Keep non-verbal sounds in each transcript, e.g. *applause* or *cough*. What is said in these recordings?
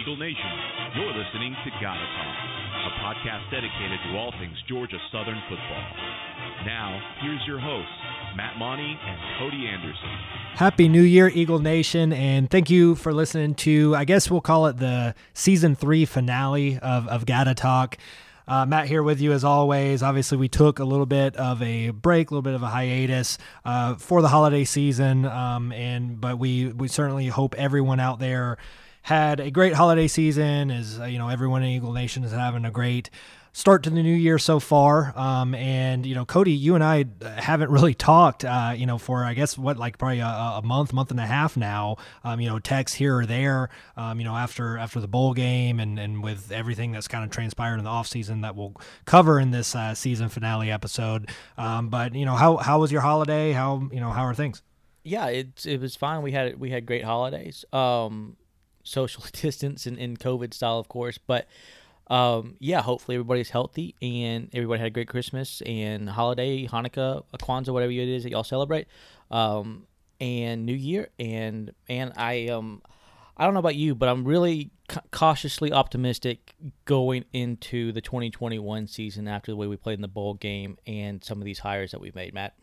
Eagle Nation. You're listening to Gotta Talk, a podcast dedicated to all things Georgia Southern football. Now, here's your hosts, Matt Monty and Cody Anderson. Happy New Year, Eagle Nation, and thank you for listening to, I guess we'll call it the season three finale of, of Gotta Talk. Uh, Matt here with you as always. Obviously, we took a little bit of a break, a little bit of a hiatus uh, for the holiday season, um, and but we we certainly hope everyone out there had a great holiday season. As uh, you know, everyone in Eagle Nation is having a great start to the new year so far. Um, and you know, Cody, you and I haven't really talked, uh, you know, for I guess what like probably a, a month, month and a half now. Um, you know, text here or there. Um, you know, after after the bowl game and and with everything that's kind of transpired in the off season that we'll cover in this uh, season finale episode. Um, but you know, how how was your holiday? How you know how are things? Yeah, it it was fine. We had we had great holidays. Um, social *laughs* distance and, and COVID style, of course, but um, yeah, hopefully everybody's healthy and everybody had a great Christmas and holiday, Hanukkah, Kwanzaa, whatever it is that y'all celebrate, um, and New Year. And and I um, I don't know about you, but I'm really ca- cautiously optimistic going into the 2021 season after the way we played in the bowl game and some of these hires that we've made, Matt.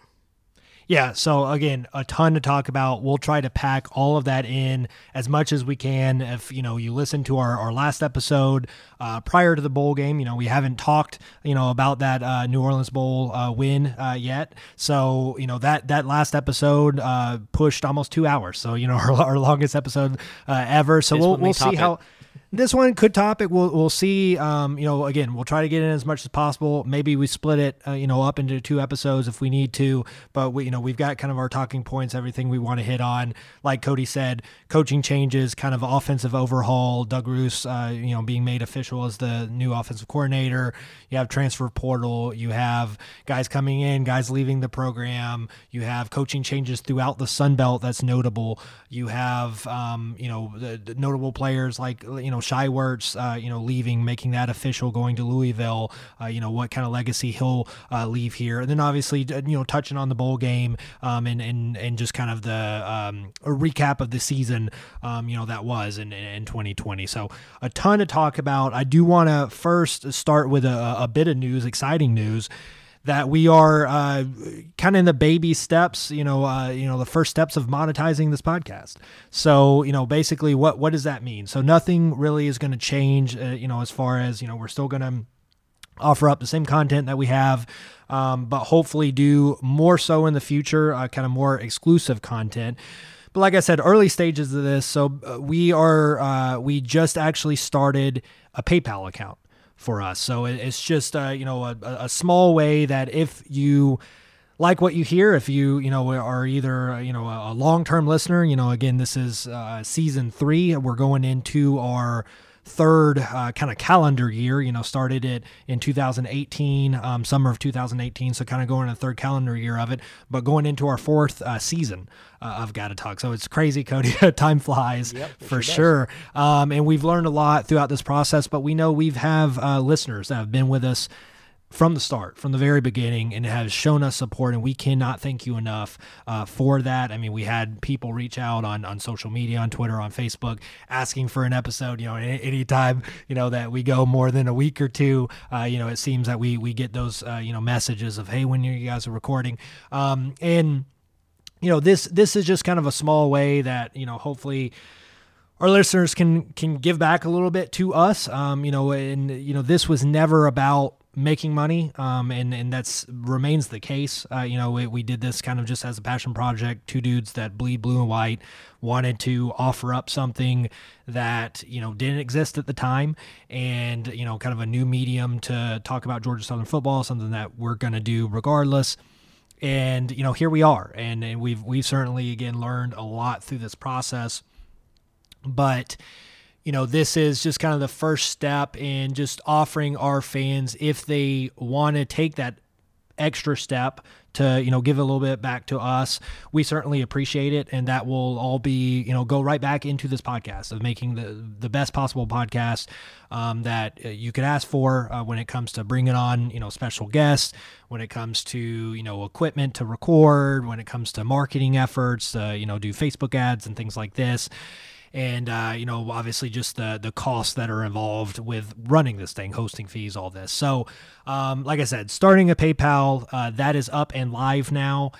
Yeah, so again, a ton to talk about. We'll try to pack all of that in as much as we can. If you know you listen to our, our last episode uh, prior to the bowl game, you know we haven't talked you know about that uh, New Orleans Bowl uh, win uh, yet. So you know that that last episode uh, pushed almost two hours. So you know *laughs* our, our longest episode uh, ever. So This we'll we'll see it. This one could top it. We'll we'll see. Um, you know, again, we'll try to get in as much as possible. Maybe we split it, uh, you know, up into two episodes if we need to. But we, you know, we've got kind of our talking points, everything we want to hit on. Like Cody said, coaching changes, kind of offensive overhaul. Doug Ruse, uh, you know, being made official as the new offensive coordinator. You have transfer portal. You have guys coming in, guys leaving the program. You have coaching changes throughout the Sun Belt. That's notable. You have, um, you know, the, the notable players like you know Shai uh, you know, leaving, making that official, going to Louisville. Uh, you know what kind of legacy he'll uh, leave here, and then obviously you know touching on the bowl game um, and and and just kind of the um, a recap of the season, um, you know that was in, in 2020. So a ton to talk about. I do want to first start with a, a bit of news, exciting news that we are uh, kind of in the baby steps, you know, uh, you know, the first steps of monetizing this podcast. So, you know, basically, what what does that mean? So, nothing really is going to change, uh, you know, as far as you know, we're still going to offer up the same content that we have, um, but hopefully do more so in the future, uh, kind of more exclusive content. But like I said, early stages of this, so uh, we are uh, we just actually started a PayPal account for us. So it's just uh, you know a, a small way that if you like what you hear, if you you know are either uh, you know a long term listener, you know again this is uh, season three. We're going into our third uh, kind of calendar year. You know, started it in 2018, um, summer of 2018. So kind of going in a third calendar year of it, but going into our fourth uh, season uh, of Gotta Talk. So it's crazy, Cody. *laughs* Time flies Yep, for sure sure. Um, and we've learned a lot throughout this process. But we know we've have uh, listeners that have been with us from the start, from the very beginning, and has shown us support, and we cannot thank you enough uh, for that. I mean, we had people reach out on on social media, on Twitter, on Facebook, asking for an episode. You know, any anytime you know that we go more than a week or two, uh, you know, it seems that we we get those uh, you know messages of hey, when you guys are recording, um, and you know this this is just kind of a small way that you know hopefully our listeners can can give back a little bit to us um you know and you know this was never about making money um and and that's remains the case. Uh you know we, we did this kind of just as a passion project. Two dudes that bleed blue and white wanted to offer up something that you know didn't exist at the time and you know kind of a new medium to talk about Georgia Southern football something that we're going to do regardless. And you know here we are. And, and we've we've certainly again learned a lot through this process. But you know this is just kind of the first step in just offering our fans if they want to take that extra step to you know give a little bit back to us we certainly appreciate it and that will all be you know go right back into this podcast of making the the best possible podcast um, that uh, you could ask for uh, when it comes to bringing on you know special guests when it comes to you know equipment to record when it comes to marketing efforts uh, you know do facebook ads and things like this and uh, you know obviously just the the costs that are involved with running this thing, hosting fees, all this. So, um, like I said, starting a PayPal uh, that is up and live now.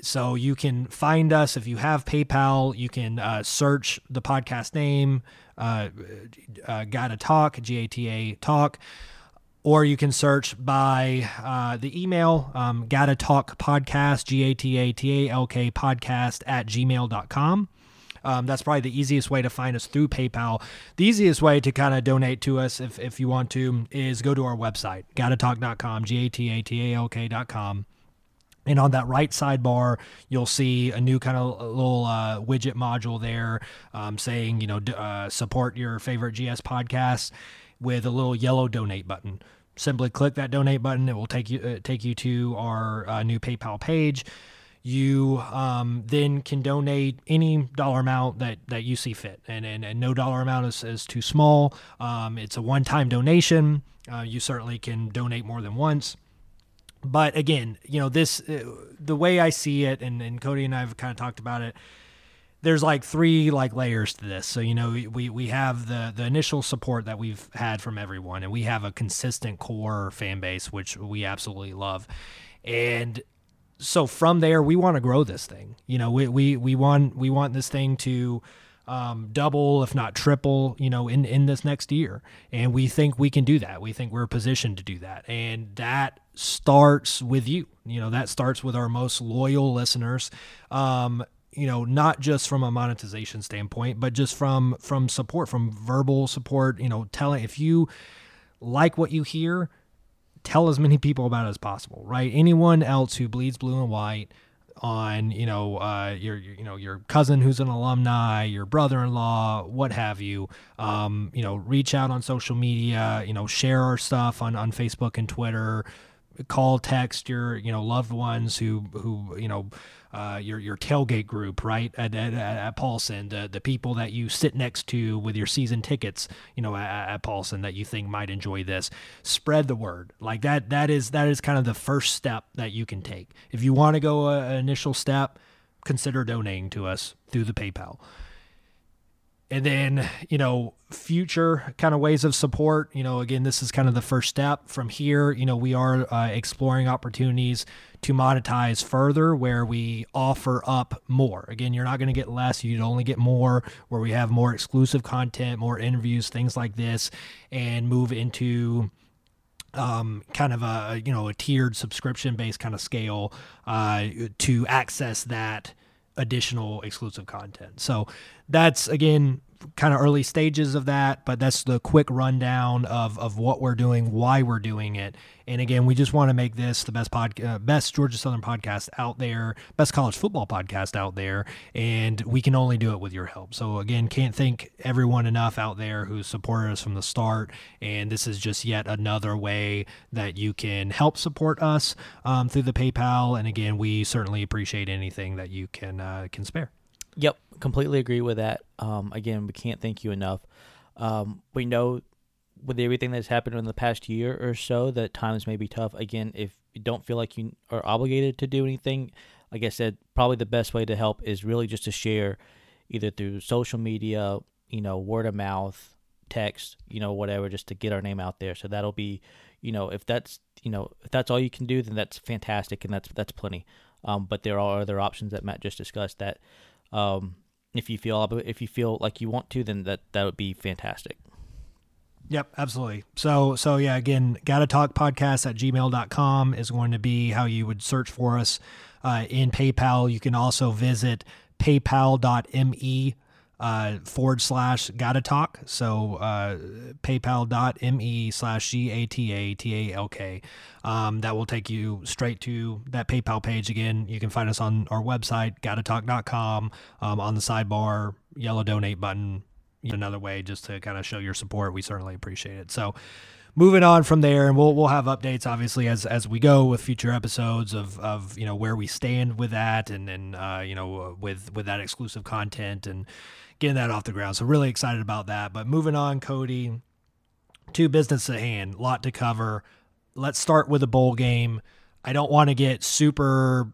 So you can find us if you have PayPal. You can uh, search the podcast name, uh, uh, Gata Talk, G A T A Talk, or you can search by uh, the email, um, Gata Talk Podcast, G A T A T A L K Podcast at gmail.com. Um, that's probably the easiest way to find us through PayPal. The easiest way to kind of donate to us, if, if you want to, is go to our website, gatatalk.com, G A T A T A L K.com. And on that right sidebar, you'll see a new kind of little uh, widget module there um, saying, you know, uh, support your favorite GS podcast with a little yellow donate button. Simply click that donate button. It will take you uh, take you to our uh, new PayPal page. You um, then can donate any dollar amount that, that you see fit, and, and, and no dollar amount is, is too small. Um, it's a one time donation. Uh, you certainly can donate more than once but again, you know, this uh, the way I see it, and, and Cody and I have kind of talked about it. There's like three like layers to this. So you know, we we have the the initial support that we've had from everyone, and we have a consistent core fan base, which we absolutely love. And so from there, we want to grow this thing. You know, we we we want we want this thing to um, double, if not triple, you know, in, in this next year. And we think we can do that. We think we're positioned to do that. And that starts with you. You know, that starts with our most loyal listeners. Um, you know, not just from a monetization standpoint, but just from from support, from verbal support, you know, telling if you like what you hear, tell as many people about it as possible, right? Anyone else who bleeds blue and white on you know uh, your, your, you know your cousin who's an alumni, your brother-in-law, what have you. Um, you know, reach out on social media. You know, share our stuff on on Facebook and Twitter. Call, text your you know loved ones who who you know uh, your your tailgate group, right at, at, at Paulson, the the people that you sit next to with your season tickets, you know, at, at Paulson that you think might enjoy this. Spread the word. Like that. That is that is kind of the first step that you can take. If you want to go an initial step, consider donating to us through the PayPal and then you know future kind of ways of support you know again this is kind of the first step. From here you know we are uh, exploring opportunities to monetize further where we offer up more. Again you're not going to get less you'd only get more where we have more exclusive content more interviews things like this and move into um, kind of a you know a tiered subscription based kind of scale uh, to access that additional exclusive content. So that's again kind of early stages of that, but that's the quick rundown of of what we're doing, why we're doing it. And again, we just want to make this the best pod, uh, best Georgia Southern podcast out there, best college football podcast out there, and we can only do it with your help. So again, can't thank everyone enough out there who supported us from the start, and this is just yet another way that you can help support us um, through the PayPal. And again, we certainly appreciate anything that you can uh, can spare. Yep, completely agree with that. Um, again, we can't thank you enough. Um, we know with everything that's happened in the past year or so that times may be tough. Again, if you don't feel like you are obligated to do anything, like I said, probably the best way to help is really just to share either through social media, you know, word of mouth, text, you know, whatever, just to get our name out there. So that'll be, you know, if that's, you know, if that's all you can do, then that's fantastic and that's that's plenty. Um, but there are other options that Matt just discussed that um, if you feel if you feel like you want to, then that that would be fantastic. Yep, absolutely. So so yeah, again, gotta talk podcast at gmail.com is going to be how you would search for us uh, in PayPal. You can also visit paypal.me uh, forward slash gotta talk. So uh, paypal.me slash G A T A T A L K. Um, that will take you straight to that PayPal page. Again, you can find us on our website, gatatalk.com. Um, on the sidebar, yellow donate button. Another way just to kind of show your support. We certainly appreciate it. So, moving on from there, and we'll we'll have updates obviously as as we go with future episodes of of you know where we stand with that, and and uh, you know with with that exclusive content and getting that off the ground. So really excited about that. But moving on, Cody, to business at hand, lot to cover. Let's start with a bowl game. I don't want to get super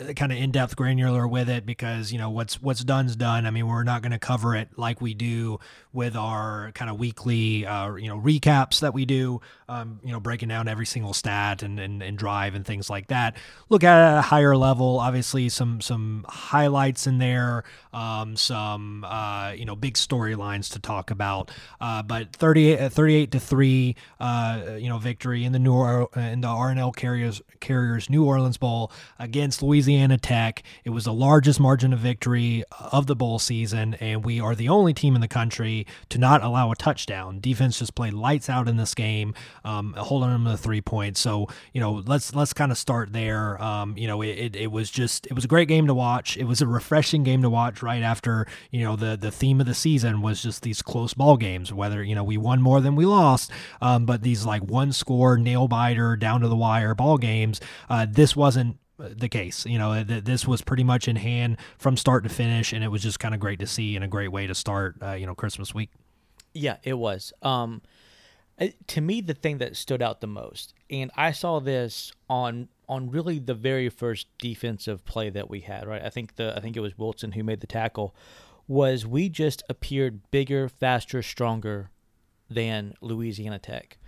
uh, kind of in-depth granular with it because you know what's what's done's done. I mean, we're not going to cover it like we do with our kind of weekly uh, you know recaps that we do. Um, you know, breaking down every single stat and, and and drive and things like that. Look at it at a higher level. Obviously, some some highlights in there, um, some uh, you know big storylines to talk about. Uh, but 38, 38 to three, uh, you know, victory in the New or- in the R+L Carriers Carriers New Orleans Bowl against Louisiana Tech. It was the largest margin of victory of the bowl season, and we are the only team in the country to not allow a touchdown. Defense just played lights out in this game, um, holding them to three points. So you know, let's let's kind of start there. Um, you know, it, it, it was just it was a great game to watch. It was a refreshing game to watch right after you know the the theme of the season was just these close ball games. Whether you know we won more than we lost, um, but these like one score nail biter down to the wire ball games. Uh, this wasn't the case. You know, th- this was pretty much in hand from start to finish, and it was just kind of great to see and a great way to start, uh, you know, Christmas week. Yeah, it was. Um, to me, the thing that stood out the most, and I saw this on on really the very first defensive play that we had. Right, I think the I think it was Wilson who made the tackle. Was we just appeared bigger, faster, stronger than Louisiana Tech,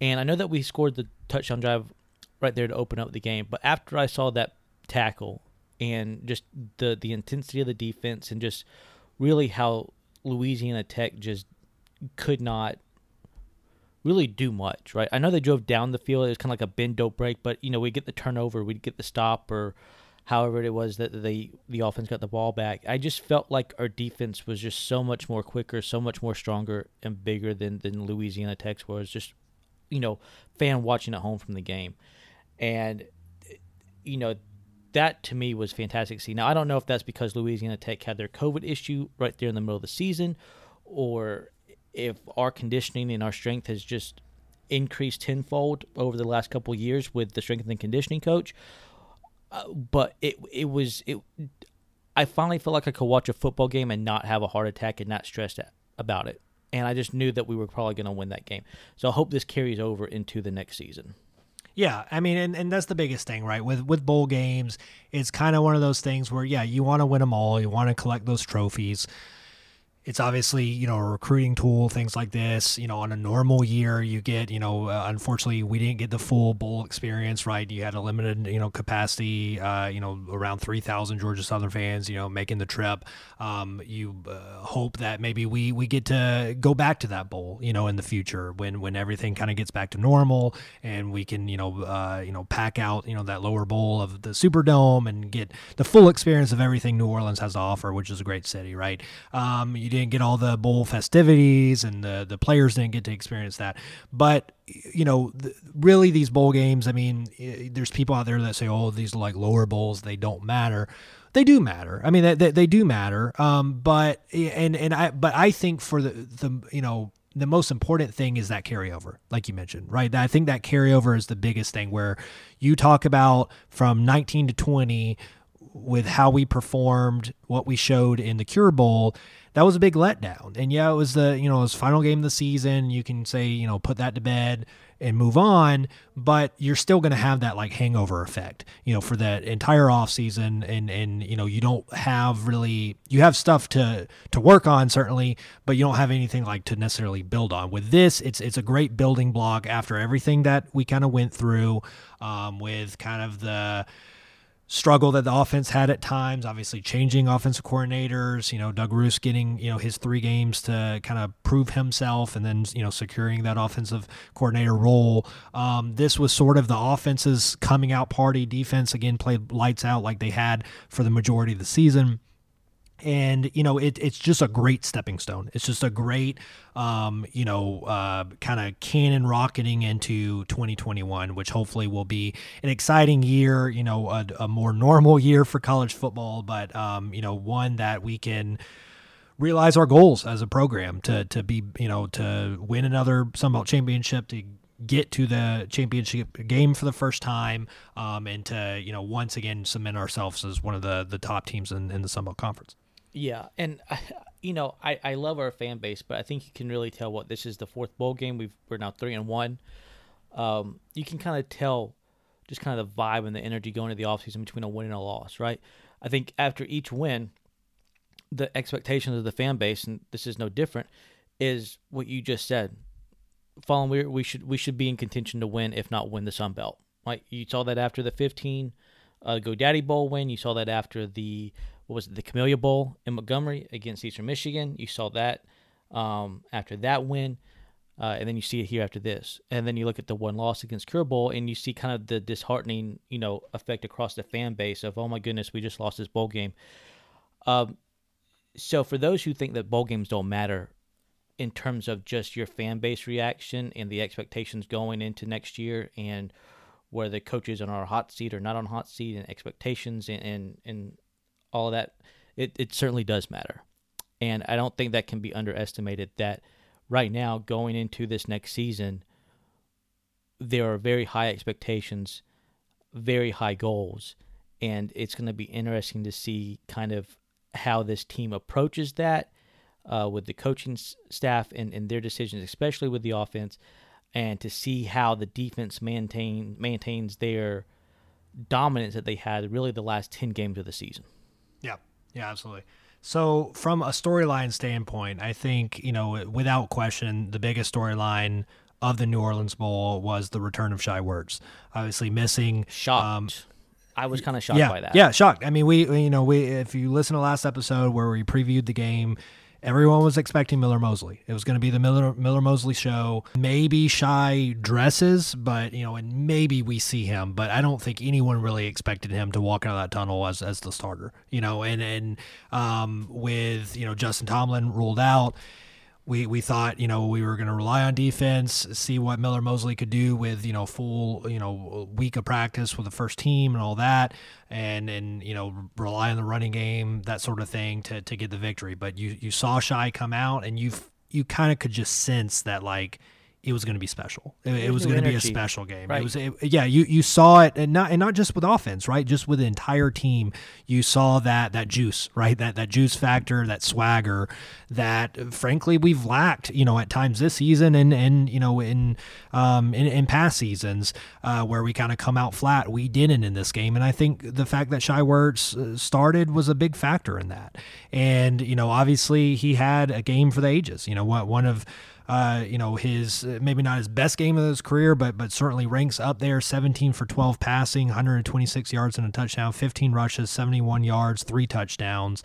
and I know that we scored the touchdown drive right there to open up the game. But after I saw that tackle and just the the intensity of the defense and just really how Louisiana Tech just could not really do much, right? I know they drove down the field. It was kind of like a bend dope break, but you know, we get the turnover, we'd get the stop or however it was that the the offense got the ball back. I just felt like our defense was just so much more quicker, so much more stronger and bigger than than Louisiana Tech's was just you know, fan watching at home from the game. And you know, that to me was fantastic to see. Now I don't know if that's because Louisiana Tech had their COVID issue right there in the middle of the season, or if our conditioning and our strength has just increased tenfold over the last couple years with the strength and conditioning coach. Uh, but it it was it. I finally felt like I could watch a football game and not have a heart attack and not stressed about it. And I just knew that we were probably going to win that game. So I hope this carries over into the next season. Yeah, I mean, and, and that's the biggest thing, right? With with bowl games, it's kind of one of those things where, yeah, you want to win them all, you want to collect those trophies it's obviously you know a recruiting tool things like this. You know on a normal year you get you know uh, unfortunately we didn't get the full bowl experience right? You had a limited you know capacity uh, you know around 3000 georgia southern fans you know making the trip. Um, you uh, hope that maybe we we get to go back to that bowl you know in the future when when everything kind of gets back to normal and we can you know uh, you know pack out you know that lower bowl of the superdome and get the full experience of everything new orleans has to offer which is a great city right? Um, you didn't get all the bowl festivities and the the players didn't get to experience that. But you know, really these bowl games. I mean, there's people out there that say, "Oh, these are like lower bowls; they don't matter." They do matter. I mean, they, they, they do matter. Um, but and and I but I think for the the you know the most important thing is that carryover, like you mentioned, right? I think that carryover is the biggest thing where you talk about from 19 to 20 with how we performed, what we showed in the Cure Bowl, that was a big letdown. And yeah, it was the you know was final game of the season. You can say you know put that to bed and move on, but you're still going to have that like hangover effect, you know, for that entire off season. And and you know you don't have really you have stuff to to work on certainly, but you don't have anything like to necessarily build on. With this, it's it's a great building block after everything that we kind of went through, um, with kind of the struggle that the offense had at times. Obviously, changing offensive coordinators. You know, Doug Ruse getting you know his three games to kind of prove himself, and then you know securing that offensive coordinator role. Um, this was sort of the offense's coming out party. Defense again played lights out like they had for the majority of the season and you know it, it's just a great stepping stone it's just a great um, you know uh, kind of cannon rocketing into 2021 which hopefully will be an exciting year you know a, a more normal year for college football but um, you know one that we can realize our goals as a program to to be you know to win another Sunbelt championship to get to the championship game for the first time um, and to you know once again cement ourselves as one of the the top teams in, in the Sunbelt Conference. Yeah, and *laughs* you know, I, I love our fan base, but I think you can really tell what this is the fourth bowl game. We've we're now three and one. Um, you can kind of tell just kind of the vibe and the energy going into the offseason between a win and a loss, right? I think after each win, the expectations of the fan base, and this is no different, is what you just said. Following, we we should we should be in contention to win, if not win the Sun Belt. Right? You saw that after the 15 uh, GoDaddy Bowl win. You saw that after the what was it, the Camellia Bowl in Montgomery against Eastern Michigan. You saw that um, after that win. Uh, and then you see it here after this, and then you look at the one loss against Cure Bowl, and you see kind of the disheartening, you know, effect across the fan base of, oh my goodness, we just lost this bowl game. Um, so for those who think that bowl games don't matter, in terms of just your fan base reaction and the expectations going into next year, and where the coaches are on our hot seat or not on hot seat, and expectations and and, and all that, it, it certainly does matter, and I don't think that can be underestimated. That right now, going into this next season, there are very high expectations, very high goals, and it's going to be interesting to see kind of how this team approaches that uh, with the coaching staff and, and their decisions, especially with the offense, and to see how the defense maintain maintains their dominance that they had really the last 10 games of the season. Yeah, absolutely. So, from a storyline standpoint, I think, you know, without question, the biggest storyline of the New Orleans Bowl was the return of Shai Werts. Obviously, missing. Shocked. Um, I was kind of shocked yeah, by that. Yeah, shocked. I mean, we, you know, we, if you listen to last episode where we previewed the game, Everyone was expecting Miller Mosley. It was going to be the Miller Miller Mosley show. Maybe Shy dresses, but you know, and maybe we see him, but I don't think anyone really expected him to walk out of that tunnel as as the starter. You know, and and um, with you know Justin Tomlin ruled out we we thought you know we were going to rely on defense, see what Miller Mosley could do with you know full you know week of practice with the first team and all that, and and you know rely on the running game that sort of thing to to get the victory. But you you saw Shai come out and you you kind of could just sense that like it was going to be special. It, it was going to be a special game. Right. It was, it, yeah. You you saw it, and not and not just with offense, right? Just with the entire team, you saw that that juice, right? That that juice factor, that swagger, that frankly we've lacked, you know, at times this season, and and you know in um in, in past seasons uh, where we kind of come out flat. We didn't in this game, and I think the fact that Shai Werts uh, started was a big factor in that. And you know, obviously he had a game for the ages. You know, what one of uh, you know, his uh, maybe not his best game of his career, but but certainly ranks up there. 17 for 12 passing, 126 yards and a touchdown, 15 rushes, 71 yards, three touchdowns.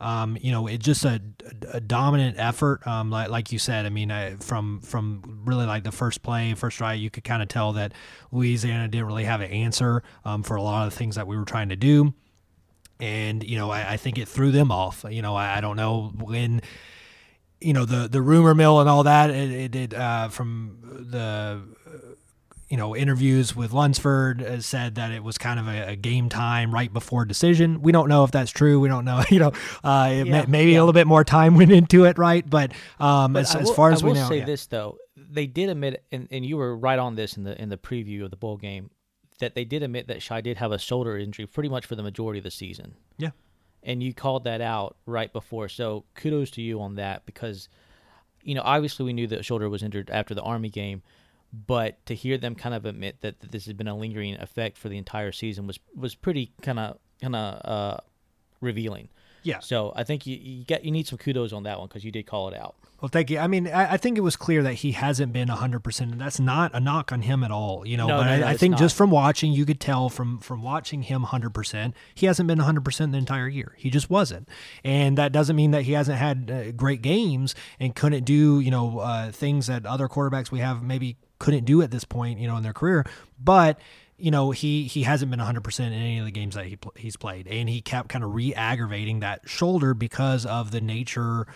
Um, you know, it's just a, a dominant effort. Um, like, like you said, I mean, I, from from really like the first play, first try, you could kind of tell that Louisiana didn't really have an answer um, for a lot of the things that we were trying to do. And you know, I, I think it threw them off. You know, I, I don't know when you know the the rumor mill and all that. It, did uh, from the you know interviews with Lunsford uh, said that it was kind of a, a, game time right before decision. We don't know if that's true. We don't know. *laughs* You know, uh, yeah, may, maybe yeah. a little bit more time went into it, right? But, um, but as, will, as, far as we know, I will say yeah. this though, they did admit, and, and you were right on this in the in the preview of the bowl game, that they did admit that Shai did have a shoulder injury pretty much for the majority of the season. Yeah and you called that out right before. So kudos to you on that because, you know, obviously we knew that shoulder was injured after the Army game, but to hear them kind of admit that, that this has been a lingering effect for the entire season was was pretty kind of kind of uh, revealing. Yeah. So I think you you get you need some kudos on that one because you did call it out. Well, thank you. I mean, I, I, think it was clear that he hasn't been 100%, and that's not a knock on him at all, you know. No, but no, I, no, I think not. just from watching, you could tell from from watching him 100%, he hasn't been 100% the entire year. He just wasn't. And that doesn't mean that he hasn't had uh, great games and couldn't do, you know, uh, things that other quarterbacks we have maybe couldn't do at this point, you know, in their career. But you know he he hasn't been 100% in any of the games that he he's played and he kept kind of re-aggravating that shoulder because of the nature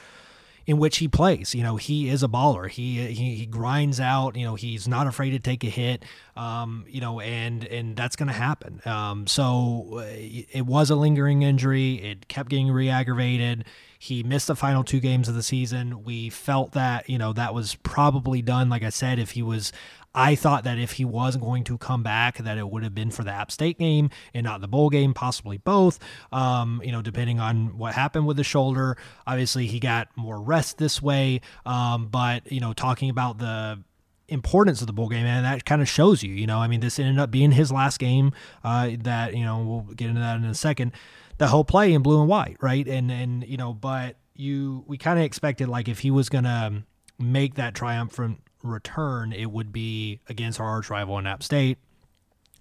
in which he plays. You know, he is a baller. He he, he grinds out. You know, he's not afraid to take a hit. Um, you know, and and that's going to happen. Um, so uh, it was a lingering injury. It kept getting re-aggravated. He missed the final two games of the season. We felt that, you know, that was probably done. Like I said, if he was I thought that if he was going to come back, that it would have been for the App State game and not the bowl game, possibly both. Um, you know, depending on what happened with the shoulder. Obviously, he got more rest this way. Um, but you know, talking about the importance of the bowl game, and that kind of shows you. You know, I mean, this ended up being his last game. Uh, that you know, we'll get into that in a second. The whole play in blue and white, right? And and you know, but you we kind of expected like if he was gonna make that triumphant return, it would be against our arch rival in App State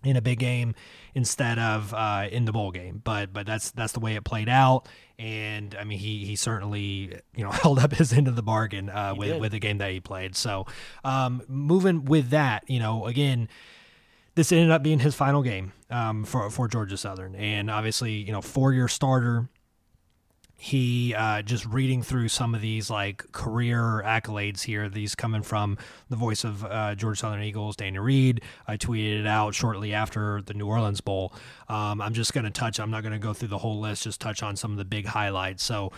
in a big game instead of uh, in the bowl game. But but that's that's the way it played out. And I mean, he he certainly you know *laughs* held up his end of the bargain uh, with did. with the game that he played. So um, moving with that, you know, again. This ended up being his final game um, for for Georgia Southern, and obviously, you know, four year starter, he uh, just reading through some of these like career accolades here. These coming from the voice of uh, Georgia Southern Eagles, Danny Reed. I tweeted it out shortly after the New Orleans Bowl. Um, I'm just going to touch. I'm not going to go through the whole list. Just touch on some of the big highlights. So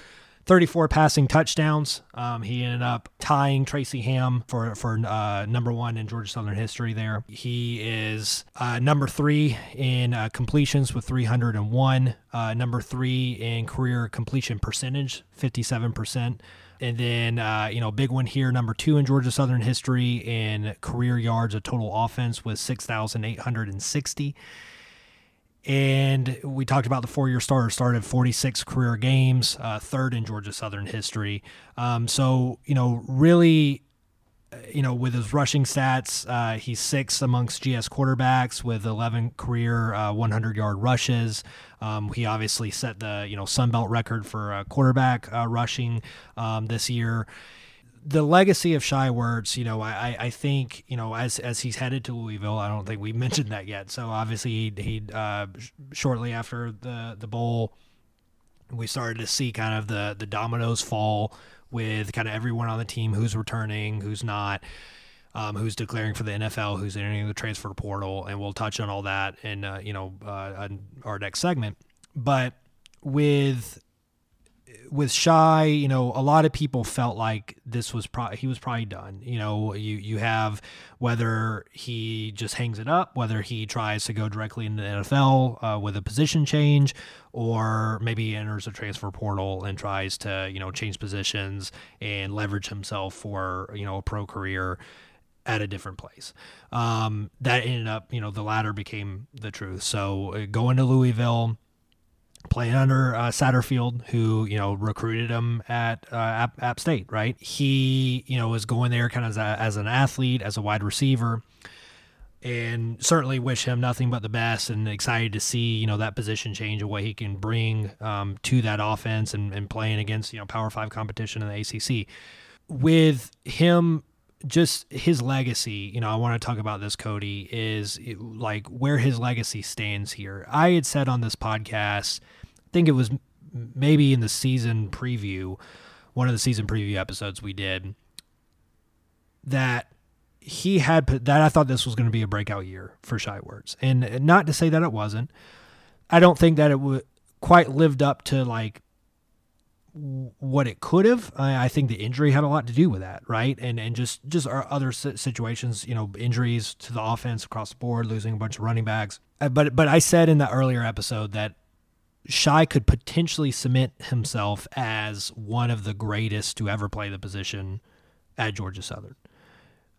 34 passing touchdowns. Um, he ended up tying Tracy Ham for for uh, number one in Georgia Southern history. There, he is uh, number three in uh, completions with 301. Uh, number three in career completion percentage, 57 percent. And then, uh, you know, big one here, number two in Georgia Southern history in career yards of total offense with 6,860. And we talked about the four-year starter started 46 career games, uh, third in Georgia Southern history. Um, so you know, really, uh, you know, with his rushing stats, uh, he's sixth amongst GS quarterbacks with 11 career 100-yard uh, rushes. Um, he obviously set the you know Sun Belt record for quarterback uh, rushing um, this year the legacy of Shai Werts, you know, I, I think, you know, as as he's headed to Louisville, I don't think we *laughs* mentioned that yet. So obviously, he, he uh, shortly after the the bowl, we started to see kind of the the dominoes fall with kind of everyone on the team who's returning, who's not, um, who's declaring for the NFL, who's entering the transfer portal, and we'll touch on all that in uh, you know uh, our next segment. But with with Shai, you know, a lot of people felt like this was pro- he was probably done. You know, you you have whether he just hangs it up, whether he tries to go directly into the NFL uh, with a position change, or maybe enters a transfer portal and tries to you know change positions and leverage himself for you know a pro career at a different place. Um, that ended up, you know, the latter became the truth. So uh, going to Louisville playing under uh, Satterfield, who you know recruited him at uh, App, App, State. Right, he you know was going there kind of as, a, as an athlete, as a wide receiver, and certainly wish him nothing but the best. And excited to see you know that position change and what he can bring um, to that offense and, and playing against you know Power Five competition in the ACC. With him just his legacy, you know, I want to talk about this, Cody, is like where his legacy stands here. I had said on this podcast, I think it was maybe in the season preview, one of the season preview episodes we did, that he had that I thought this was going to be a breakout year for Shai Werts. And not to say that it wasn't. I don't think that it would quite lived up to like what it could have. I, I, think the injury had a lot to do with that, right? And and just just our other situations, you know, injuries to the offense across the board, losing a bunch of running backs. Uh, but but I said in that earlier episode that Shai could potentially cement himself as one of the greatest to ever play the position at Georgia Southern.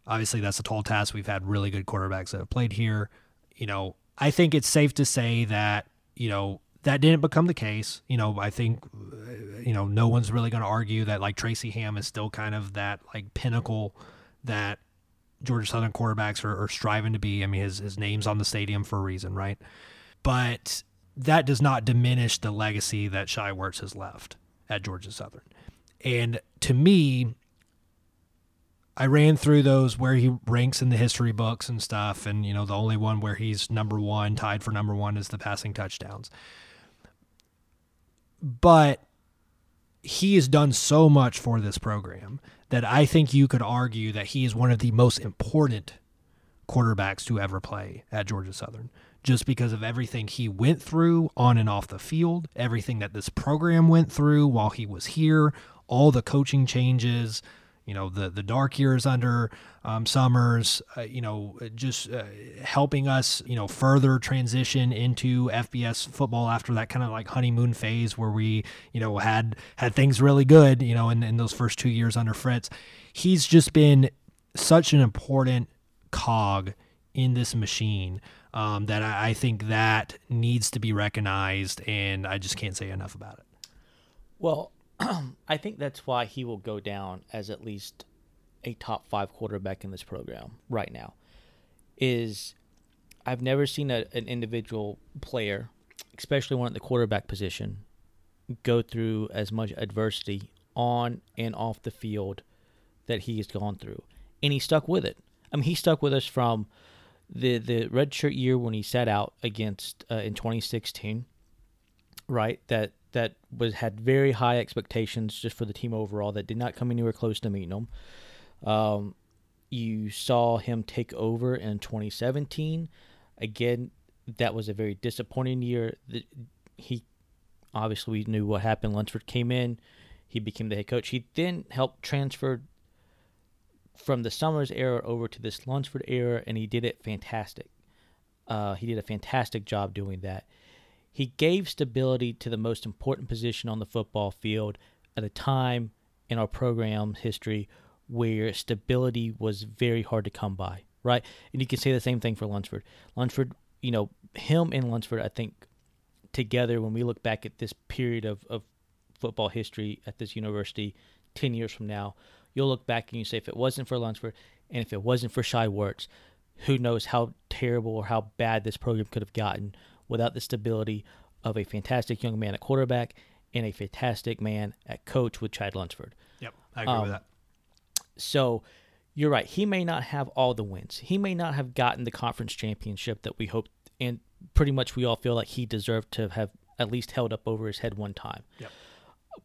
Obviously, that's a tall task. We've had really good quarterbacks that have played here. You know, I think it's safe to say that you know that didn't become the case. You know, I think, uh, you know, no one's really going to argue that like Tracy Ham is still kind of that like pinnacle that Georgia Southern quarterbacks are, are striving to be. I mean, his, his name's on the stadium for a reason, right? But that does not diminish the legacy that Shai Werts has left at Georgia Southern. And to me, I ran through those where he ranks in the history books and stuff. And, you know, the only one where he's number one, tied for number one, is the passing touchdowns but he has done so much for this program that I think you could argue that he is one of the most important quarterbacks to ever play at Georgia Southern. Just because of everything he went through on and off the field, everything that this program went through while he was here, all the coaching changes, you know the the dark years under um, Summers, uh, you know, just uh, helping us, you know, further transition into FBS football after that kind of like honeymoon phase where we, you know, had had things really good, you know, in, in those first two years under Fritz. He's just been such an important cog in this machine um, that I, I think that needs to be recognized, and I just can't say enough about it. Well, *clears throat* I think that's why he will go down as at least a top five quarterback in this program right now. Is I've never seen a, an individual player, especially one at the quarterback position, go through as much adversity on and off the field that he has gone through, and he stuck with it. I mean, he stuck with us from the the redshirt year when he sat out against uh, in 2016, right? That that was had very high expectations just for the team overall. That did not come anywhere close to meeting them. Um, you saw him take over in 2017. Again, that was a very disappointing year. He obviously knew what happened. Lunsford came in, he became the head coach. He then helped transfer from the Summers era over to this Lunsford era, and he did it fantastic. Uh, he did a fantastic job doing that. He gave stability to the most important position on the football field at a time in our program history where stability was very hard to come by, right? And you can say the same thing for Lunsford. Lunsford, you know, him and Lunsford, I think, together, when we look back at this period of, of football history at this university 10 years from now, you'll look back and you say, if it wasn't for Lunsford and if it wasn't for Shai Werts, who knows how terrible or how bad this program could have gotten without the stability of a fantastic young man at quarterback and a fantastic man at coach with Chad Lunsford. Yep, I agree um, with that. So you're right. He may not have all the wins. He may not have gotten the conference championship that we hoped, and pretty much we all feel like he deserved to have at least held up over his head one time. Yep.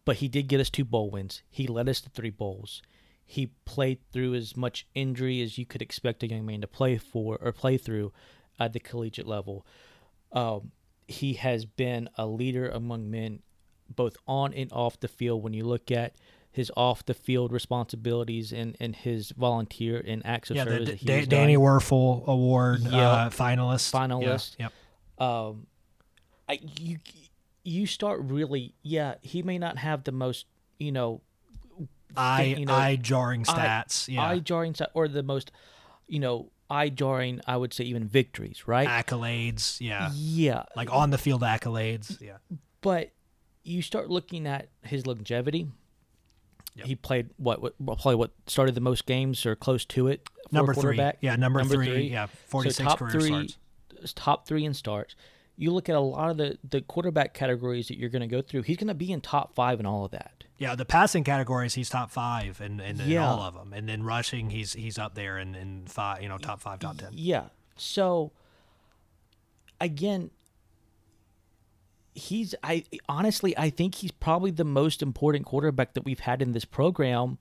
But he did get us two bowl wins. He led us to three bowls. He played through as much injury as you could expect a young man to play for or play through at the collegiate level. Um, he has been a leader among men, both on and off the field. When you look at his off the field responsibilities and, and his volunteer and acts of yeah, service. The, D- Danny Wuerffel Award yep. uh, finalist. Finalist. Yeah. Yep. Um, I, you you start really yeah he may not have the most you know eye you know, eye jarring stats eye, yeah eye jarring stats or the most you know eye jarring I would say even victories right accolades yeah yeah like on the field accolades yeah but you start looking at his longevity Yep. He played what, what probably what started the most games or close to it. Number three, yeah, number, number three, three, yeah, forty six so career three, starts. Top three in starts. You look at a lot of the the quarterback categories that you're going to go through. He's going to be in top five in all of that. Yeah, the passing categories, he's top five in, in, in yeah. all of them, and then rushing, he's he's up there in, in five, you know, top five, top ten. Yeah. So again, he's I honestly I think he's probably the most important quarterback that we've had in this program.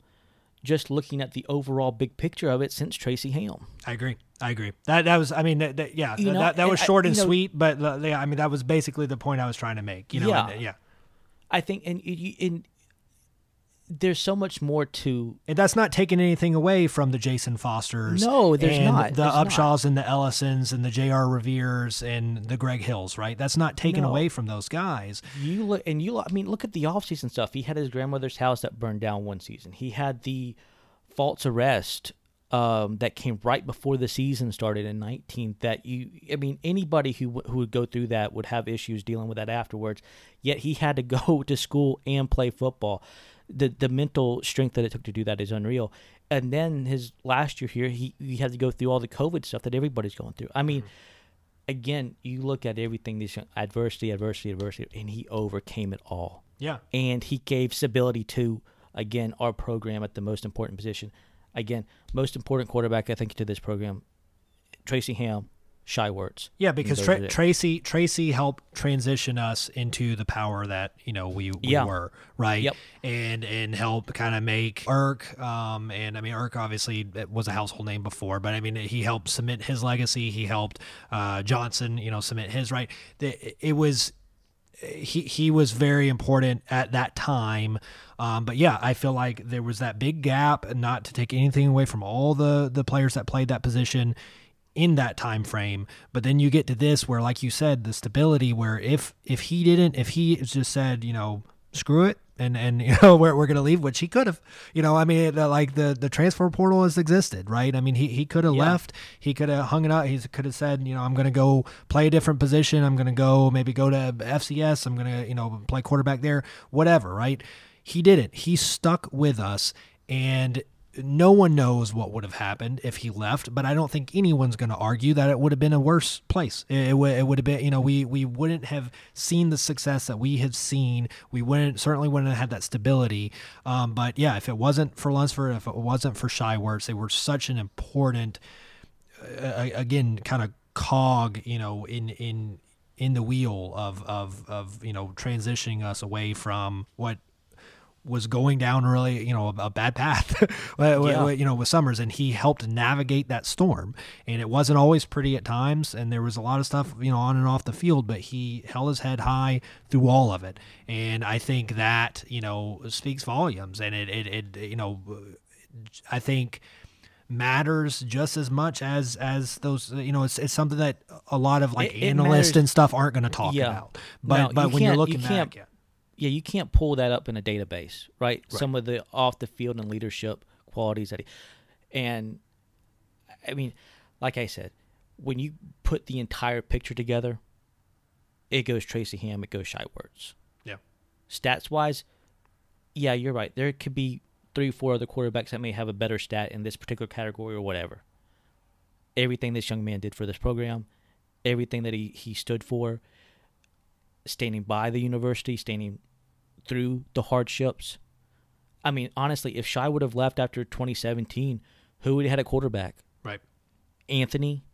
Just looking at the overall big picture of it since Tracy Ham. I agree. I agree. That that was. I mean, that, that, yeah, you know, that, that was short and, and sweet, but uh, yeah, I mean, that was basically the point I was trying to make. You know, yeah, and, yeah. I think, and, you, and there's so much more to and that's not taking anything away from the Jayson Fosters. No, there's not. The there's Upshaws not. and the Ellisons and the J.R. Reveres and the Greg Hills, right? That's not taken no. away from those guys. You look and you I mean look at the offseason stuff. He had his grandmother's house that burned down one season. He had the false arrest um, that came right before the season started in 19 that you I mean anybody who who would go through that would have issues dealing with that afterwards. Yet he had to *laughs* go to school and play football the the mental strength that it took to do that is unreal. And then his last year here, he he had to go through all the COVID stuff that everybody's going through. I mean, mm-hmm. again, you look at everything this adversity, adversity, adversity, and he overcame it all. Yeah, and he gave stability to again our program at the most important position. Again, most important quarterback I think to this program, Tracy Ham, Shai Werts. Yeah, because Tra- Tracy Tracy helped transition us into the power that you know we, we yeah. were right, yep. and and help kind of make Erk. Um, and I mean Erk obviously was a household name before, but I mean he helped cement his legacy. He helped uh, Johnson, you know, cement his right. It was he he was very important at that time. Um, but yeah, I feel like there was that big gap, and not to take anything away from all the the players that played that position in that time frame but then you get to this where like you said the stability where if if he didn't if he just said you know screw it and and *laughs* you know we're, we're gonna leave which he could have you know i mean uh, like the the transfer portal has existed right i mean he, he could have Yeah. left he could have hung it out he could have said you know i'm gonna go play a different position i'm gonna go maybe go to fcs i'm gonna you know play quarterback there whatever right he didn't he stuck with us and no one knows what would have happened if he left, but I don't think anyone's going to argue that it would have been a worse place. It, it, would- it would have been, you know, we we wouldn't have seen the success that we have seen. We wouldn't certainly wouldn't have had that stability. Um, but yeah, if it wasn't for Lunsford, if it wasn't for Shai Werts, they were such an important, uh, again, kind of cog, you know, in in in the wheel of of of you know transitioning us away from what was going down really, you know, a, a bad path, *laughs* Yeah. you know, with Summers, and he helped navigate that storm. And it wasn't always pretty at times, and there was a lot of stuff, you know, on and off the field, but he held his head high through all of it. And I think that, you know, speaks volumes. And it, it, it you know, I think matters just as much as as those you know it's, it's something that a lot of like It- analysts and stuff aren't going to talk Yeah. about but No, but you when you're looking you back yeah. Yeah, you can't pull that up in a database, right? Some of the off the field and leadership qualities that he, and I mean, like I said, when you put the entire picture together, it goes Tracy Ham, it goes Shai Werts. yeah Stats wise, yeah, you're right. There could be three, four other quarterbacks that may have a better stat in this particular category or whatever. Everything this young man did for this program, everything that he, he stood for, standing by the university, standing through the hardships. I mean, honestly, if Shai would have left after 2017, who would have had a quarterback? right Anthony,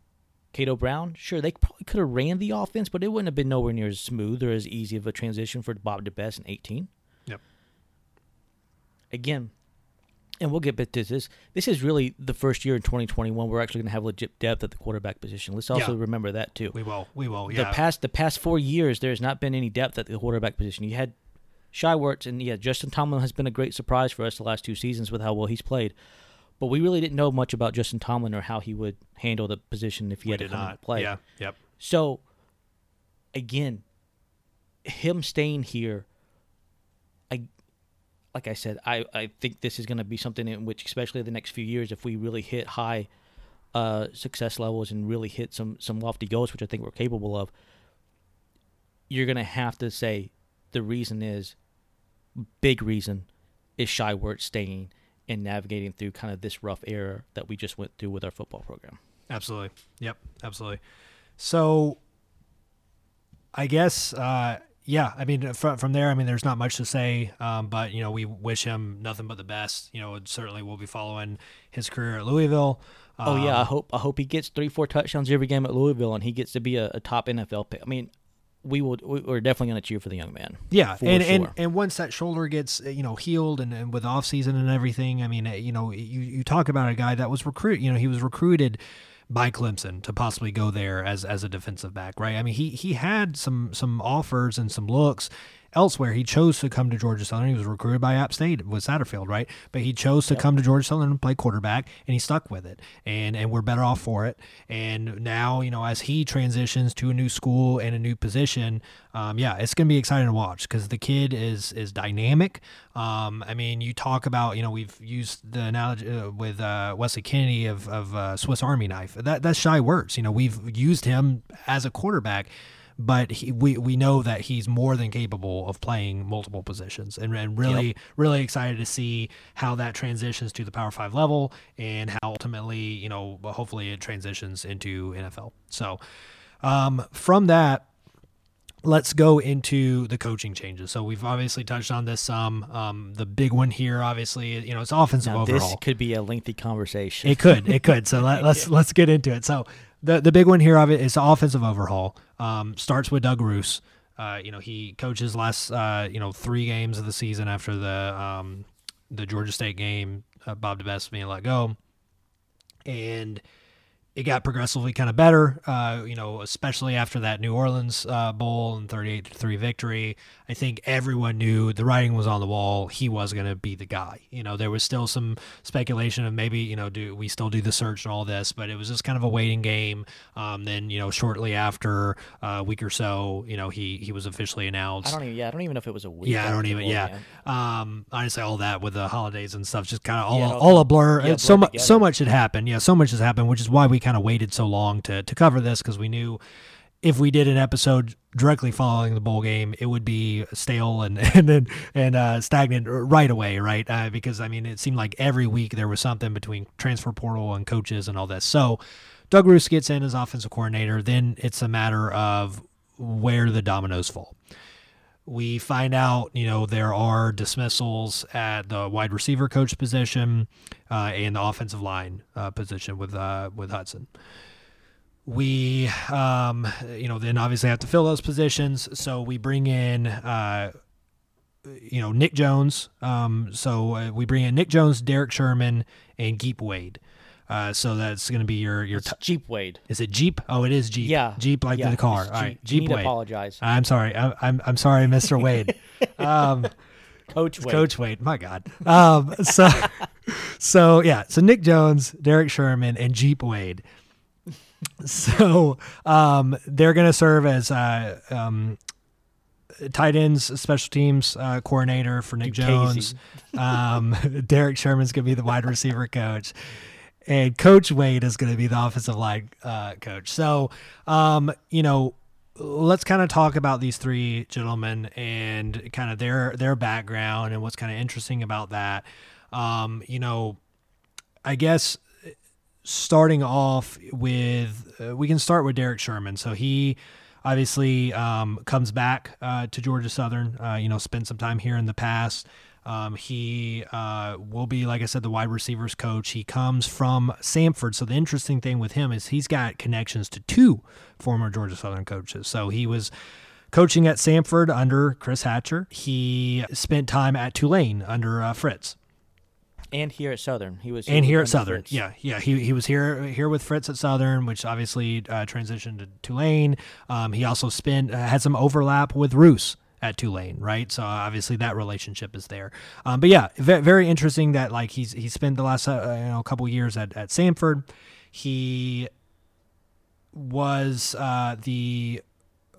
Cato Brown? Sure, they probably could have ran the offense, but it wouldn't have been nowhere near as smooth or as easy of a transition for Bob DeBesse in 18. yep Again, and we'll get back to this. This is really the first year in 2021 we're actually going to have legit depth at the quarterback position. Let's also Yeah. remember that too. we will we will Yeah. the past the past four years, there has not been any depth at the quarterback position. You had Shai Werts, and yeah, Justin Tomlin has been a great surprise for us the last two seasons with how well he's played. But we really didn't know much about Justin Tomlin or how he would handle the position if he we had to come not and play. yeah yep So, again, him staying here, like I said, I, I think this is going to be something in which, especially the next few years, if we really hit high uh, success levels and really hit some some lofty goals, which I think we're capable of, you're going to have to say the reason is, big reason, is Shai Wert staying and navigating through kind of this rough era that we just went through with our football program. Absolutely. Yep. Absolutely. So, I guess, uh, yeah. I mean, from from there, I mean, there's not much to say. Um, but you know, we wish him nothing but the best. You know, certainly we'll be following his career at Louisville. Oh yeah, I Um, hope I hope he gets three, four touchdowns every game at Louisville, and he gets to be a, a top NFL pick. I mean, we will. we- We're definitely going to cheer for the young man. Yeah, and, sure. and and once that shoulder gets you know healed and, and with off season and everything, I mean, you know, you you talk about a guy that was recruit, you know, he was recruited by Clemson to possibly go there as as a defensive back, right? I mean, he he had some some offers and some looks elsewhere. He chose to come to Georgia Southern. He was recruited by App State with Satterfield, right? But he chose to come to Georgia Southern and play quarterback, and he stuck with it. And and we're better off for it. And now, you know, as he transitions to a new school and a new position, um, yeah, it's gonna be exciting to watch because the kid is is dynamic. Um, I mean, you talk about, you know, we've used the analogy uh, with uh, Wesley Kennedy of of uh, Swiss Army knife. That that's Shai Werts. You know, we've used him as a quarterback but he, we we know that he's more than capable of playing multiple positions, and, and really really excited to see how that transitions to the Power Five level, and how ultimately you know hopefully it transitions into NFL. So um, from that. Let's go into the coaching changes. So we've obviously touched on this some. Um, the big one here, obviously, you know, it's offensive now overhaul. this could be a lengthy conversation. It could, it could. So *laughs* let, let's let's get into it. So the the big one here of it is offensive overhaul. Um, starts with Doug Ruse. Uh, you know, he coaches last uh, you know three games of the season after the um, the Georgia State game. Uh, Bob DeBesse being let go, and it got progressively kind of better, uh, you know, especially after that New Orleans uh, Bowl and 38 3 victory. I think everyone knew the writing was on the wall. He was going to be the guy. You know, there was still some speculation of maybe, you know, do we still do the search and all this, but it was just kind of a waiting game. Um, then, you know, shortly after uh, a week or so, you know, he he was officially announced. I don't even, yeah, I don't even know if it was a week. Yeah, I don't even. Yeah, um, honestly, all that with the holidays and stuff, just kind of all, Yeah, all all a blur. yeah, so much, so much had happened. Yeah, so much has happened, which is why we kind of waited so long to to cover this because we knew if we did an episode directly following the bowl game, it would be stale and *laughs* and and, and uh, stagnant right away, right? Uh, because I mean, it seemed like every week there was something between transfer portal and coaches and all this. So. Doug Ruse gets in as offensive coordinator. Then it's a matter of where the dominoes fall we find out, you know, there are dismissals at the wide receiver coach position uh, and the offensive line uh, position with uh, with Hudson. We, um, you know, then obviously have to fill those positions. So we bring in, uh, you know, Nick Jones. Um, so uh, we bring in Nick Jones, Derek Sherman, and Geep Wade. Uh, so that's going to be your your. T- Jeep Wade. is it Jeep? Oh, it is Jeep. Yeah, Jeep like yeah, the car. All right, Jeep need to Wade. apologize, I'm sorry. I, I'm I'm sorry, Mr. *laughs* Wade. Um, Coach Wade. Coach Wade. My God. Um, so *laughs* so yeah. So Nick Jones, Derek Sherman, and Jeep Wade. So um, they're going to serve as uh, um, tight ends, special teams uh, coordinator for Nick. Jones. Um, *laughs* Derek Sherman's going to be the wide receiver coach. And Coach Wade is going to be the offensive line uh, coach. So, um, you know, let's kind of talk about these three gentlemen and kind of their their background and what's kind of interesting about that. Um, you know, I guess starting off with uh, we can start with Derek Sherman. So he obviously um, comes back uh, to Georgia Southern. Uh, you know, spent some time here in the past. Um, he uh, will be, like I said, the wide receivers coach. He comes from Samford. So the interesting thing with him is he's got connections to two former Georgia Southern coaches. So he was coaching at Samford under Chris Hatcher. He spent time at Tulane under uh, Fritz and here at Southern, he was and here at Southern. Fritz. Yeah, yeah. He he was here here with Fritz at Southern, which obviously uh, transitioned to Tulane. Um, he also spent uh, had some overlap with Ruse at Tulane, right? So obviously that relationship is there. Um, but yeah, ve- very interesting that like he's he spent the last uh, you know couple years at at Samford. He was uh, the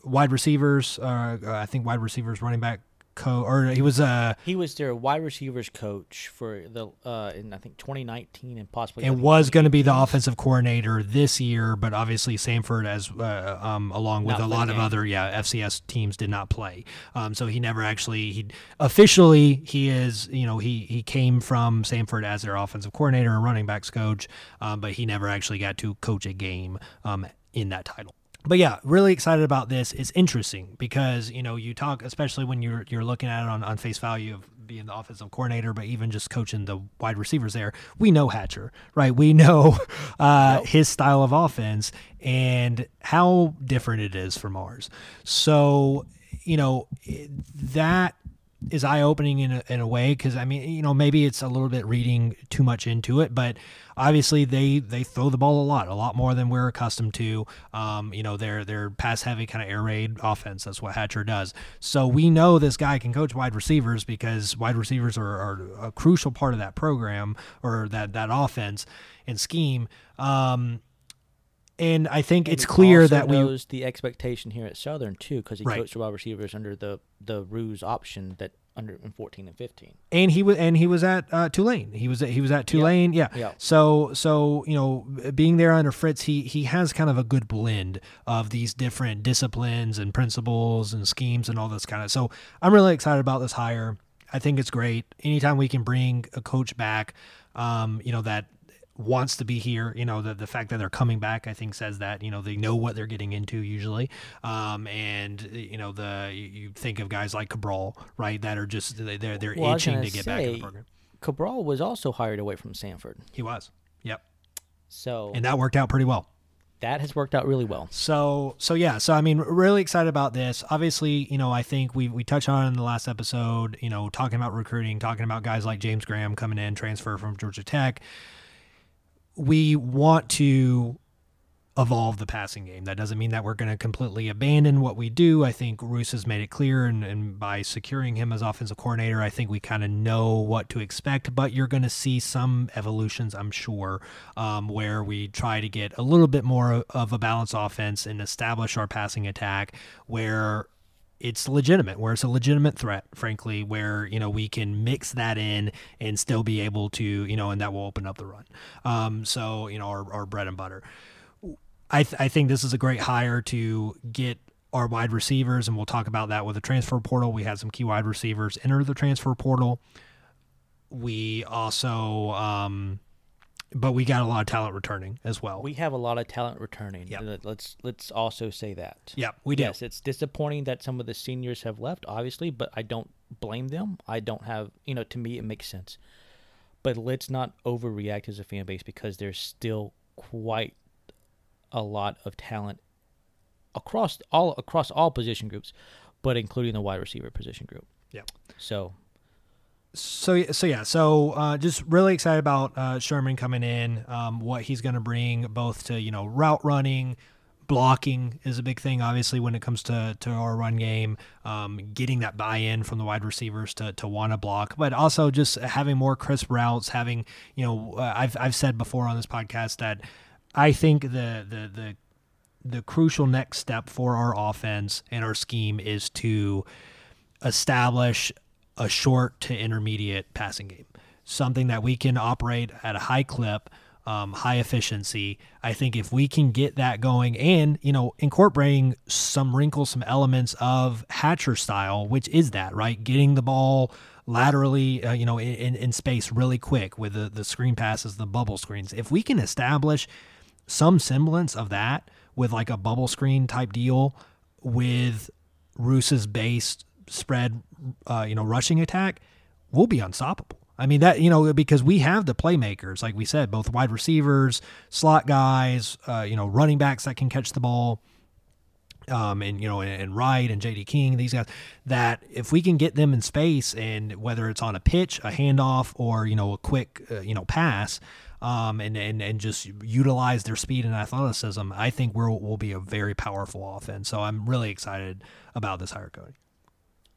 wide receivers. Uh, I think wide receivers, running back co, or he was uh He was their wide receivers coach for the uh, in I think 2019 and possibly and was going to be the offensive coordinator this year, but obviously Samford, as uh, um, along with Not a lot the of other yeah FCS teams, did not play. Um, so he never actually he officially he is you know he he came from Samford as their offensive coordinator and running backs coach, um, but he never actually got to coach a game um, in that title but yeah, really excited about this. It's interesting because you know you talk, especially when you're you're looking at it on, on face value of being the offensive coordinator, but even just coaching the wide receivers there. We know Hatcher, right? We *laughs* know uh, his style of offense and how different it is from ours. So you know that is eye opening in a, in a way because I mean you know maybe it's a little bit reading too much into it, but obviously they they throw the ball a lot, a lot more than we're accustomed to. Um, you know they're they're pass heavy kind of air raid offense. That's what Hatcher does. So we know this guy can coach wide receivers because wide receivers are, are a crucial part of that program or that that offense and scheme. Um, and I think And it's clear that we knows the expectation here at Southern too, because he Right. coached wide receivers under the the Ruse option that under in 14 and 15. and he was and he was at uh, Tulane. He was at, he was at Tulane. Yeah. Yeah. So so you know, being there under Fritz, he he has kind of a good blend of these different disciplines and principles and schemes and all this kind of. So I'm really excited about this hire. I think it's great. Anytime we can bring a coach back, um, you know that wants to be here. You know, the the fact that they're coming back, I think, says that you know they know what they're getting into usually. Um, and you know the you think of guys like Cabral, right, that are just they- they're they're Well, itching to get back in the program. Cabral was also hired away from Samford, He was, yep, so and that worked out pretty well. that has worked out really well. So so yeah, so I mean, really excited about this. Obviously, you know, I think we we touched on in the last episode. You know, talking about recruiting, talking about guys like James Graham coming in, transfer from Georgia Tech. We want to evolve the passing game. That doesn't mean that we're going to completely abandon what we do. I think Ruse has made it clear, and, and by securing him as offensive coordinator, I think we kind of know what to expect. But you're going to see some evolutions, I'm sure, um, where we try to get a little bit more of a balanced offense and establish our passing attack where it's legitimate, where it's a legitimate threat, frankly, where, you know, we can mix that in and still be able to, you know, and that will open up the run. Um, so, you know, our, our bread and butter. I, th- I think this is a great hire to get our wide receivers, and we'll talk about that with the transfer portal. We had some key wide receivers enter the transfer portal. We also, um, but we got a lot of talent returning as well. We have a lot of talent returning. Yep. Let's let's also say that. Yeah, we do. Yes, it's disappointing that some of the seniors have left, obviously, but I don't blame them. I don't have, you know, to me it makes sense. But let's not overreact as a fan base because there's still quite a lot of talent across all across all position groups, but including the wide receiver position group. Yeah. So so so yeah so uh, just really excited about uh, Sherman coming in um, what he's going to bring both to you know route running blocking is a big thing obviously when it comes to to our run game um, getting that buy-in from the wide receivers to to want to block but also just having more crisp routes having you know uh, I've I've said before on this podcast that I think the the the the crucial next step for our offense and our scheme is to establish a short to intermediate passing game, something that we can operate at a high clip, um, high efficiency. I think if we can get that going and, you know, incorporating some wrinkles, some elements of Hatcher style, which is that, right? Getting the ball laterally, uh, you know, in, in space really quick with the, the screen passes, the bubble screens. If we can establish some semblance of that with like a bubble screen type deal with Ruse's base spread, uh, you know, rushing attack, we'll be unstoppable. I mean that you know because we have the playmakers, like we said, both wide receivers, slot guys, uh, you know, running backs that can catch the ball, um, and you know, and, and Wright and J.D. King, these guys. That if we can get them in space, and whether it's on a pitch, a handoff, or you know, a quick, uh, you know, pass, um, and, and and just utilize their speed and athleticism, I think we'll will be a very powerful offense. So I'm really excited about this hire, Cody.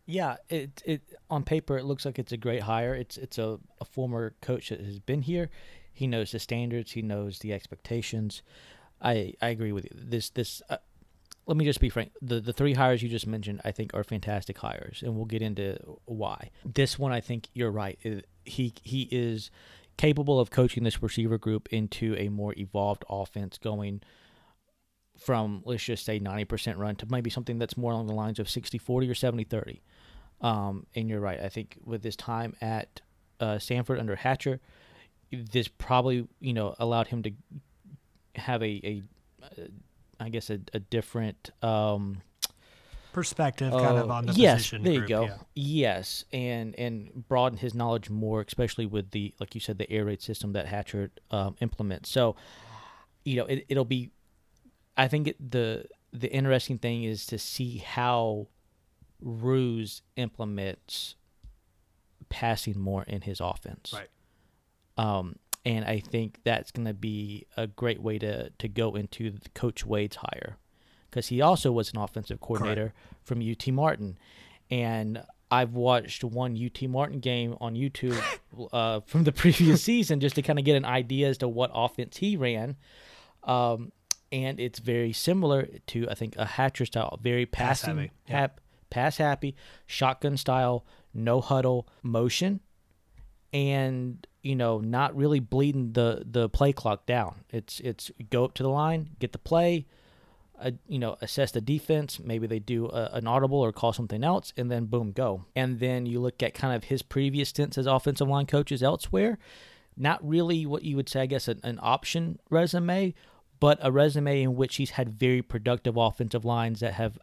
Yeah, it it on paper it looks like it's a great hire. It's it's a, a former coach that has been here. He knows the standards. He knows the expectations. I I agree with you. This this. Uh, let me just be frank. The the three hires you just mentioned, I think, are fantastic hires, and we'll get into why. This one, I think you're right. He he is capable of coaching this receiver group into a more evolved offense, going from let's just say 90% run to maybe something that's more along the lines of 60 40 or 70 30 um, and you're right i think with this time at uh, Samford under hatcher this probably you know allowed him to have a, a, a I guess a, a different um, perspective kind uh, of on the yes, position. There group, you go. yeah. Yes, and and broaden his knowledge more, especially with the like you said the air raid system that Hatcher um, implements. So, you know, it, it'll be. I think it, the the interesting thing is to see how Ruse implements passing more in his offense. Right. Um, and I think that's going to be a great way to to go into Coach Wade's hire because he also was an offensive coordinator Correct. from UT Martin, and I've watched one UT Martin game on YouTube *laughs* uh, from the previous *laughs* season just to kind of get an idea as to what offense he ran. Um, and it's very similar to I think a Hatcher style, very passing, pass hap, pass happy, shotgun style, no huddle motion, and you know not really bleeding the the play clock down. It's it's go up to the line, get the play, uh, you know assess the defense. Maybe they do a, an audible or call something else, and then boom go. And then you look at kind of his previous stints as offensive line coaches elsewhere. Not really what you would say, I guess, an, an option resume, but a resume in which he's had very productive offensive lines that have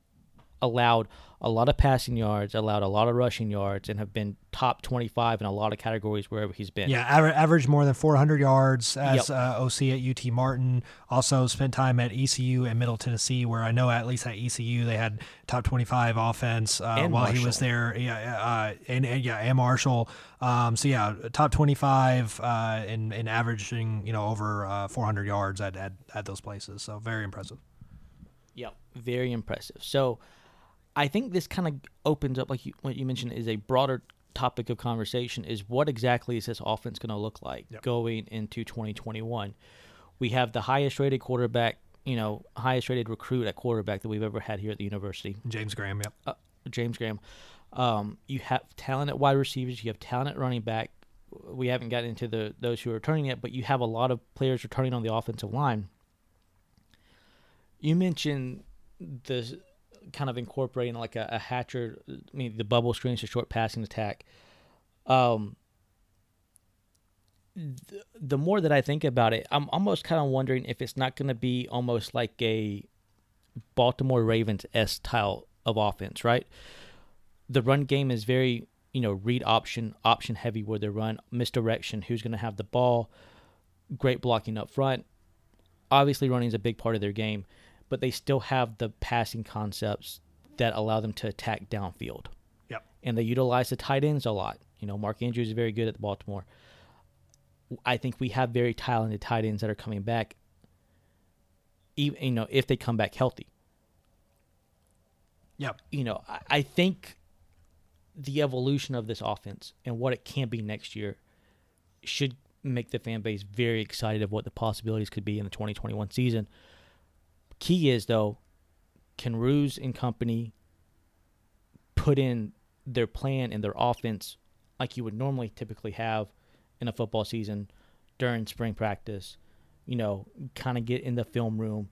allowed a lot of passing yards, allowed a lot of rushing yards, and have been top 25 in a lot of categories wherever he's been. Yeah, aver- average more than 400 yards as yep. uh, OC at UT Martin. Also spent time at ECU and Middle Tennessee, where I know at least at ECU they had top 25 offense uh, while Marshall. he was there. Yeah, uh, and, and, yeah, and Marshall. Um, so yeah, top 25 uh, in in averaging you know over uh, 400 yards at, at at those places. So very impressive. Yep, very impressive. So I think this kind of opens up, like you, what you mentioned, is a broader topic of conversation. Is what exactly is this offense going to look like yep. going into 2021? We have the highest rated quarterback, you know, highest rated recruit at quarterback that we've ever had here at the university. James Graham, yep. Uh, James Graham. Um, you have talent at wide receivers. You have talent at running back. We haven't gotten into the those who are returning yet, but you have a lot of players returning on the offensive line. You mentioned the kind of incorporating like a, a hatcher, I mean, the bubble screens to short passing attack. Um, the, the more that I think about it, I'm almost kind of wondering if it's not going to be almost like a Baltimore Ravens s style of offense, right? The run game is very, you know, read option, option heavy where they run, misdirection, who's going to have the ball, great blocking up front. Obviously, running is a big part of their game but they still have the passing concepts that allow them to attack downfield. Yep. And they utilize the tight ends a lot. You know, Mark Andrews is very good at Baltimore. I think we have very talented tight ends that are coming back. Even you know, if they come back healthy. Yep. You know, I, I think the evolution of this offense and what it can be next year should make the fan base very excited of what the possibilities could be in the 2021 season. Key is though, can Ruse and company put in their plan and their offense like you would normally typically have in a football season during spring practice? You know, kind of get in the film room,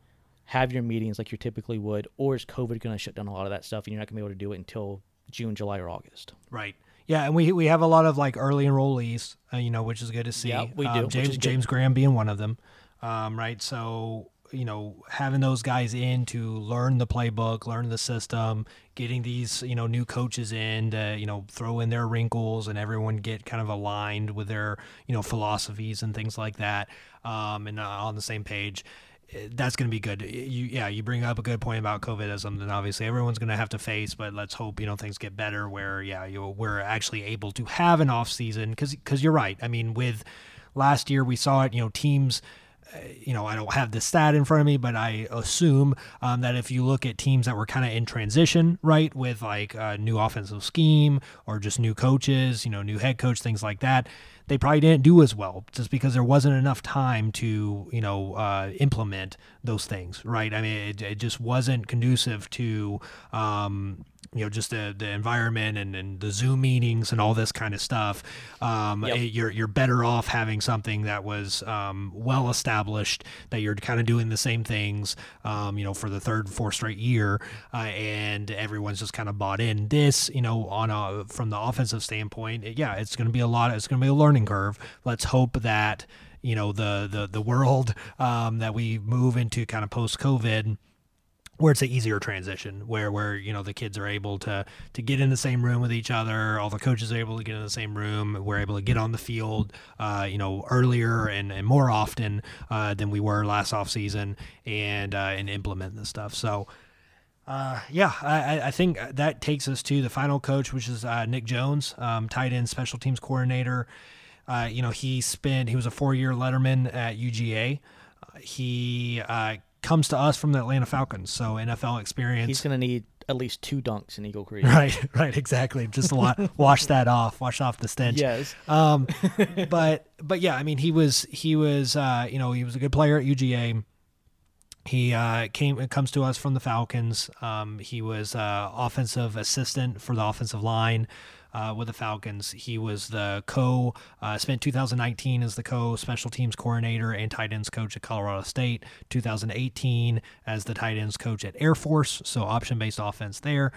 have your meetings like you typically would, or is COVID going to shut down a lot of that stuff and you're not going to be able to do it until June, July, or August? Right. Yeah, and we we have a lot of like early enrollees, uh, you know, which is good to see. Yeah, we do. Um, James James Graham being one of them, um, right? So you know having those guys in to learn the playbook learn the system getting these you know new coaches in to you know throw in their wrinkles and everyone get kind of aligned with their you know philosophies and things like that um, and uh, on the same page eh, that's going to be good. You, yeah, you bring up a good point about COVID as something obviously everyone's going to have to face, but let's hope you know things get better. Where yeah, you we're actually able to have an off season because because you're right. I mean, with last year we saw it. You know, teams you know, I don't have the stat in front of me, but I assume um, that if you look at teams that were kind of in transition, right, with like a new offensive scheme or just new coaches, you know, new head coach, things like that, they probably didn't do as well just because there wasn't enough time to, you know, uh, implement those things, right? I mean, it, it just wasn't conducive to, um, you know just the the environment and, and the Zoom meetings and all this kind of stuff. Um, yep. You're you're better off having something that was um, well established that you're kind of doing the same things, um, you know, for the third fourth straight year, uh, and everyone's just kind of bought in. This, you know, on a from the offensive standpoint, yeah, it's going to be a lot. It's going to be a learning curve. Let's hope that you know the the the world um, that we move into kind of post COVID where it's an easier transition where where you know the kids are able to to get in the same room with each other all the coaches are able to get in the same room we're able to get on the field uh, you know earlier and, and more often uh, than we were last off season and uh, and implement this stuff so uh, yeah, I, I, think that takes us to the final coach, which is uh, Nick Jones, um, tight end special teams coordinator. Uh, you know, he spent he was a four year letterman at UGA. he comes to us from the Atlanta Falcons. So NFL experience. He's going to need at least two dunks in Eagle Creek. Right, *laughs* right, exactly. Just a lot, *laughs* wash that off, wash off the stench. Yes. Um, *laughs* but but yeah, I mean, he was he was uh, you know he was a good player at UGA. He uh, came comes to us from the Falcons. Um, he was uh, offensive assistant for the offensive line uh, with the Falcons. He was the co uh, spent 2019 as the co special teams coordinator and tight ends coach at Colorado State. 2018 as the tight ends coach at Air Force. So option based offense there.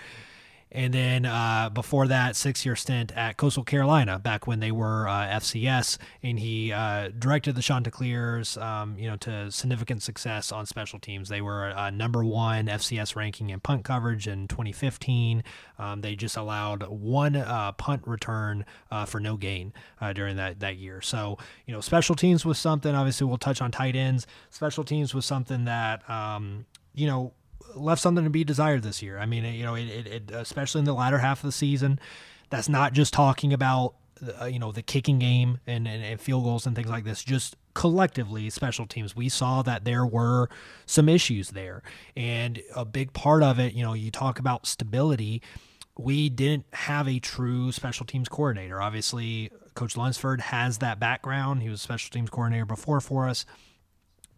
And then uh, before that, six year stint at Coastal Carolina, back when they were uh, FCS, and he uh, directed the Chanticleers, um, you know, to significant success on special teams. They were uh, number one FCS ranking in punt coverage in 2015. Um, they just allowed one uh, punt return uh, for no gain during that that year. So you know, special teams was something. Obviously, we'll touch on tight ends. Special teams was something that um, you know left something to be desired this year. I mean, you know, it, it, it, especially in the latter half of the season, that's not just talking about uh, you know the kicking game and, and, and, field goals and things like this. Just collectively, special teams, we saw that there were some issues there, and a big part of it, you know, you talk about stability. We didn't have a true special teams coordinator. Obviously, Coach Lunsford has that background. He was special teams coordinator before for us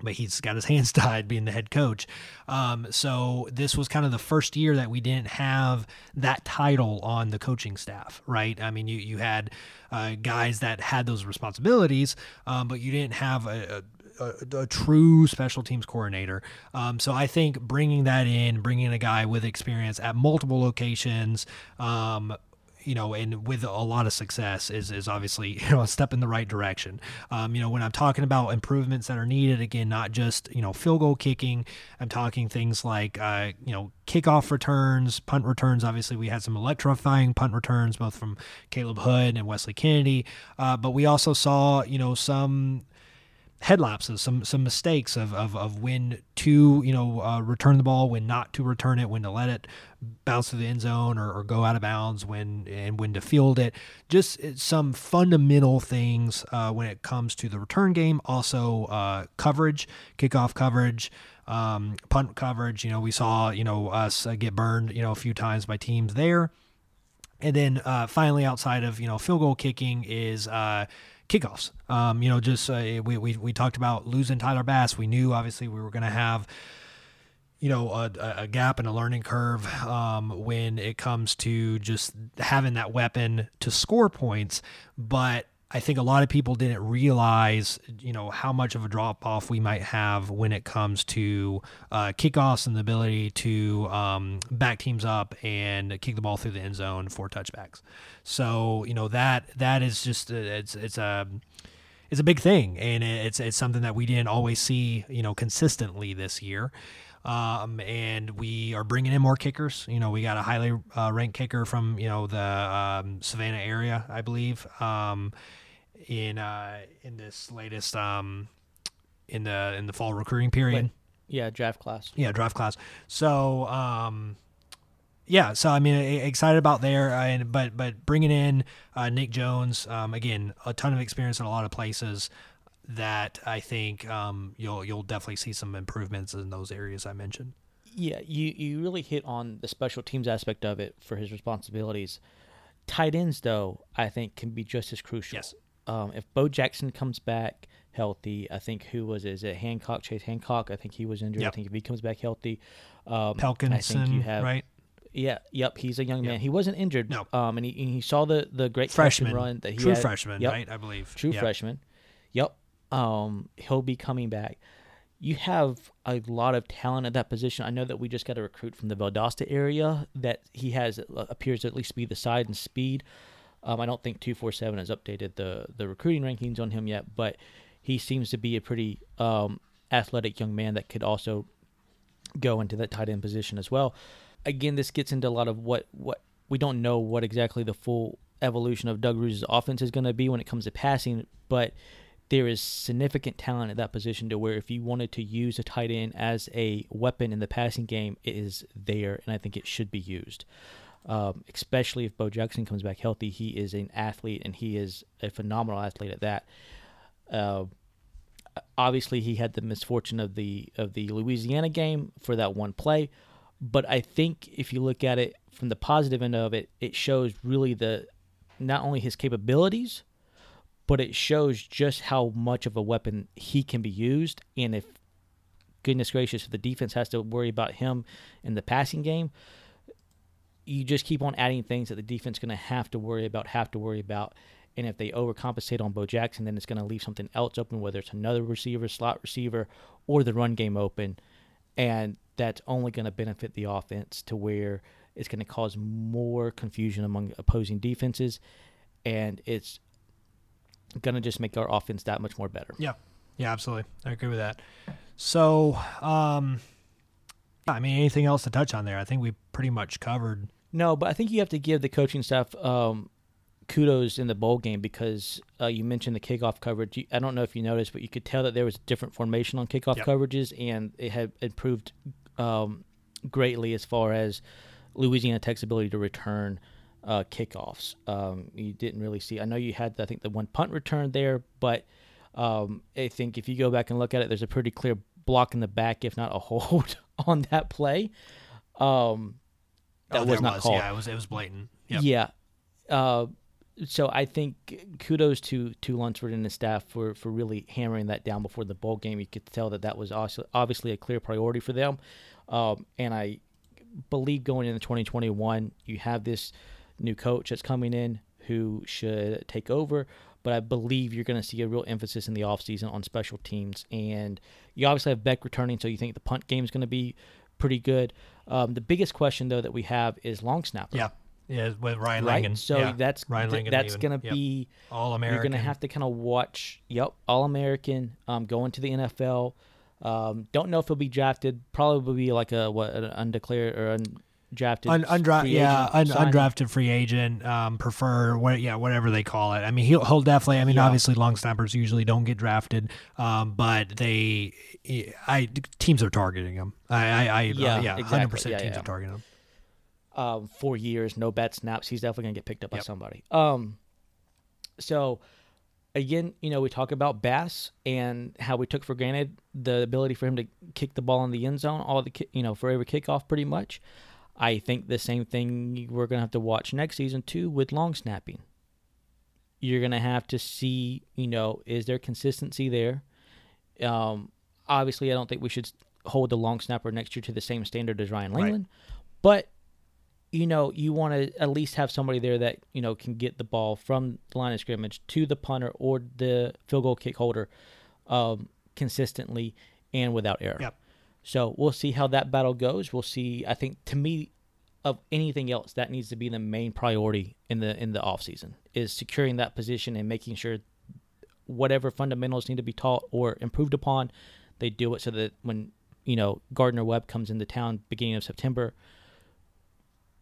but he's got his *laughs* hands tied being the head coach. Um, so this was kind of the first year that we didn't have that title on the coaching staff, right? I mean, you you had uh, guys that had those responsibilities, um, but you didn't have a, a, a, a true special teams coordinator. Um, so I think bringing that in, bringing a guy with experience at multiple locations, um, you know, and with a lot of success is is obviously *laughs* you know a step in the right direction. Um, you know, when I'm talking about improvements that are needed, again, not just you know field goal kicking. I'm talking things like uh, you know kickoff returns, punt returns. Obviously, we had some electrifying punt returns, both from Caleb Hood and Wesley Kennedy. Uh, but we also saw you know some head lapses, some some mistakes of, of, of when to you know uh, return the ball, when not to return it, when to let it bounce to the end zone or, or, go out of bounds, when and when to field it. Just uh, some fundamental things uh, when it comes to the return game. Also uh, coverage, kickoff coverage. Um, punt coverage, you know, we saw, you know, us uh, get burned, you know, a few times by teams there. And then uh, finally, outside of, you know, field goal kicking is, kickoffs. Um, you know, just uh, we, we we talked about losing Tyler Bass. We knew obviously we were going to have you know a, a, gap and a learning curve um, when it comes to just having that weapon to score points, but I think a lot of people didn't realize, you know, how much of a drop off we might have when it comes to uh, kickoffs and the ability to um, back teams up and kick the ball through the end zone for touchbacks. So you know that that is just uh, it's it's a it's a big thing, and it's it's something that we didn't always see, you know, consistently this year. Um, and we are bringing in more kickers. You know, we got a highly uh, ranked kicker from you know the um, Savannah area, I believe, um, in uh, in this latest um, in the in the fall recruiting period. Wait, yeah, draft class. Yeah, draft class. So um, yeah, so I mean, excited about there, uh, and but but bringing in uh, Nick Jones um, again, a ton of experience in a lot of places that I think um, you'll you'll definitely see some improvements in those areas I mentioned. Yeah, you you really hit on the special teams aspect of it for his responsibilities. Tight ends, though, I think can be just as crucial. Yes. Um, if Bo Jackson comes back healthy, I think who was it? Is it Hancock? Chase Hancock? I think he was injured. Yep. I think if he comes back healthy, um, Pelkinson, I think you have right. Yeah, yep. He's a young man. Yep. He wasn't injured. No. Um, and he, and he saw the the great freshman run that he true had. freshman, yep. right? I believe true yep. freshman. Yep um, he'll be coming back. You have a lot of talent at that position. I know that we just got a recruit from the Valdosta area that he has uh, appears to at least be the size and speed. Um, I don't think two four seven has updated the the recruiting rankings on him yet, but he seems to be a pretty um, athletic young man that could also go into that tight end position as well. Again, this gets into a lot of what what we don't know what exactly the full evolution of Doug Ruse's offense is going to be when it comes to passing, but there is significant talent at that position to where if you wanted to use a tight end as a weapon in the passing game, it is there, and I think it should be used. Um, especially if Bo Jackson comes back healthy, he is an athlete, and he is a phenomenal athlete at that. Uh, obviously, he had the misfortune of the of the Louisiana game for that one play, but I think if you look at it from the positive end of it, it shows really the not only his capabilities but it shows just how much of a weapon he can be used. And if, goodness gracious, if the defense has to worry about him in the passing game, you just keep on adding things that the defense is going to have to worry about, have to worry about. And if they overcompensate on Bo Jackson, then it's going to leave something else open, whether it's another receiver, slot receiver, or the run game open. And that's only going to benefit the offense to where It's going to cause more confusion among opposing defenses, and it's going to just make our offense that much more better. Yeah, yeah, absolutely. I agree with that. So, um, I mean, anything else to touch on there? I think we pretty much covered. No, but I think you have to give the coaching staff um, kudos in the bowl game because uh, you mentioned the kickoff coverage. I don't know if you noticed, but you could tell that there was a different formation on kickoff yep. coverages, and it had improved um, greatly as far as Louisiana Tech's ability to return uh, kickoffs. Um, you didn't really see. I know you had, I think, the one punt return there, but um, I think if you go back and look at it, there's a pretty clear block in the back, if not a *laughs* hold on that play. Um, that oh, was not was. called. Yeah, it was it was blatant. Yep. Yeah. Uh, so I think kudos to to Lunsford and his staff for for really hammering that down before the bowl game. You could tell that that was also obviously a clear priority for them, um, and I believe going into 2021, you have this new coach that's coming in who should take over. But I believe you're going to see a real emphasis in the offseason on special teams. And you obviously have Beck returning, so you think the punt game is going to be pretty good. Um, the biggest question, though, that we have is long snapper. Yeah. Yeah, with Ryan right? So yeah. that's Ryan Langan that's going to yep. be all American. You're going to have to kind of watch. Yep, all American. Um, going to the NFL. Um, don't know if he'll be drafted. Probably be like a what an undeclared or undrafted, Un, undra- yeah, un, undrafted free agent. Um, prefer what, yeah, whatever they call it. I mean, he'll he'll definitely. I mean, yeah. obviously, long snappers usually don't get drafted, um, but they, I teams are targeting him. I, I, I yeah, uh, yeah, hundred percent yeah, teams yeah. are targeting him. Um, four years, no bet snaps. He's definitely gonna get picked up yep. by somebody. Um, so again, you know, we talk about Bass and how we took for granted the ability for him to kick the ball in the end zone, all the you know for every kickoff, pretty much. I think the same thing we're gonna have to watch next season too with long snapping. You're gonna have to see, you know, is there consistency there? Um, obviously, I don't think we should hold the long snapper next year to the same standard as Ryan Langan, right. but you know, you want to at least have somebody there that, you know, can get the ball from the line of scrimmage to the punter or the field goal kick holder um, consistently and without error. Yep. So we'll see how that battle goes. We'll see. I think to me, of anything else, that needs to be the main priority in the in the off season is securing that position and making sure whatever fundamentals need to be taught or improved upon, they do it so that when you know Gardner Webb comes into town beginning of September,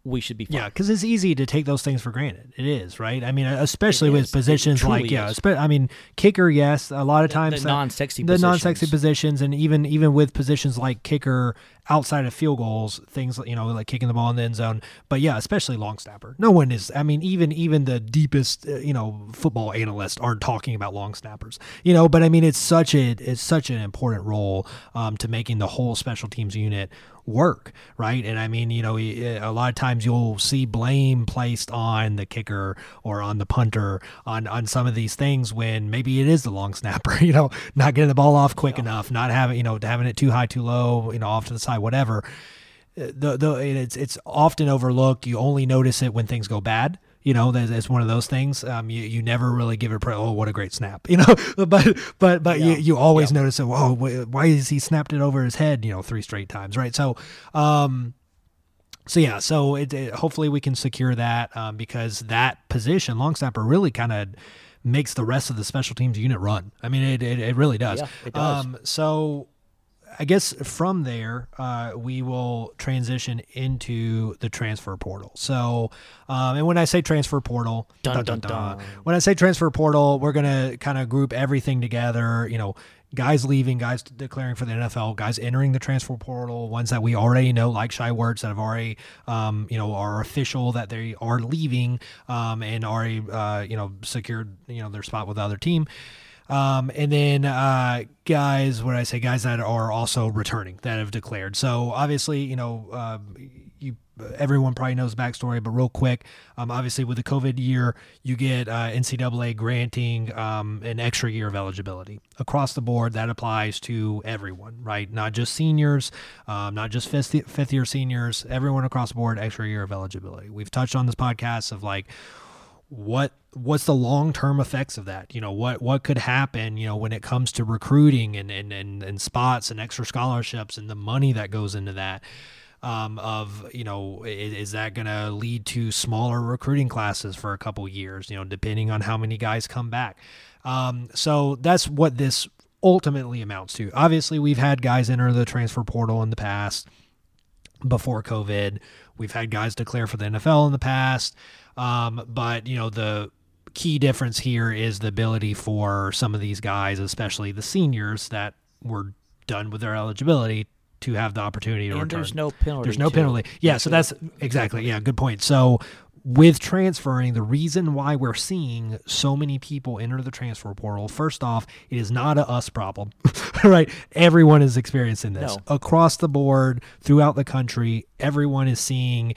we should be fine. Yeah, because it's easy to take those things for granted. It is, right? I mean, especially with positions like yeah, I mean, kicker, yes, a lot of times the, the non-sexy, the non-sexy positions, and even even with positions like kicker outside of field goals, things you know like kicking the ball in the end zone. But yeah, especially long snapper. No one is. I mean, even even the deepest uh, you know football analysts aren't talking about long snappers. You know, but I mean, it's such a it's such an important role um, to making the whole special teams unit work, right? And I mean, you know, a lot of times you'll see blame placed on the kicker or on the punter on on some of these things when maybe it is the long *laughs* snapper, you know, not getting the ball off quick yeah. enough, not having, you know, having it too high, too low, you know, off to the side, whatever. Uh, the, the it's it's often overlooked. You only notice it when things go bad you know that's, one of those things um, you, you never really give it pre- oh what a great snap *laughs* you know but but but yeah. you, you always yeah. notice it oh why is he snapped it over his head you know three straight times right so um so yeah so it, it hopefully we can secure that um, because that position long snapper really kind of makes the rest of the special teams unit run i mean it, it, it really does, yeah, it does. Um, so I guess from there, uh, we will transition into the transfer portal. So, um, and when I say transfer portal, dun, dun, dun, when I say transfer portal, we're going to kind of group everything together, you know, guys leaving, guys declaring for the NFL, guys entering the transfer portal, ones that we already know, like Shai Werts, that have already, um, you know, are official that they are leaving um, and already, uh, you know, secured, you know, their spot with the other team. Um, and then uh, guys, what I say, guys that are also returning that have declared. So obviously, you know, uh, you everyone probably knows backstory, but real quick, um, obviously with the COVID year, you get uh, NCAA granting um, an extra year of eligibility across the board. That applies to everyone, right? Not just seniors, um, not just fifth fifth year seniors. Everyone across the board, extra year of eligibility. We've touched on this podcast of like what what's the long term effects of that? You know, what what could happen, you know, when it comes to recruiting and and, and, and spots and extra scholarships and the money that goes into that. Um, of you know, is, is that going to lead to smaller recruiting classes for a couple years? You know, depending on how many guys come back. Um, so that's what this ultimately amounts to. Obviously, we've had guys enter the transfer portal in the past before COVID. We've had guys declare for the NFL in the past. Um, but, you know, the key difference here is the ability for some of these guys, especially the seniors that were done with their eligibility, to have the opportunity to and return. there's no penalty. There's no too. penalty. Yeah, so that's exactly. Yeah, good point. So with transferring, the reason why we're seeing so many people enter the transfer portal, first off, it is not a us problem, *laughs* right? Everyone is experiencing this No. across the board throughout the country. Everyone is seeing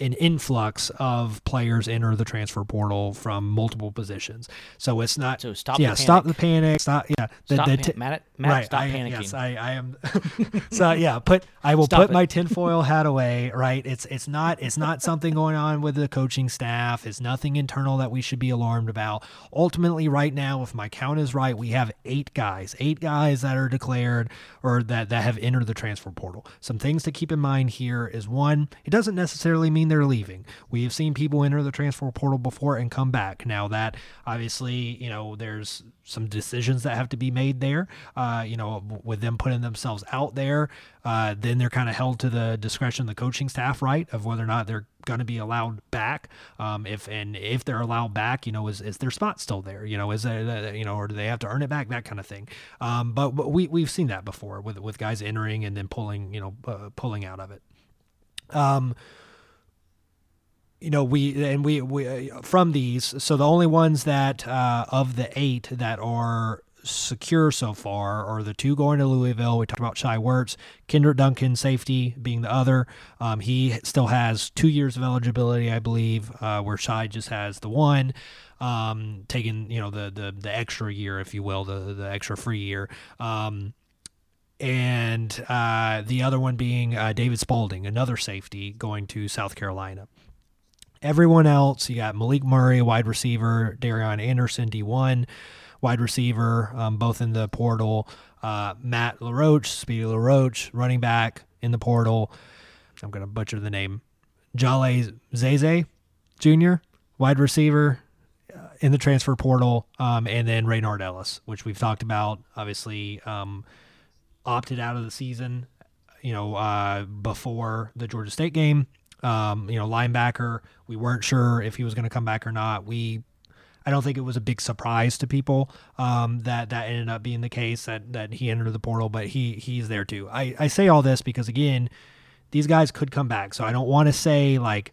an influx of players enter the transfer portal from multiple positions. So it's not. So stop the Yeah, stop the panic. panic. Stop. Yeah. The, Stop the pan- t- Matt, Matt, right. stop I, panicking. Yes, I, I am. *laughs* so yeah, put I will Stop put it. my tinfoil hat away. Right. It's it's not it's not something going on with the coaching staff. It's nothing internal that we should be alarmed about. Ultimately, right now, if my count is right, we have eight guys, eight guys that are declared or that that have entered the transfer portal. Some things to keep in mind here is one, it doesn't necessarily mean they're leaving. We have seen people enter the transfer portal before and come back. Now that obviously, you know, there's some decisions that have to be made there. Uh, you know, with them putting themselves out there, uh, then they're kind of held to the discretion of the coaching staff, right, of whether or not they're going to be allowed back. Um, if and if they're allowed back, you know, is, is their spot still there? You know, is there, you know, or do they have to earn it back? That kind of thing. Um, but, but we we've seen that before with with guys entering and then pulling, you know, uh, pulling out of it. Um, you know we and we, we uh, from these so the only ones that uh, of the eight that are secure so far are the two going to Louisville. We talked about Shai Werts, Kendrick Duncan, safety being the other. Um, he still has two years of eligibility, I believe, uh, where Shy just has the one. Um, taking you know the the the extra year, if you will, the the extra free year. Um, and uh, the other one being uh, David Spalding, another safety going to South Carolina. Everyone else, you got Malik Murray, wide receiver, Darion Anderson, D1, wide receiver, um, both in the portal. Uh, Matt LaRoche, Speedy LaRoche, running back in the portal. I'm going to butcher the name. Jale Zeze Jr., wide receiver uh, in the transfer portal. Um, and then Raynard Ellis, which we've talked about, obviously um, opted out of the season, you know, uh, before the Georgia State game. Um, you know, linebacker. We weren't sure if he was going to come back or not. We, I don't think it was a big surprise to people um, that that ended up being the case that that he entered the portal, but he he's there too. I I say all this because again, these guys could come back, so I don't want to say like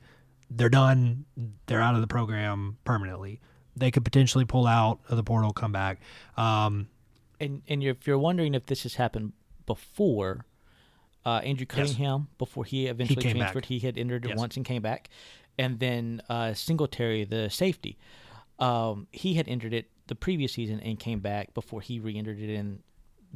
they're done, they're out of the program permanently. They could potentially pull out of the portal, come back. Um, and and if you're wondering if this has happened before, uh, Andrew Cunningham, before he eventually back. transferred, he had entered it Yes. once and came back, and then uh, Singletary, the safety, um, he had entered it the previous season and came back before he re-entered it in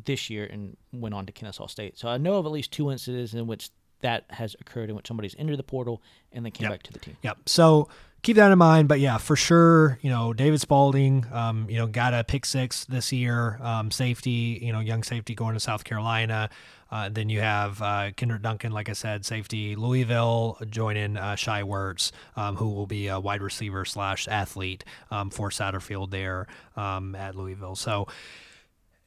this year and went on to Kennesaw State. So I know of at least two instances in which that has occurred in which somebody's entered the portal and then came Yep. back to the team. Yep. So keep that in mind. But yeah, for sure, you know, David Spalding, um, you know, got a pick six this year. Um, safety, you know, young safety going to South Carolina. Uh, then you have uh, Kendrick Duncan, like I said, safety Louisville joining uh, Shai Werts, um, who will be a wide receiver slash athlete um, for Satterfield there um, at Louisville. So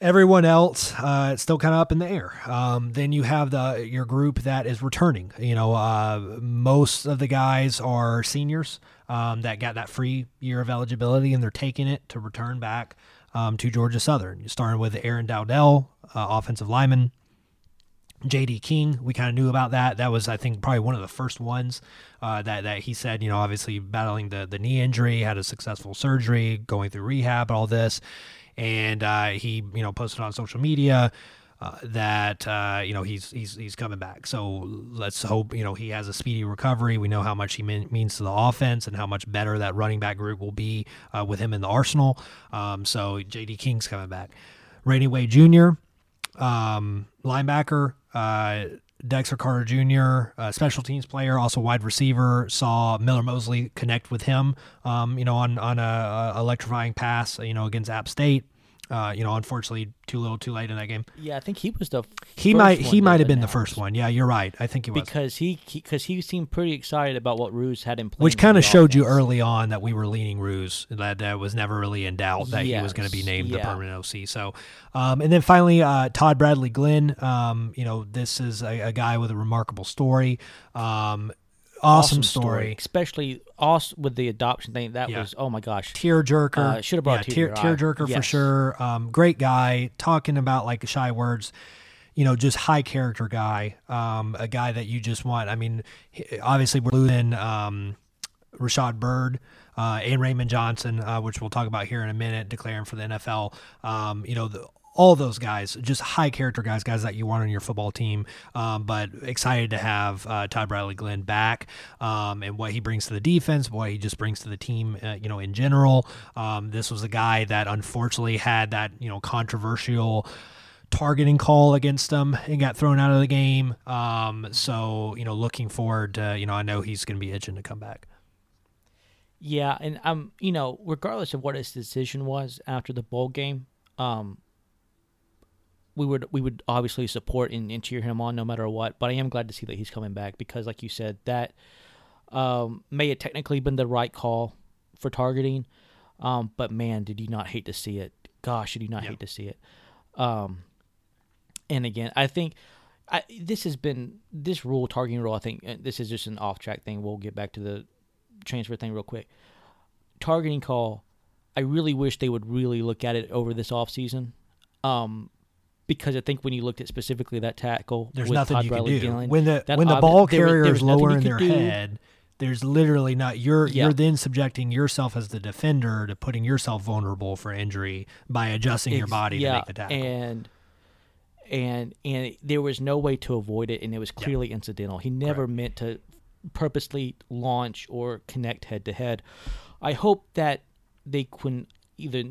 everyone else uh, it's still kind of up in the air um, then you have the your group that is returning you know uh, most of the guys are seniors um, that got that free year of eligibility and they're taking it to return back um, to georgia southern you starting with aaron dowdell uh, offensive lineman JD King, we kind of knew about that. That was, I think, probably one of the first ones uh, that that he said. You know, obviously battling the the knee injury, had a successful surgery, going through rehab, all this, and uh, he you know posted on social media uh, that uh, you know he's he's he's coming back. So let's hope you know he has a speedy recovery. We know how much he mean, means to the offense and how much better that running back group will be uh, with him in the arsenal. Um, so JD King's coming back. Rainy Way Jr um, linebacker, uh, Dexter Carter Jr., uh, special teams player, also wide receiver. Saw Miller Mosley connect with him, um, you know, on on a, a electrifying pass, you know, against App State. Uh, you know, unfortunately, too little, too late in that game. Yeah, I think he was the. He first might one he might have been the first one. Yeah, you're right. I think he was. because he because he, seemed pretty excited about what Ruse had in place. Which kind of showed you early on that we were leaning Ruse. That that was never really in doubt that he was going to be Yes, named the permanent OC. So, um, and then finally, uh, Todd Bradley Glenn. Um, you know, this is a, a guy with a remarkable story. Um, awesome, story. especially also with the adoption thing. That Yeah. was oh my gosh. Tear jerker. Uh, should've brought a yeah, tear tear, to your eye. tear jerker for Yes. sure. Um, great guy. Talking about like Shai Werts. You know, just high character guy. Um, a guy that you just want. I mean, obviously we're losing um, Rashad Bird. Uh, and Raymond Johnson, uh, which we'll talk about here in a minute, declaring for the NFL. Um, you know, the, all those guys, just high character guys, guys that you want on your football team. Um, but excited to have uh, Todd Bradley Glenn back um, and what he brings to the defense, what he just brings to the team, uh, you know, in general. Um, this was a guy that unfortunately had that, you know, controversial targeting call against him and got thrown out of the game. Um, so, you know, looking forward to, you know, I know he's going to be itching to come back. Yeah, and um, you know, regardless of what his decision was after the bowl game, um, we would we would obviously support and, and cheer him on no matter what. But I am glad to see that he's coming back because, like you said, that um, may have technically been the right call for targeting. Um, but man, did you not hate to see it? Gosh, did you not Yeah. hate to see it? Um, and again, I think I, this has been this rule targeting rule. I think this is just an off track thing. We'll get back to the transfer thing real quick. Targeting call. I really wish they would really look at it over this offseason. Um, because I think when you looked at specifically that tackle, There's with nothing Todd you Bradley can do Gillen, when the when the ball there there carrier was is nothing lower in their do. head. There's literally not you're Yeah. you're then subjecting yourself as the defender to putting yourself vulnerable for injury by adjusting your body yeah, to make the tackle. And and and there was no way to avoid it, and it was clearly incidental. He never meant to purposely launch or connect head to head. I hope that they can either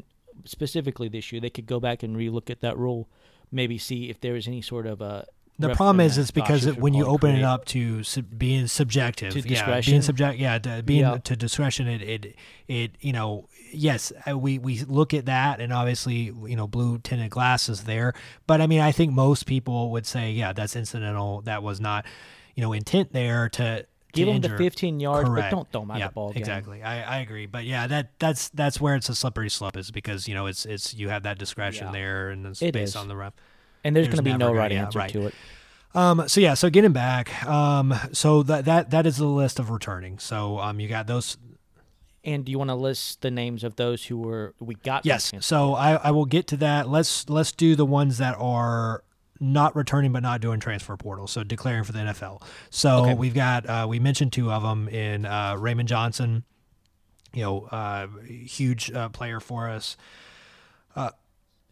specifically this year they could go back and relook at that rule, maybe see if there was any sort of a. The ref- problem is, it's because it, when you open it up to sub, being subjective, To yeah, being subject, yeah, to being Yeah. to discretion, it, it, it, you know, yes, uh, we we look at that, and obviously, you know, blue tinted glasses there, but I mean, I think most people would say, yeah, that's incidental. That was not, you know, intent there to. Give him the 15 yards, Correct. but don't throw him out yeah, the ball game. Exactly, I, I agree, but yeah, that that's that's where it's a slippery slope is because you know it's it's you have that discretion Yeah. there and it's It based is. on the ref. And there's, There's going to be no right answer right. to it. Um, so yeah, so getting back. Um, so that that that is the list of returning. So um, you got those. And do you want to list the names of those who were we got? Yes. So I, I will get to that. Let's let's do the ones that are not returning but not doing transfer portal. So declaring for the NFL. So Okay. we've got uh, we mentioned two of them in uh, Raymond Johnson. You know, uh, huge uh, player for us.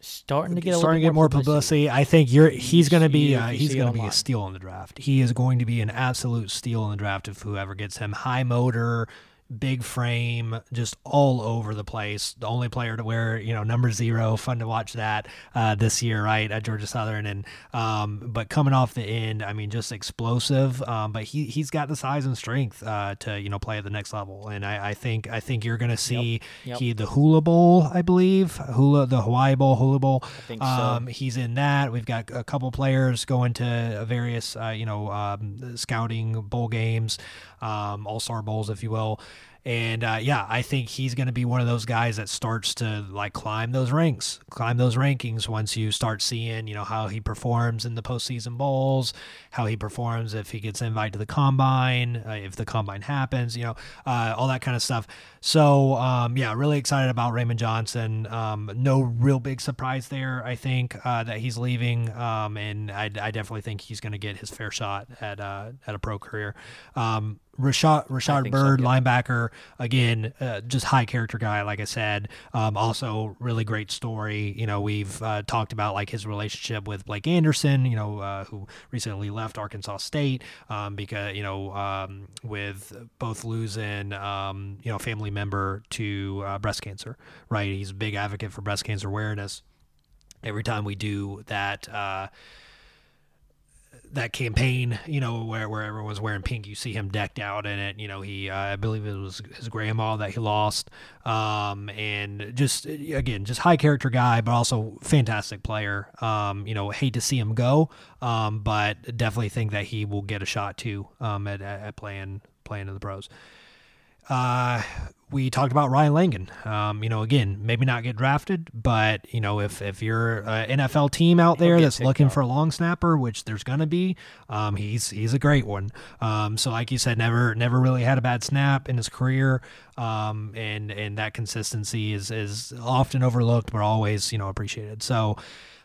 starting to get a starting to get more publicity. I think you're he's going to be uh, he's going to be a steal in the draft. He is going to be an absolute steal in the draft if whoever gets him. High motor, big frame, just all over the place. The only player to wear you know number zero. Fun to watch that uh, this year, right at Georgia Southern, and um, but coming off the end, I mean, just explosive. Um, but he he's got the size and strength uh, to you know play at the next level, and I, I think I think you're going to see Yep. he the Hula Bowl, I believe, Hula the Hawaii Bowl, Hula Bowl. I think so. um, he's in that. We've got a couple players going to various, uh, you know, um, scouting bowl games, um, all star bowls, if you will. And uh, yeah, I think he's going to be one of those guys that starts to like climb those ranks, climb those rankings once you start seeing, you know, how he performs in the postseason bowls, how he performs if he gets invited to the combine, uh, if the combine happens, you know, uh, all that kind of stuff. So um, yeah, really excited about Raymond Johnson. Um, no real big surprise there, I think, uh, that he's leaving, um, and I, I definitely think he's going to get his fair shot at uh, at a pro career. Um, Rashad Rashad think so, Bird, yeah. linebacker, again, uh, just high character guy, like I said. Um, also, really great story. You know, we've uh, talked about like his relationship with Blake Anderson. You know, uh, who recently left Arkansas State um, because you know um, with both losing um, you know family member to uh, breast cancer. Right, he's a big advocate for breast cancer awareness. Every time we do that. Uh, that campaign, you know, where where everyone was wearing pink, you see him decked out in it. You know, he uh, I believe it was his grandma that he lost, um, and just again, just high character guy, but also fantastic player. Um, you know, hate to see him go, um, but definitely think that he will get a shot too um, at, at playing playing in the pros. Uh, we talked about Ryan Langan. Um, you know, again, maybe not get drafted, but you know, if if you're an NFL team out there that's looking for a long snapper, which there's gonna be, um, he's he's a great one. Um, so like you said, never never really had a bad snap in his career, um, and and that consistency is is often overlooked, but always you know appreciated. So,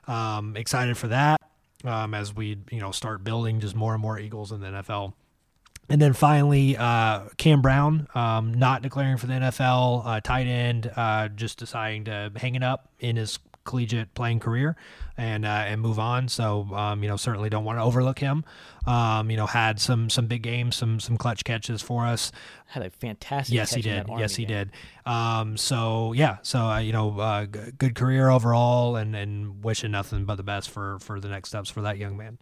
um, excited for that um, as we you know start building just more and more Eagles in the NFL. And then finally, uh, Cam Brown, um, not declaring for the NFL, uh, tight end, uh, just deciding to hang it up in his collegiate playing career and uh, and move on. So um, you know, certainly don't want to overlook him. Um, you know, had some some big games, some some clutch catches for us. Had a fantastic. Yes, he did. Yes, he game. did. Um, so yeah, so uh, you know, uh, g- good career overall, and and wishing nothing but the best for for the next steps for that young man.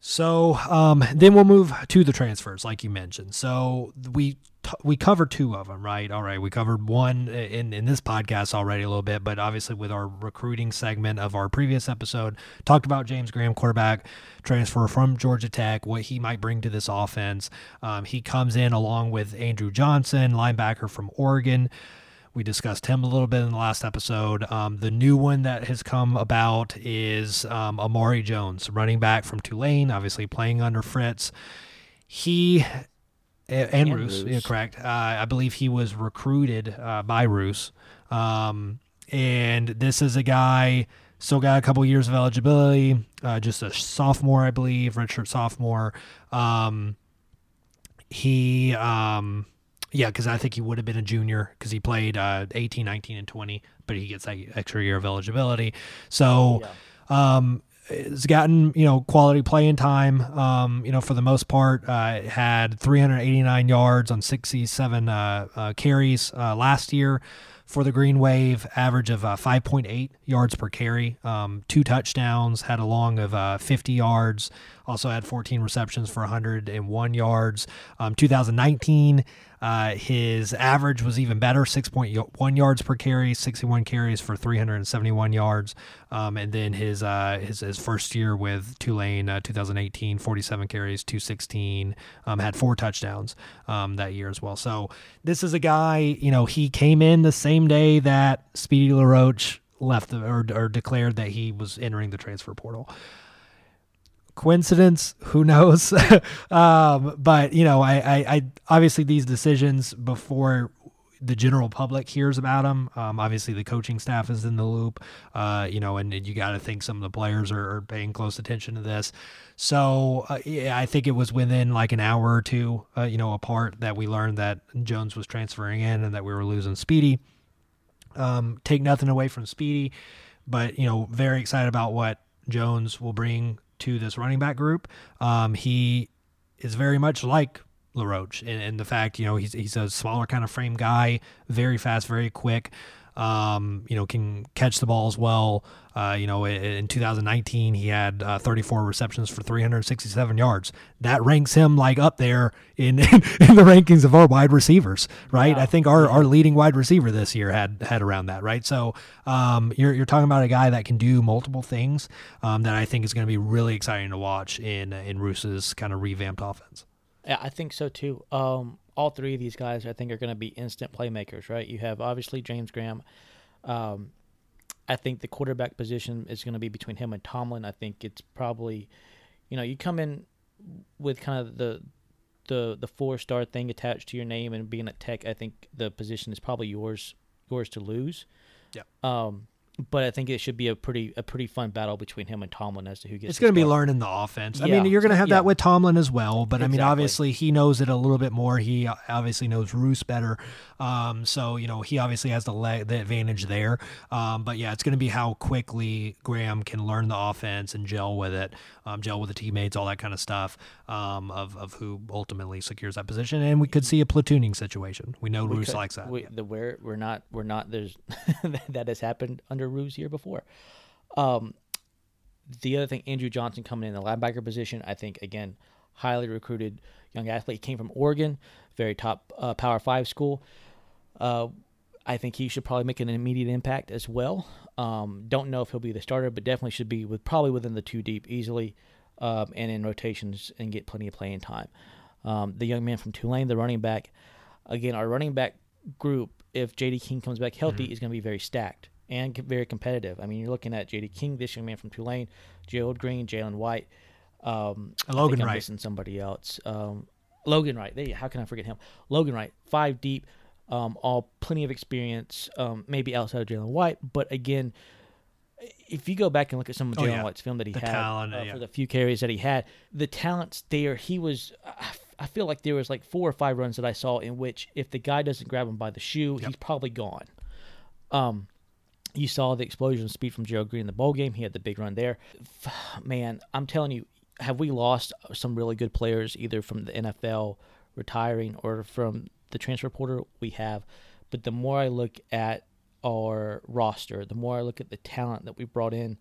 So um, then we'll move to the transfers, like you mentioned. So we t- we covered two of them, right? All right, we covered one in in this podcast already a little bit, but obviously with our recruiting segment of our previous episode, talked about James Graham, quarterback transfer from Georgia Tech, what he might bring to this offense. Um, he comes in along with Andrew Johnson, linebacker from Oregon. We discussed him a little bit in the last episode. Um, the new one that has come about is um, Amari Jones, running back from Tulane, obviously playing under Fritz. He and, and Ruse, yeah, correct. Uh, I believe he was recruited uh, by Ruse, um, and this is a guy still got a couple years of eligibility. Uh, just a sophomore, I believe, redshirt sophomore. Um, he um, yeah, because I think he would have been a junior because he played uh, 18, 19, and 20, but he gets that extra year of eligibility. So, yeah. um, has gotten you know quality playing time. Um, you know for the most part, uh, had 389 yards on 67 uh, uh, carries uh, last year for the Green Wave, average of uh, 5.8 yards per carry, um, two touchdowns, had a long of uh, 50 yards, also had 14 receptions for 101 yards. Um, 2019, uh, his average was even better 6.1 yards per carry, 61 carries for 371 yards. Um, and then his, uh, his, his first year with Tulane, uh, 2018, 47 carries, 216, um, had four touchdowns um, that year as well. So this is a guy, you know, he came in the same day that Speedy LaRoche left or, or declared that he was entering the transfer portal coincidence? Who knows? *laughs* Um, but you know I, I, I obviously these decisions before the general public hears about them um, obviously the coaching staff is in the loop uh, you know and, and you got to think some of the players are, are, paying close attention to this. So uh, yeah, i think it was within like an hour or two uh, you know apart that we learned that jones was transferring in and that we were losing speedy. Um, take nothing away from speedy but you know very excited about what jones will bring to this running back group. Um, he is very much like LaRoche and, and the fact, you know, he's, he's a smaller kind of frame guy, very fast, very quick. Um, you know, can catch the ball as well. Uh, you know, in, in 2019, he had uh, 34 receptions for 367 yards. That ranks him like up there in in, *laughs* in the rankings of our wide receivers, right? Wow. I think our, our leading wide receiver this year had had around that, right? So um, you're you're talking about a guy that can do multiple things um, that I think is going to be really exciting to watch in in Ruse's kind of revamped offense. Yeah, I think so too. Um, all three of these guys, I think, are going to be instant playmakers, right? You have obviously James Graham. Um, I think the quarterback position is going to be between him and Tomlin. I think it's probably, you know, you come in with kind of the the the four star thing attached to your name and being at Tech. I think the position is probably yours yours to lose. Yeah. Um, but I think it should be a pretty a pretty fun battle between him and Tomlin as to who gets. It's going to be learning the offense. I mean, you're going to have yeah. that with Tomlin as well, but exactly. I mean, obviously he knows it a little bit more. He obviously knows Ruse better, um, so you know he obviously has the leg, the advantage there. Um, but yeah, it's going to be how quickly Graham can learn the offense and gel with it, um, gel with the teammates, all that kind of stuff um, of of who ultimately secures that position. And we could see a platooning situation. We know we Ruse could, likes that. We, the where we're not we're not there's *laughs* that has happened under Ruse here before. Um, the other thing, Andrew Johnson coming in the linebacker position, I think again, highly recruited young athlete. He came from Oregon, very top uh, Power Five school. Uh, I think he should probably make an immediate impact as well. Um, don't know if he'll be the starter, but definitely should be with probably within the two deep easily, um, and in rotations and get plenty of playing time. Um, the young man from Tulane, the running back, again, our running back group, if J.D. King comes back healthy, mm-hmm. is going to be very stacked and very competitive. I mean, you're looking at J.D. King, this young man from Tulane, Gerald Green, Jalen White, um, Logan I Wright, and somebody else. Um, Logan Wright. There, how can I forget him? Logan Wright, five deep, um, all plenty of experience, um, maybe outside of Jalen White, but again, if you go back and look at some of Jalen oh, yeah. White's film that he the had talent, uh, yeah. for the few carries that he had, the talents there, he was. I feel like there was like four or five runs that I saw in which if the guy doesn't grab him by the shoe, yep. he's probably gone. Um, you saw the explosion of speed from Gerald Green in the bowl game. He had the big run there. *sighs* Man, I'm telling you, have we lost some really good players either from the NFL retiring or from the transfer portal? We have. But the more I look at our roster, the more I look at the talent that we brought in,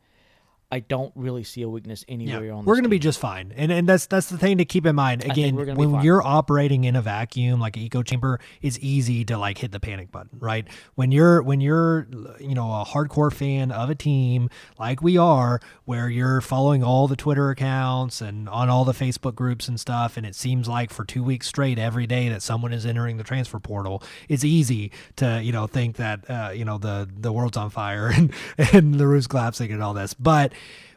I don't really see a weakness anywhere yeah, on. We're going to be just fine, and and that's that's the thing to keep in mind. Again, when you're operating in a vacuum like an echo chamber, it's easy to like hit the panic button, right? When you're when you're you know a hardcore fan of a team like we are, where you're following all the Twitter accounts and on all the Facebook groups and stuff, and it seems like for two weeks straight every day that someone is entering the transfer portal, it's easy to you know think that uh, you know the the world's on fire *laughs* and and the roof's collapsing and all this, but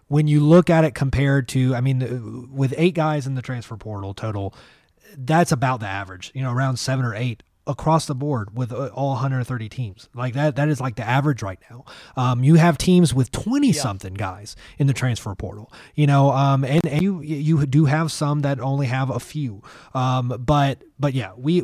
when you look at it compared to, I mean, with eight guys in the transfer portal total, that's about the average, you know, around seven or eight across the board with uh, all 130 teams. Like that, that is like the average right now. Um, you have teams with 20 yeah. something guys in the transfer portal, you know, um, and, and you, you do have some that only have a few. Um, but, but yeah, we,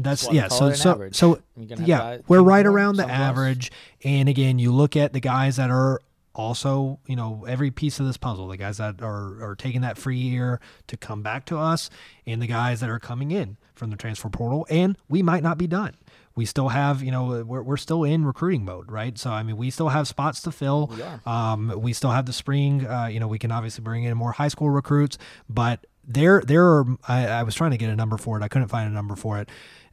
that's yeah. So so so yeah, we're right around the average. And again, you look at the guys that are also, you know, every piece of this puzzle, the guys that are, are taking that free year to come back to us and the guys that are coming in from the transfer portal, and we might not be done. We still have, you know, we're, we're still in recruiting mode, right? So, I mean, we still have spots to fill. We, are. Um, we still have the spring, uh, you know, we can obviously bring in more high school recruits, but there, there are, I, I was trying to get a number for it. I couldn't find a number for it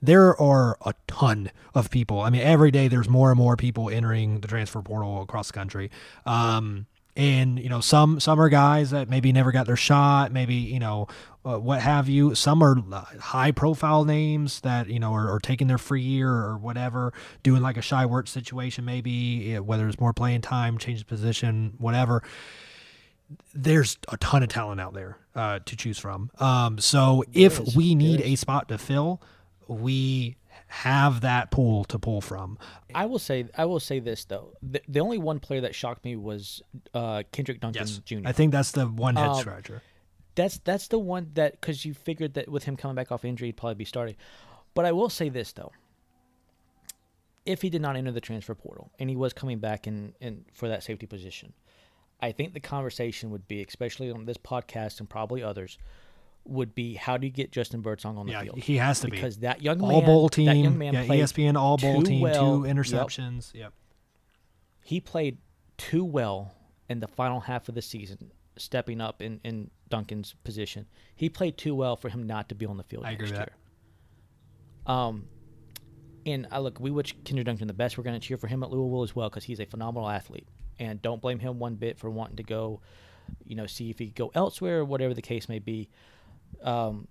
there are a ton of people. I mean, every day there's more and more people entering the transfer portal across the country. Um, and you know, some some are guys that maybe never got their shot, maybe you know, uh, what have you. Some are uh, high profile names that you know are, are, taking their free year or whatever, doing like a Shai Werts situation, maybe whether it's more playing time, change position, whatever there's a ton of talent out there uh, to choose from. Um, so if we need a spot to fill, we have that pool to pull from. I will say I will say this though. The, the only one player that shocked me was uh, Kendrick Duncan yes. Jr. I think that's the one head um, scratcher. That's that's the one that cuz you figured that with him coming back off injury he'd probably be starting. But I will say this though. If he did not enter the transfer portal and he was coming back in, in for that safety position, I think the conversation would be, especially on this podcast and probably others, would be how do you get Justin Birdsong on the yeah, field? He has to be. because be. that young all man, bowl team, that young man yeah, ESPN all bowl team, well. two interceptions. Yep. yep. He played too well in the final half of the season, stepping up in, in Duncan's position. He played too well for him not to be on the field I next agree year. Um, and I look, we wish Kendrick Duncan the best. We're going to cheer for him at Louisville as well because he's a phenomenal athlete, and don't blame him one bit for wanting to go, you know, see if he could go elsewhere or whatever the case may be. Um,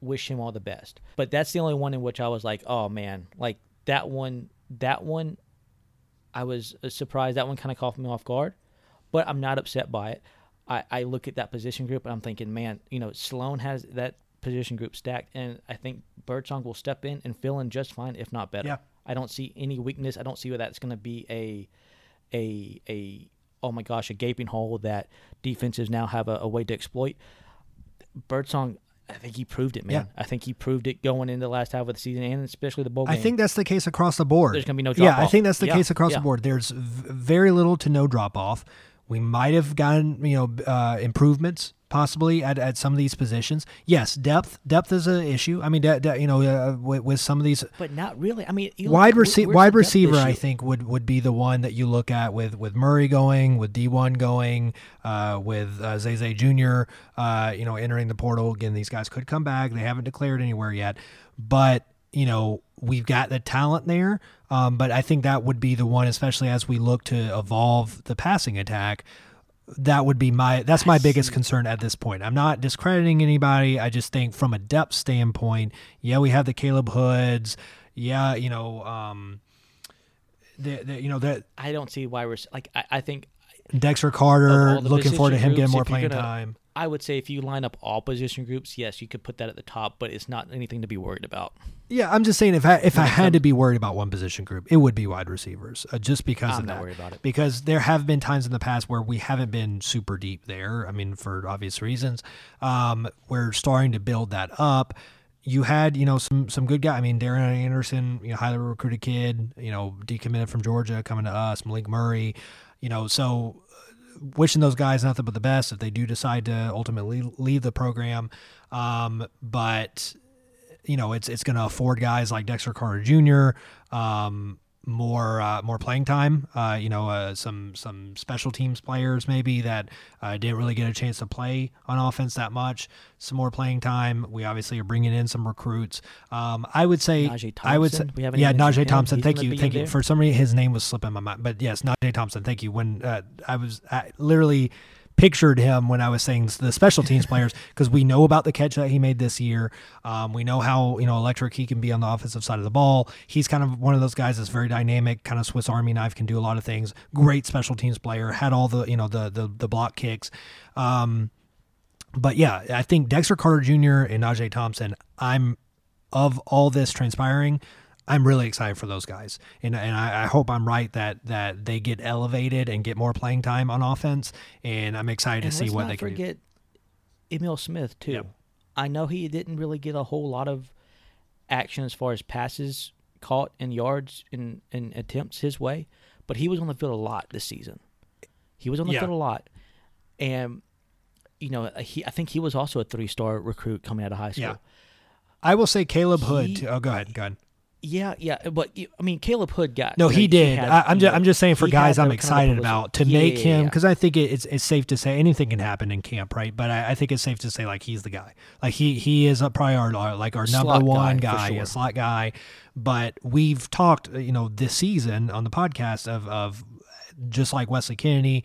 wish him all the best. But that's the only one in which I was like, oh man, like that one, that one, I was uh, surprised. That one kind of caught me off guard, but I'm not upset by it. I, I look at that position group and I'm thinking, man, you know, Sloan has that position group stacked, and I think Birdsong will step in and fill in just fine, if not better. Yeah. I don't see any weakness. I don't see where that's going to be a, a, a, oh my gosh, a gaping hole that defenses now have a, a way to exploit. Birdsong, I think he proved it, man. Yeah. I think he proved it going into the last half of the season and especially the bowl game. I think that's the case across the board. There's going to be no drop off. Yeah, off. I think that's the yeah. case across yeah. the board. There's v- very little to no drop off. We might have gotten, you know, uh, improvements possibly at, at some of these positions. Yes, depth depth is an issue. I mean, de- de- you know, uh, with, with, some of these, but not really. I mean, wide receiver wide receiver, I think would would be the one that you look at with with Murray going, with D one going, uh, with uh, Zay Zay Jr. Uh, you know, entering the portal again. These guys could come back. They haven't declared anywhere yet, but you know we've got the talent there. Um, but I think that would be the one, especially as we look to evolve the passing attack that would be my that's my biggest concern at this point. I'm not discrediting anybody. I just think from a depth standpoint, yeah, we have the Caleb Hoods. Yeah, you know, um, the, the you know that I don't see why we're like I, I think Dexter Carter looking forward to him groups, getting more playing gonna, time. I would say if you line up all position groups, yes, you could put that at the top, but it's not anything to be worried about. Yeah, I'm just saying if I if I had to be worried about one position group, it would be wide receivers, uh, just because I'm of not that. Worried about it. Because there have been times in the past where we haven't been super deep there. I mean, for obvious reasons, um, we're starting to build that up. You had, you know, some some good guys. I mean, Darren Anderson, you know, highly recruited kid, you know, decommitted from Georgia, coming to us. Malik Murray, you know, so wishing those guys nothing but the best if they do decide to ultimately leave the program. Um, but you know, it's it's going to afford guys like Dexter Carter Jr. Um, more uh, more playing time. Uh, you know, uh, some some special teams players maybe that uh, didn't really get a chance to play on offense that much. Some more playing time. We obviously are bringing in some recruits. Um, I would say I would say yeah, Najee Thompson. Thank you, thank you. There? For some reason, his name was slipping my mind, but yes, Najee Thompson. Thank you. When uh, I was I literally pictured him when I was saying the special teams *laughs* players because we know about the catch that he made this year. Um, we know how you know electric he can be on the offensive side of the ball. He's kind of one of those guys that's very dynamic, kind of Swiss Army knife, can do a lot of things. Great special teams player, had all the you know the the, the block kicks. Um, but yeah, I think Dexter Carter Jr. and Najee Thompson. I'm of all this transpiring, I'm really excited for those guys, and and I, I, hope I'm right that that they get elevated and get more playing time on offense, and I'm excited and to see what they can forget Emil Smith too. Yep. I know he didn't really get a whole lot of action as far as passes caught and yards and, and attempts his way, but he was on the field a lot this season. He was on the yeah. field a lot, and you know he I think he was also a three star recruit coming out of high school. Yeah. I will say Caleb Hood. He, oh, go ahead. Go ahead. Yeah, yeah, but I mean, Caleb Hood got no. He did. He had, I, am just, I'm just saying for guys I'm excited about to yeah, make him because yeah. I think it, it's it's safe to say anything can happen in camp, right? But I, I, think it's safe to say like he's the guy. Like he he is a priority, uh, like our number slot one guy, guy sure. a slot guy. But we've talked, you know, this season on the podcast of of just like Wesley Kennedy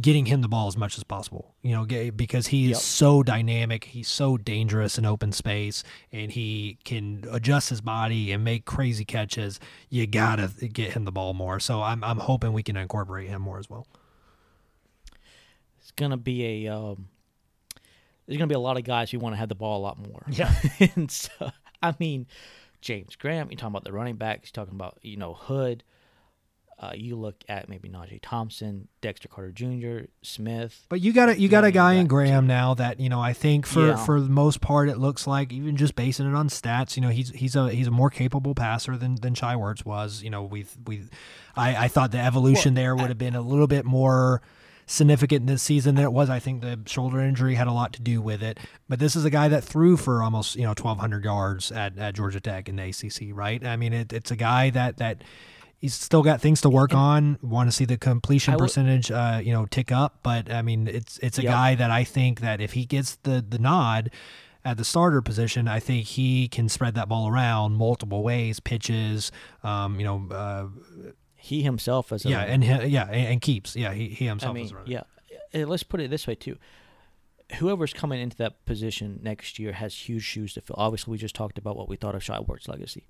getting him the ball as much as possible. You know, because he is yep. so dynamic, he's so dangerous in open space, and he can adjust his body and make crazy catches. You gotta get him the ball more. So I'm I'm hoping we can incorporate him more as well. It's gonna be a um, there's gonna be a lot of guys who want to have the ball a lot more. Yeah, *laughs* and so I mean, James Graham. You're talking about the running backs. You're talking about you know Hood. Uh, you look at maybe Najee Thompson, Dexter Carter Jr., Smith. But you got a you got a guy in Graham now that you know I think for yeah. for the most part it looks like even just basing it on stats, you know he's he's a he's a more capable passer than than Shai Werts was. You know we we I I thought the evolution well, there would have been a little bit more significant this season than it was. I think the shoulder injury had a lot to do with it. But this is a guy that threw for almost you know 1,200 yards at, at Georgia Tech in the ACC, right? I mean, it, it's a guy that that he's still got things to work on. Want to see the completion percentage, uh, you know, tick up. But I mean, it's it's a yep. guy that I think that if he gets the the nod at the starter position, I think he can spread that ball around multiple ways, pitches, um, you know. Uh, he himself as yeah, and he, yeah, and, and, keeps yeah, he, he himself I mean. Yeah, let's put it this way too. Whoever's coming into that position next year has huge shoes to fill. Obviously, we just talked about what we thought of Shai Werts' legacy.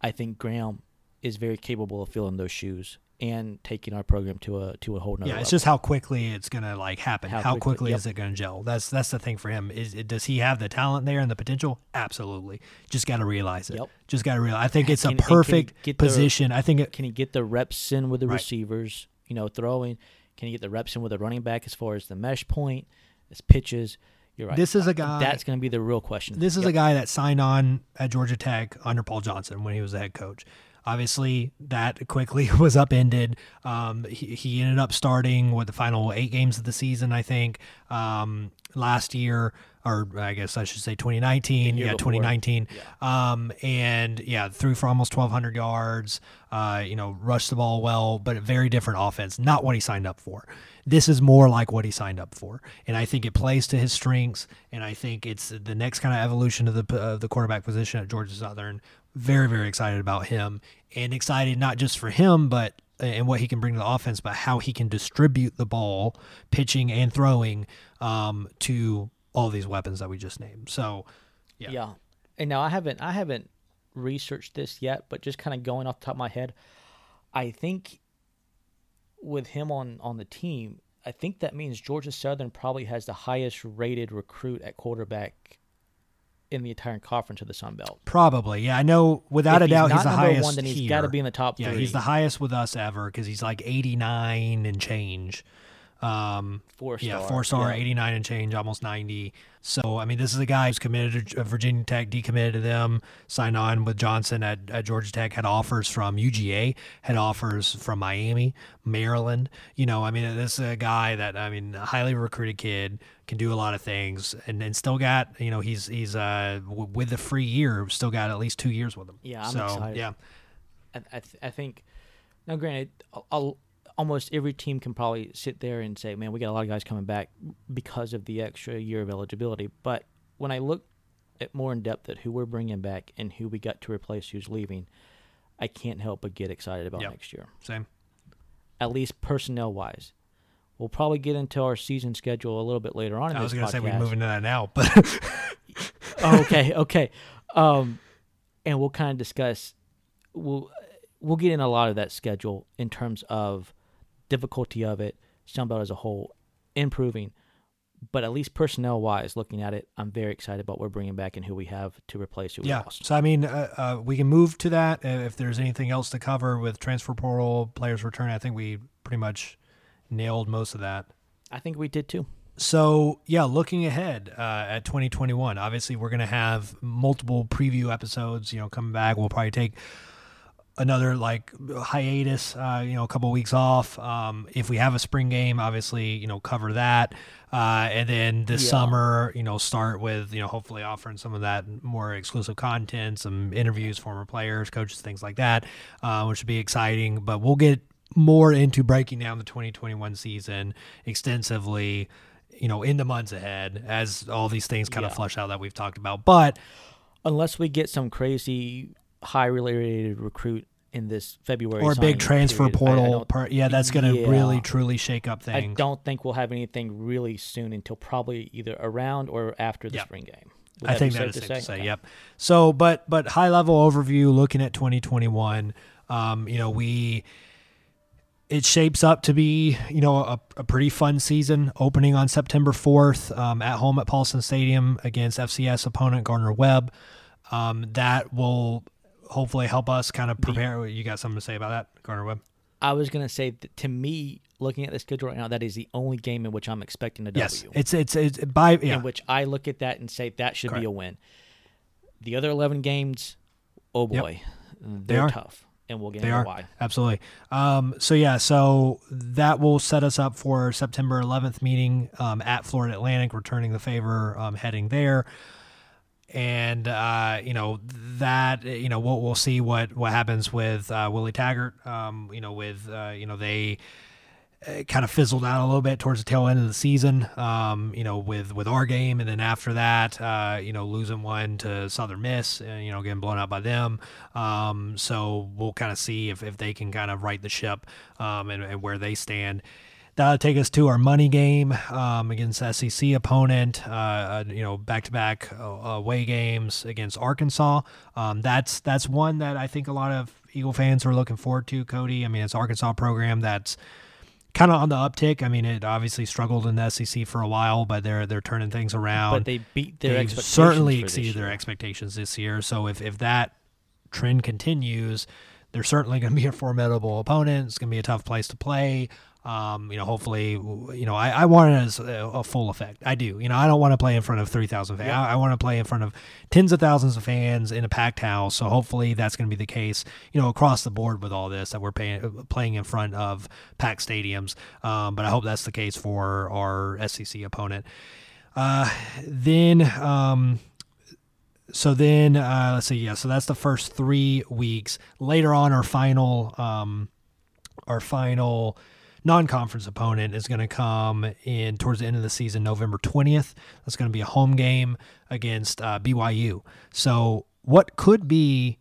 I think Graham is very capable of filling those shoes and taking our program to a to a whole nother. Yeah, it's level. just how quickly it's gonna like happen. How, how quickly, quickly yep. is it gonna gel? That's that's the thing for him. Is does he have the talent there and the potential? Absolutely. Just got to realize it. Yep. Just got to realize. I think it's can, a perfect position. The, I think it, can he get the reps in with the right. receivers? You know, throwing. Can he get the reps in with the running back as far as the mesh point, his pitches? You're right. This is a guy. That's going to be the real question. This is yep. a guy that signed on at Georgia Tech under Paul Johnson when he was the head coach. Obviously, that quickly *laughs* was upended. Um, he, he ended up starting with the final eight games of the season, I think, um, last year, or I guess I should say 2019. Yeah, before. 2019. Um, and yeah, threw for almost 1,200 yards. Uh, you know, rushed the ball well, but a very different offense. Not what he signed up for. This is more like what he signed up for, and I think it plays to his strengths. And I think it's the next kind of evolution of the of the quarterback position at Georgia Southern. Very very excited about him, and excited not just for him, but and what he can bring to the offense, but how he can distribute the ball, pitching and throwing, um, to all these weapons that we just named. So, yeah. Yeah. And now I haven't I haven't researched this yet, but just kind of going off the top of my head, I think with him on on the team, I think that means Georgia Southern probably has the highest rated recruit at quarterback in the entire conference of the Sun Belt. Probably, yeah. I know without If a doubt not he's the highest. one, then he's got to be in the top Yeah, three. he's the highest with us ever because he's like 89 and change. Um, four star. yeah, four star, Yeah. 89 and change, almost 90. So, I mean, this is a guy who's committed to uh, Virginia Tech, decommitted to them, signed on with Johnson at, at Georgia Tech, had offers from UGA, had offers from Miami, Maryland. You know, I mean, this is a guy that, I mean, a highly recruited kid, can do a lot of things, and, and still got, you know, he's, he's, uh, w- with the free year, still got at least two years with him. Yeah, I'm so, excited. Yeah. I, I, th- I think now granted I'll, I'll, almost every team can probably sit there and say man we got a lot of guys coming back because of the extra year of eligibility but when i look at more in depth at who we're bringing back and who we got to replace who's leaving i can't help but get excited about Yep. next year Same. at least personnel wise we'll probably get into our season schedule a little bit later on in I was going to say we podcast. move into that now, but *laughs* Oh, okay, okay. Um, and we'll kind of discuss. We'll we'll get in a lot of that schedule in terms of difficulty of it, Sunbelt as a whole, improving. But at least personnel wise, looking at it, I'm very excited about what we're bringing back and who we have to replace who we yeah. lost. So I mean, uh, uh, we can move to that uh, if there's anything else to cover with transfer portal players return. I think we pretty much nailed most of that. I think we did too. So yeah, looking ahead uh, at 2021, obviously we're gonna have multiple preview episodes. You know, coming back, we'll probably take another like hiatus. Uh, you know, a couple weeks off. Um, if we have a spring game, obviously, you know, cover that. Uh, and then this Yeah. summer, you know, start with you know hopefully offering some of that more exclusive content, some interviews, former players, coaches, things like that, uh, which would be exciting. But we'll get more into breaking down the 2021 season extensively you know in the months ahead as all these things kind of flush out that we've talked about but Unless we get some crazy high related recruit in this February or a big transfer period, I- I portal part yeah that's going to Yeah. really truly shake up things. I don't think we'll have anything really soon until probably either around or after the Yeah. spring game. Would I think that is safe to say. Okay. Yep. So, but but high level overview, looking at 2021, um, you know, we it shapes up to be you know a, a pretty fun season. Opening on September 4th um, at home at Paulson Stadium against FCS opponent Gardner Webb. Um, that will hopefully help us kind of prepare. You got something to say about that, Gardner Webb? I was gonna say that to me, looking at the schedule right now, that is the only game in which I'm expecting a W. Yes, it's it's it's by yeah. In which I look at that and say that should Correct. be a win. The other eleven games, oh Yep. boy, they're are. tough, and we'll get They into are why. absolutely. Um, so yeah, so that will set us up for September 11th meeting um, at Florida Atlantic, returning the favor, um, heading there, and uh, you know that you know we'll we'll see what what happens with uh, Willie Taggart. Um, you know with uh, you know they uh, kind of fizzled out a little bit towards the tail end of the season. Um, you know, with with our game, and then after that, uh, you know, losing one to Southern Miss, and you know, getting blown out by them. Um, so we'll kind of see if if they can kind of right the ship um, and, and where they stand. That'll take us to our money game um, against SEC opponent. Uh, uh, you know, back-to-back uh, away games against Arkansas. Um, that's that's one that I think a lot of Eagle fans are looking forward to. Cody, I mean, it's Arkansas program that's kind of on the uptick. I mean, it obviously struggled in the SEC for a while, but they're they're turning things around. But they beat their They've expectations. certainly exceeded their expectations this year. So if if that trend continues, they're certainly going to be a formidable opponent. It's going to be a tough place to play. Um, you know, hopefully, you know, I, I want it as a, a full effect. I do. You know, I don't want to play in front of 3,000 fans. I, I want to play in front of tens of thousands of fans in a packed house. So hopefully that's going to be the case, you know, across the board with all this that we're paying, playing in front of packed stadiums. Um, but I hope that's the case for our SEC opponent. Uh, then, um, so then uh, let's see yeah so that's the first three weeks later on our final um, our final non-conference opponent is going to come in towards the end of the season november 20th that's going to be a home game against uh, byu so what could be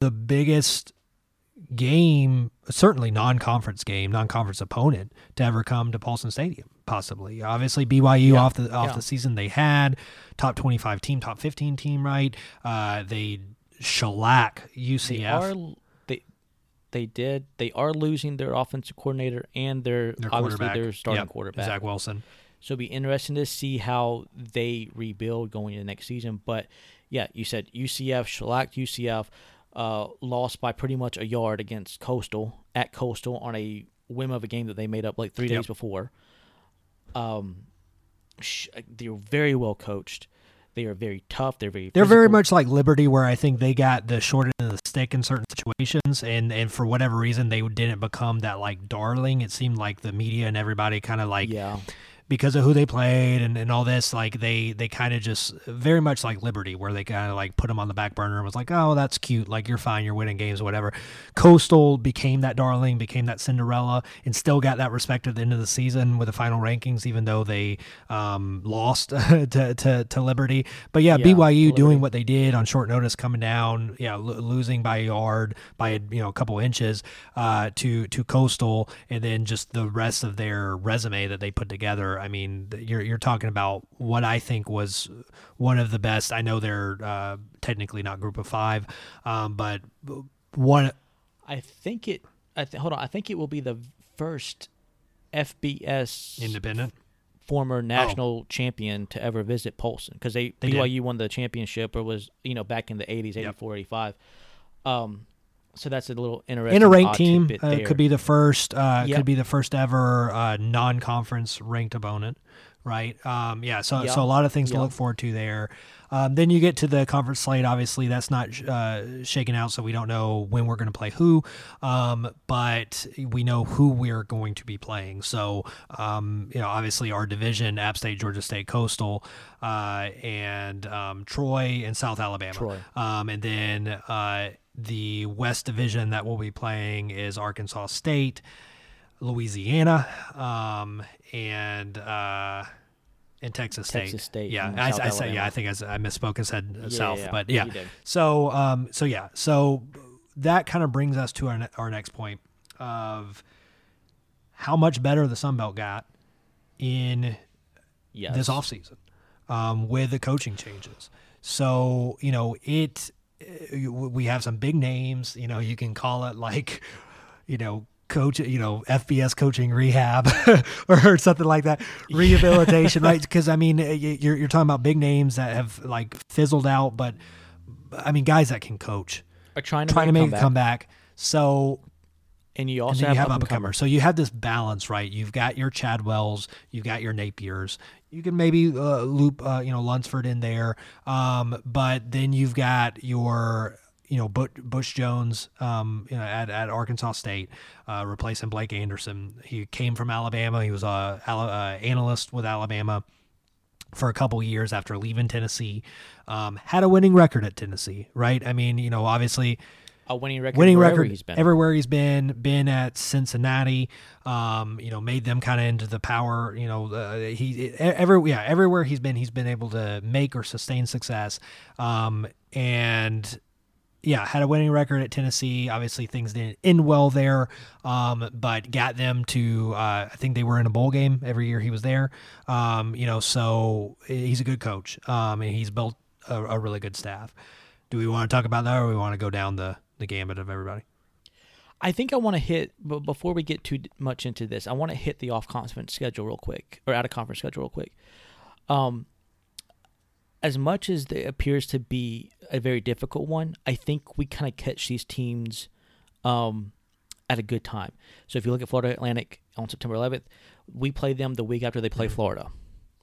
the biggest game certainly non-conference game non-conference opponent to ever come to paulson stadium possibly? Obviously byu Yeah, off the off yeah. the season they had top 25 team top 15 team right? Uh, they shellac ucf They are they did they are losing their offensive coordinator and their, their obviously their starting Yep, quarterback. zach wilson So it'll be interesting to see how they rebuild going into next season. But yeah, you said UCF shellacked UCF, uh, lost by pretty much a yard against Coastal at Coastal on a whim of a game that they made up like three Yep. days before. Um, sh- they're very well coached. They are very tough. They're very They're very much like Liberty, where I think they got the short end of the stick in certain situations, and and for whatever reason they didn't become that like darling. It seemed like the media and everybody kind of like yeah. Because of who they played and, and all this, like they they kind of just very much like Liberty, where they kind of like put them on the back burner and was like, oh, that's cute, like you're fine, you're winning games, whatever. Coastal became that darling, became that Cinderella, and still got that respect at the end of the season with the final rankings, even though they um, lost *laughs* to, to to Liberty. But yeah, Yeah, BYU Liberty. doing what they did on short notice, coming down, yeah, lo- losing by a yard, by a, you know a couple inches uh, to to Coastal, and then just the rest of their resume that they put together. I mean, you're you're talking about what I think was one of the best. I know they're uh, technically not Group of Five, um, but one. I think it. I th- hold on. I think it will be the first FBS Independent. former national champion to ever visit Paulson because they, Oh. They did. BYU won the championship or was you know back in the 80s, Yep. 84, 85. Um, so that's a little interesting. in a ranked team uh, could be the first uh, Yep. could be the first ever uh, non-conference ranked opponent right um, yeah so Yeah. so a lot of things to look forward to there um, then you get to the conference slate obviously that's not uh, shaken out so we don't know when we're going to play who um, but we know who we're going to be playing so um, you know obviously our division app state georgia state coastal uh, and um, troy and south alabama Troy. um, and then uh, the West Division that we'll be playing is Arkansas State, Louisiana, um, and uh, and Texas State. Texas State Yeah, I, I said yeah. I think I, I misspoke and said Yeah, South, yeah, but yeah, yeah. you did. So um, so yeah, so that kind of brings us to our ne- our next point of how much better the Sun Belt got in yes. this offseason um, with the coaching changes. So, you know, it, we have some big names, you know, you can call it like, you know, coach, you know, FBS coaching rehab *laughs* or something like that, rehabilitation, right? *laughs* Because I mean, you're, you're talking about big names that have like fizzled out, but I mean, guys that can coach, are trying to trying to make, make a a comeback. comeback. So and you also then have, you have up and comers. So you have this balance, right? You've got your Chadwells, you've got your Napiers. You can maybe uh, loop, uh, you know, Lunsford in there, um, but then you've got your, you know, Butch, Butch Jones, um, you know, at, at Arkansas State, uh, replacing Blake Anderson. He came from Alabama. He was a, a analyst with Alabama for a couple years after leaving Tennessee. Um, had a winning record at Tennessee, right? I mean, you know, obviously a winning record. winning record He's been. everywhere he's been been at cincinnati um you know made them kind of into the power you know uh, he every yeah everywhere he's been he's been able to make or sustain success um and yeah had a winning record at tennessee obviously things didn't end well there um but got them to uh i think they were in a bowl game every year he was there um you know so he's a good coach um and he's built a, a really good staff do we want to talk about that or we want to go down the the gambit of everybody I think I want to hit, but before we get too much into this, I want to hit the off conference schedule real quick, or out of conference schedule real quick. Um, as much as it appears to be a very difficult one, I think we kind of catch these teams um, at a good time. So if you look at Florida Atlantic on September 11th, we play them the week after they play Florida.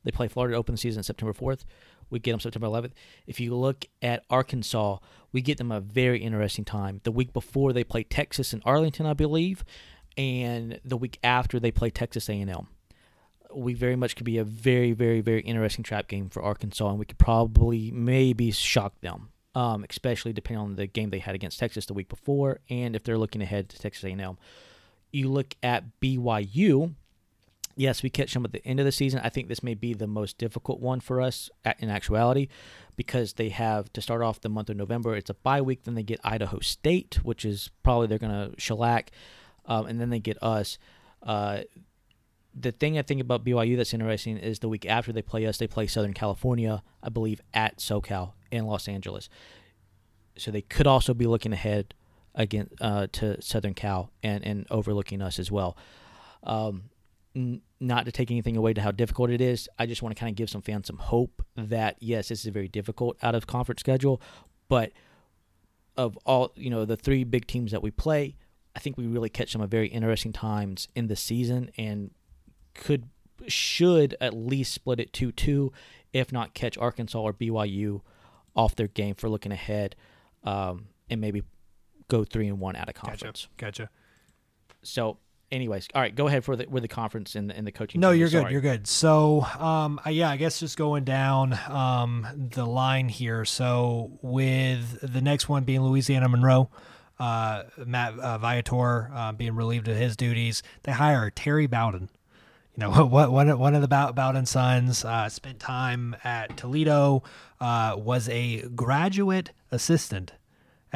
They play Florida open season September 4th. We get them September 11th. If you look at Arkansas, we get them a very interesting time. The week before they play Texas and Arlington, I believe, and the week after they play Texas A&M. We very much could be a very, very, very interesting trap game for Arkansas, and we could probably maybe shock them, um, especially depending on the game they had against Texas the week before, and if they're looking ahead to Texas A&M. You look at BYU. Yes, we catch them at the end of the season. I think this may be the most difficult one for us in actuality because they have to start off the month of November. It's a bye week. Then they get Idaho State, which is probably they're going to shellac um, and then they get us. Uh, the thing I think about BYU that's interesting is the week after they play us, they play Southern California, I believe, at SoCal in Los Angeles. So they could also be looking ahead again uh, to Southern Cal and, and overlooking us as well. Um, not to take anything away to how difficult it is, I just want to kind of give some fans some hope that yes, this is a very difficult out of conference schedule, but of all you know the three big teams that we play, I think we really catch some at very interesting times in the season and could should at least split it 2 2, if not catch Arkansas or BYU off their game for looking ahead um, and maybe go 3 and 1 out of conference. Gotcha. gotcha. So, anyways, all right, go ahead for the with the conference and, and the coaching. No, team. you're good. You're good. So, um, yeah, I guess just going down um, the line here. So, with the next one being Louisiana Monroe, uh, Matt uh, Viator uh, being relieved of his duties, they hire Terry Bowden. You know, *laughs* what one one of the Bowden sons uh, spent time at Toledo, uh, was a graduate assistant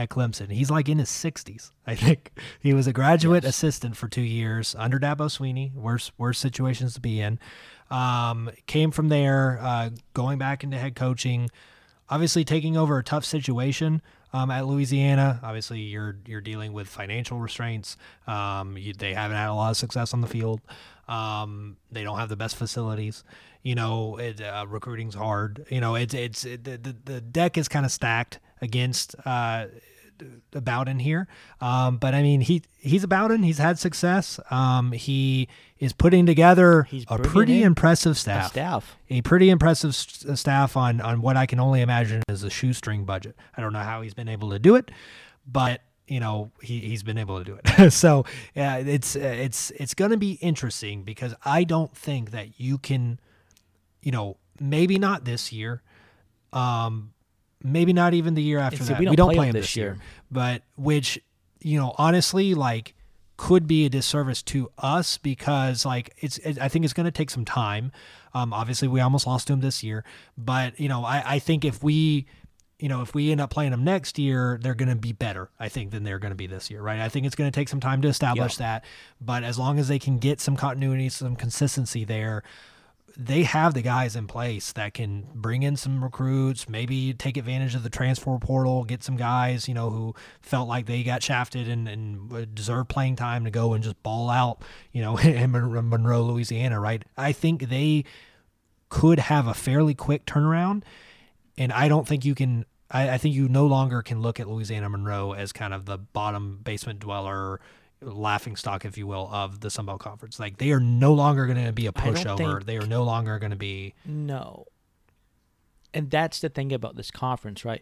at Clemson. He's like in his 60s, I think. He was a graduate Yes. assistant for two years under Dabo Swinney. Worst worst situations to be in. Um, came from there, uh, going back into head coaching. Obviously, taking over a tough situation um, at Louisiana. Obviously, you're you're dealing with financial restraints. Um, you, they haven't had a lot of success on the field. Um, they don't have the best facilities. You know, it, uh, recruiting's hard. You know, it's it's it, the, the the deck is kind of stacked against uh, about in here. Um, but I mean, he he's about in. He's had success. Um, he is putting together He's a pretty impressive A staff. staff. A pretty impressive s- uh, staff on on what I can only imagine is a shoestring budget. I don't know how he's been able to do it, but you know he he's been able to do it. *laughs* so yeah, it's uh, it's it's going to be interesting because I don't think that you can, you know, maybe not this year. Um, maybe not even the year after see, that. we don't play play them him this year. year. but which you know honestly like could be a disservice to us because like it's it, I think it's going to take some time. Um, obviously we almost lost to him this year, but you know I I think if we you know, if we end up playing them next year, they're going to be better, I think, than they're going to be this year, right? I think it's going to take some time to establish that, but as long as they can get some continuity, some consistency there, they have the guys in place that can bring in some recruits, maybe take advantage of the transfer portal, get some guys, you know, who felt like they got shafted and, and deserve playing time to go and just ball out, you know, *laughs* in Monroe, Louisiana, right? I think they could have a fairly quick turnaround. And I don't think you can, I, I think you no longer can look at Louisiana Monroe as kind of the bottom basement dweller, laughing stock, if you will, of the Sun Belt Conference. Like they are no longer going to be a pushover. think- They are no longer going to be. No. And that's the thing about this conference, right?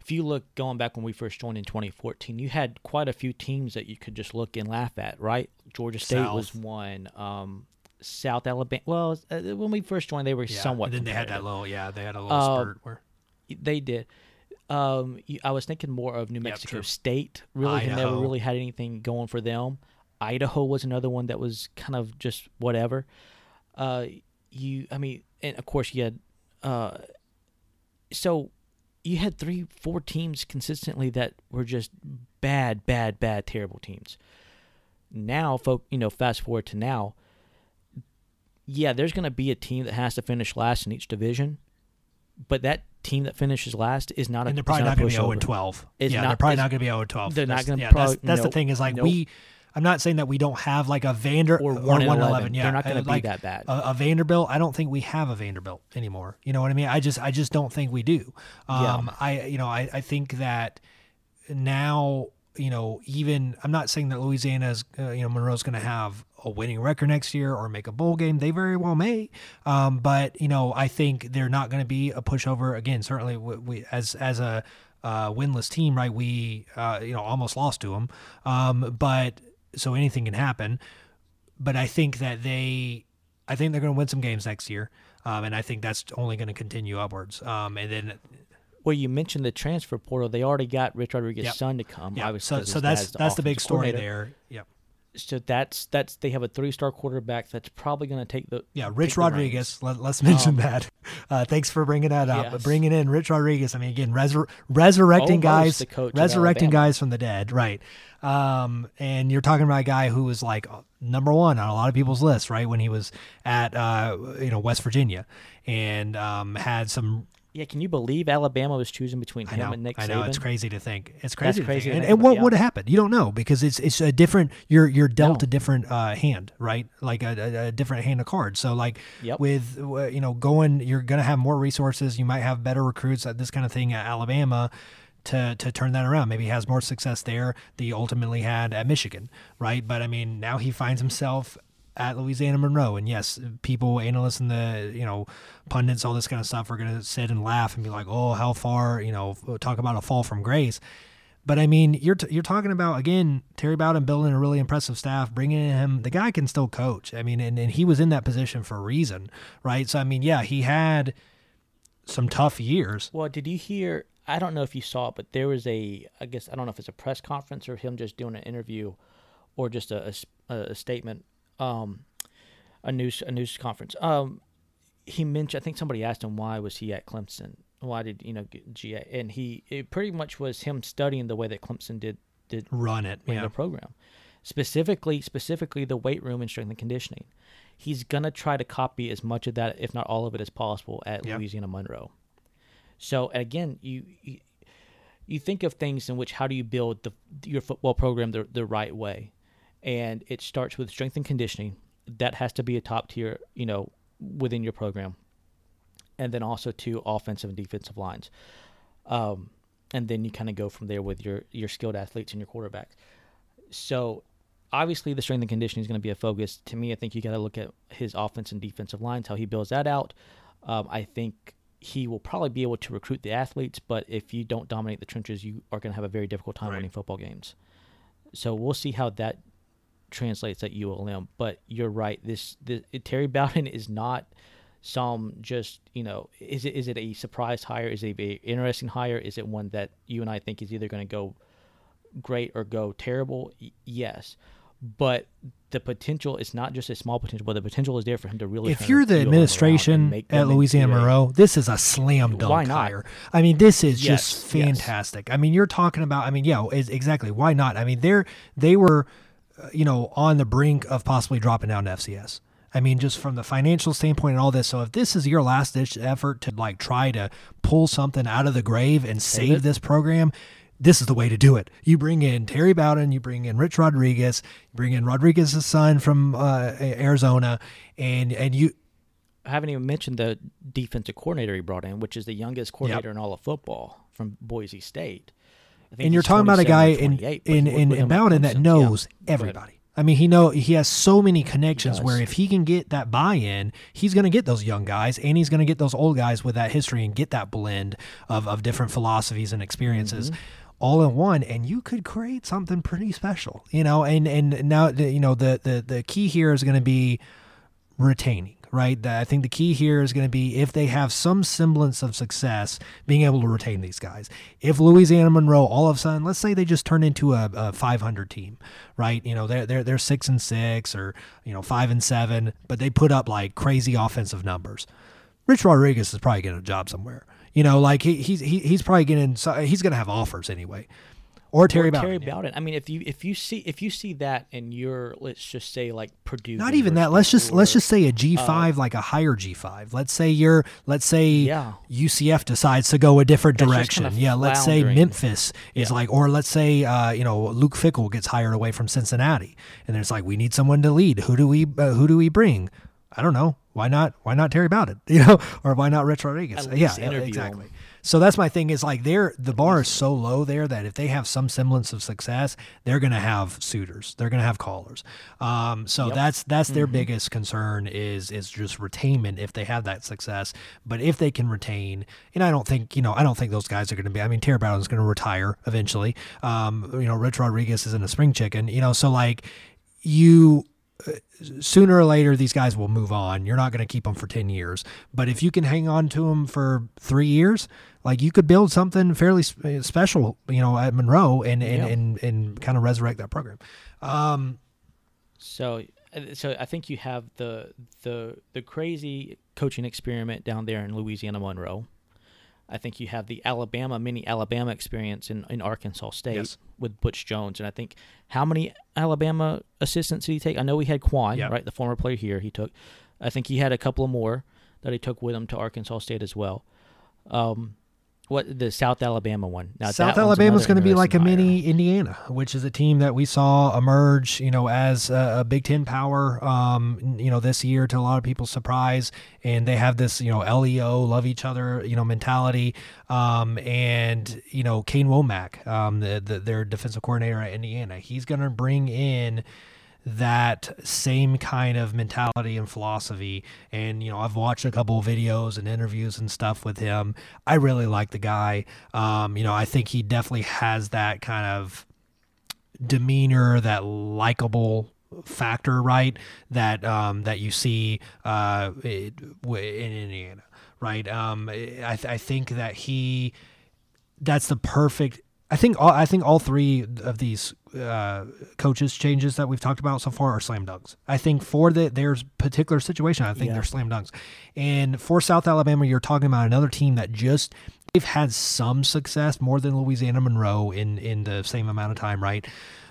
If you look going back when we first joined in 2014, you had quite a few teams that you could just look and laugh at, right? Georgia State was one. Um, South Alabama. Well, uh, when we first joined, they were Yeah. somewhat. And then they had that little, yeah, they had a little Uh, spurt where. They did. Um, I was thinking more of New Mexico true. State. Really, had never really had anything going for them. Idaho was another one that was kind of just whatever. Uh, you, I mean, and of course you had. Uh, so you had three, four teams consistently that were just bad, bad, bad, terrible teams. Now, folk, you know, fast forward to now. Yeah, there's going to be a team that has to finish last in each division, but that team that finishes last is not a. And they're probably not, not going to be 0 and 12. It's yeah, not- they're probably not going to be 0 and 12. they're not That's- gonna yeah, probably- that's, that's the thing is like nope. we. I'm not saying that we don't have like a Vander Or or 1 and 111. 11. Yeah, They're not gonna uh, be like that bad. A, a Vanderbilt. I don't think we have a Vanderbilt anymore. You know what I mean? I just I just don't think we do. Yeah. Um, I you know I I think that now you know, even I'm not saying that Louisiana's, uh, you know, Monroe's going to have a winning record next year or make a bowl game. They very well may, um, but you know, I think they're not going to be a pushover again. Certainly, we, we as as a uh, winless team, right? We uh, you know almost lost to them, um, but so anything can happen. But I think that they, I think they're going to win some games next year, um, and I think that's only going to continue upwards. Um, and then well, you mentioned the transfer portal. They already got Rich Rodriguez's Yep. son to come. yeah, so so that's that's the big story there. Yep. So that's that's they have a three star quarterback that's probably going to take the Yeah, Rich. Rodriguez. Let, us mention Um, that. Uh, thanks for bringing that up. yes. Bringing in Rich Rodriguez. I mean, again, resur- resurrecting Almost guys, the coach resurrecting guys from the dead, right? Um, and you're talking about a guy who was like number one on a lot of people's lists, right? When he was at uh, you know West Virginia, and um, had some Yeah, can you believe Alabama was choosing between him know. and Nick Saban? I know. It's crazy to think. It's crazy. to crazy And, and what yeah. would have happened? You don't know because it's it's a different. You're you're dealt No. a different uh, hand, right? Like a, a, different hand of cards. So like Yep. with uh, you know going, you're gonna have more resources. You might have better recruits at this kind of thing at Alabama. To, to turn that around, maybe he has more success there than he ultimately had at Michigan, right? But I mean, now he finds himself at Louisiana Monroe. And yes, people, analysts, and the you know pundits, all this kind of stuff are going to sit and laugh and be like, "Oh, how far?" You know, talk about a fall from grace. But I mean, you're t- you're talking about again Terry Bowden building a really impressive staff, bringing him. The guy can still coach. I mean, and, and he was in that position for a reason, right? So I mean, yeah, he had some tough years. Well, did you hear? I don't know if you saw it, but there was a. I guess I don't know if it's a press conference or him just doing an interview, or just a a statement, um, a news a news conference. Um, he mentioned. I think somebody asked him why was he at Clemson? Why did you know GA? And he it pretty much was him studying the way that Clemson did did Run it, in yeah. their program, specifically specifically the weight room and strength and conditioning. He's gonna try to copy as much of that, if not all of it, as possible at Yep. Louisiana Monroe. So again, you, you you think of things in which how do you build the your football program the the right way, and it starts with strength and conditioning. That has to be a top tier, you know, within your program, and then also to offensive and defensive lines. Um, and then you kind of go from there with your your skilled athletes and your quarterbacks. So obviously the strength and conditioning is going to be a focus. To me, I think you got to look at his offense and defensive lines, how he builds that out. Um, I think he will probably be able to recruit the athletes, but if you don't dominate the trenches, you are going to have a very difficult time Right. winning football games. So we'll see how that translates at ULM. But you're right. This, this Terry Bowden is not some just you know is it is it a surprise hire? Is it a interesting hire? Is it one that you and I think is either going to go great or go terrible? Y- yes, but the potential is not just a small potential, but the potential is there for him to really. If you're the administration at Louisiana Monroe, this is a slam dunk Why not? hire. I mean, this is Yes, just yes. fantastic. I mean, you're talking about. I mean, yeah, is exactly why not? I mean, they're they were, uh, you know, on the brink of possibly dropping down to FCS. I mean, just from the financial standpoint and all this. So if this is your last ditch effort to like try to pull something out of the grave and save, it. this program, this is the way to do it. You bring in Terry Bowden, you bring in Rich Rodriguez, you bring in Rodriguez's son from uh, Arizona, and and you I haven't even mentioned the defensive coordinator he brought in, which is the youngest coordinator in all of football from Boise State. And you're talking about a guy in 28, in in, Bowden that knows Yeah. everybody. I mean, he know he has so many connections where if he can get that buy-in, he's going to get those young guys and he's going to get those old guys with that history and get that blend of of different philosophies and experiences. Mm-hmm. All in one, and you could create something pretty special, you know. And and now, the, you know, the the the key here is going to be retaining, right? I think the key here is going to be if they have some semblance of success, being able to retain these guys. If Louisiana Monroe all of a sudden, let's say they just turn into a, a 500 team, right? You know, they're they're they're six and six or you know five and seven, but they put up like crazy offensive numbers. Rich Rodriguez is probably getting a job somewhere. You know, like he, he's he, he's probably getting he's going to have offers anyway. Or Terry Or Bowden. Terry yeah. I mean, if you if you see if you see that in your let's just say like Purdue, Not even that. Let's just University let's just say a G five, like a higher G five. Let's say you're let's say Yeah. UCF decides to go a different That's direction. kinda Yeah, let's say. Memphis is Yeah. like, or let's say uh, you know Luke Fickell gets hired away from Cincinnati, and it's like we need someone to lead. Who do we uh, who do we bring? I don't know. Why not? Why not Terry Bowden? *laughs* You know, or why not Rich Rodriguez? At yeah, least interview exactly. him. So that's my thing. Is like they're the bar is so low there that if they have some semblance of success, they're going to have suitors. They're going to have callers. Um, so that's that's their biggest concern is is just retainment if they have that success. But if they can retain, and I don't think you know I don't think those guys are going to be. I mean, Terry is going to retire eventually. Um, you know, Rich Rodriguez isn't a spring chicken. You know, so like you sooner or later these guys will move on. You're not going to keep them for 10 years. But if you can hang on to them for 3 years, like you could build something fairly sp- special, you know, at Monroe and and Yeah. and, and kind of resurrect that program. Um So, uh, so I think you have the the the crazy coaching experiment down there in Louisiana Monroe. I think you have the Alabama mini Alabama experience in, in Arkansas State Yes. with Butch Jones, and I think how many Alabama assistants did he take? I know he had Quan, Yeah. right, the former player here. He took, I think he had a couple of more that he took with him to Arkansas State as well. Um, what the South Alabama one? Now, South one's Alabama's going to be like a mini Indiana, which is a team that we saw emerge, you know, as a, a Big Ten power, um, you know, this year to a lot of people's surprise. And they have this, you know, LEO, love each other, you know, mentality. Um, and, you know, Kane Wommack, um, the, the, their defensive coordinator at Indiana, he's going to bring in that same kind of mentality and philosophy. And, you know, I've watched a couple of videos and interviews and stuff with him. I really like the guy. Um, you know, I think he definitely has that kind of demeanor, that likable factor, right? That um, that you see uh, in Indiana, right? Um, I, th- I think that he that's the perfect. I think all, I think all three of these uh, coaches changes that we've talked about so far are slam dunks. I think for the their particular situation, I think Yeah. they're slam dunks. And for South Alabama, you're talking about another team that just they've had some success more than Louisiana Monroe in in the same amount of time, right?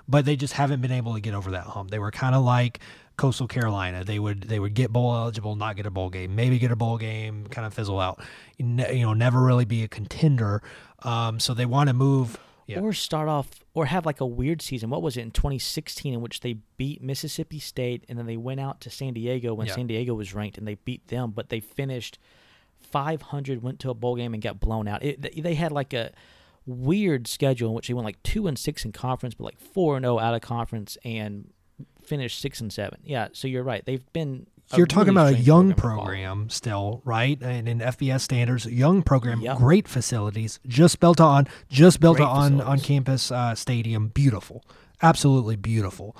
But they just haven't been able to get over that hump. They were kind of like Coastal Carolina. They would they would get bowl eligible, not get a bowl game, maybe get a bowl game, kind of fizzle out. You know, never really be a contender. Um, so they want to move. Or start off, or have like a weird season. What was it in 2016 in which they beat Mississippi State and then they went out to San Diego when. San Diego was ranked and they beat them, but they finished 500, went to a bowl game and got blown out. It, they- they had like a weird schedule in which they went like two and six in conference, but like four and zero out of conference and finished six and seven. Yeah, so you're right. They've been. A You're talking really about a young follow. program still, right? And in FBS standards, young program, Yep. great facilities, just built on, just built Great on on campus uh, stadium, beautiful, absolutely beautiful.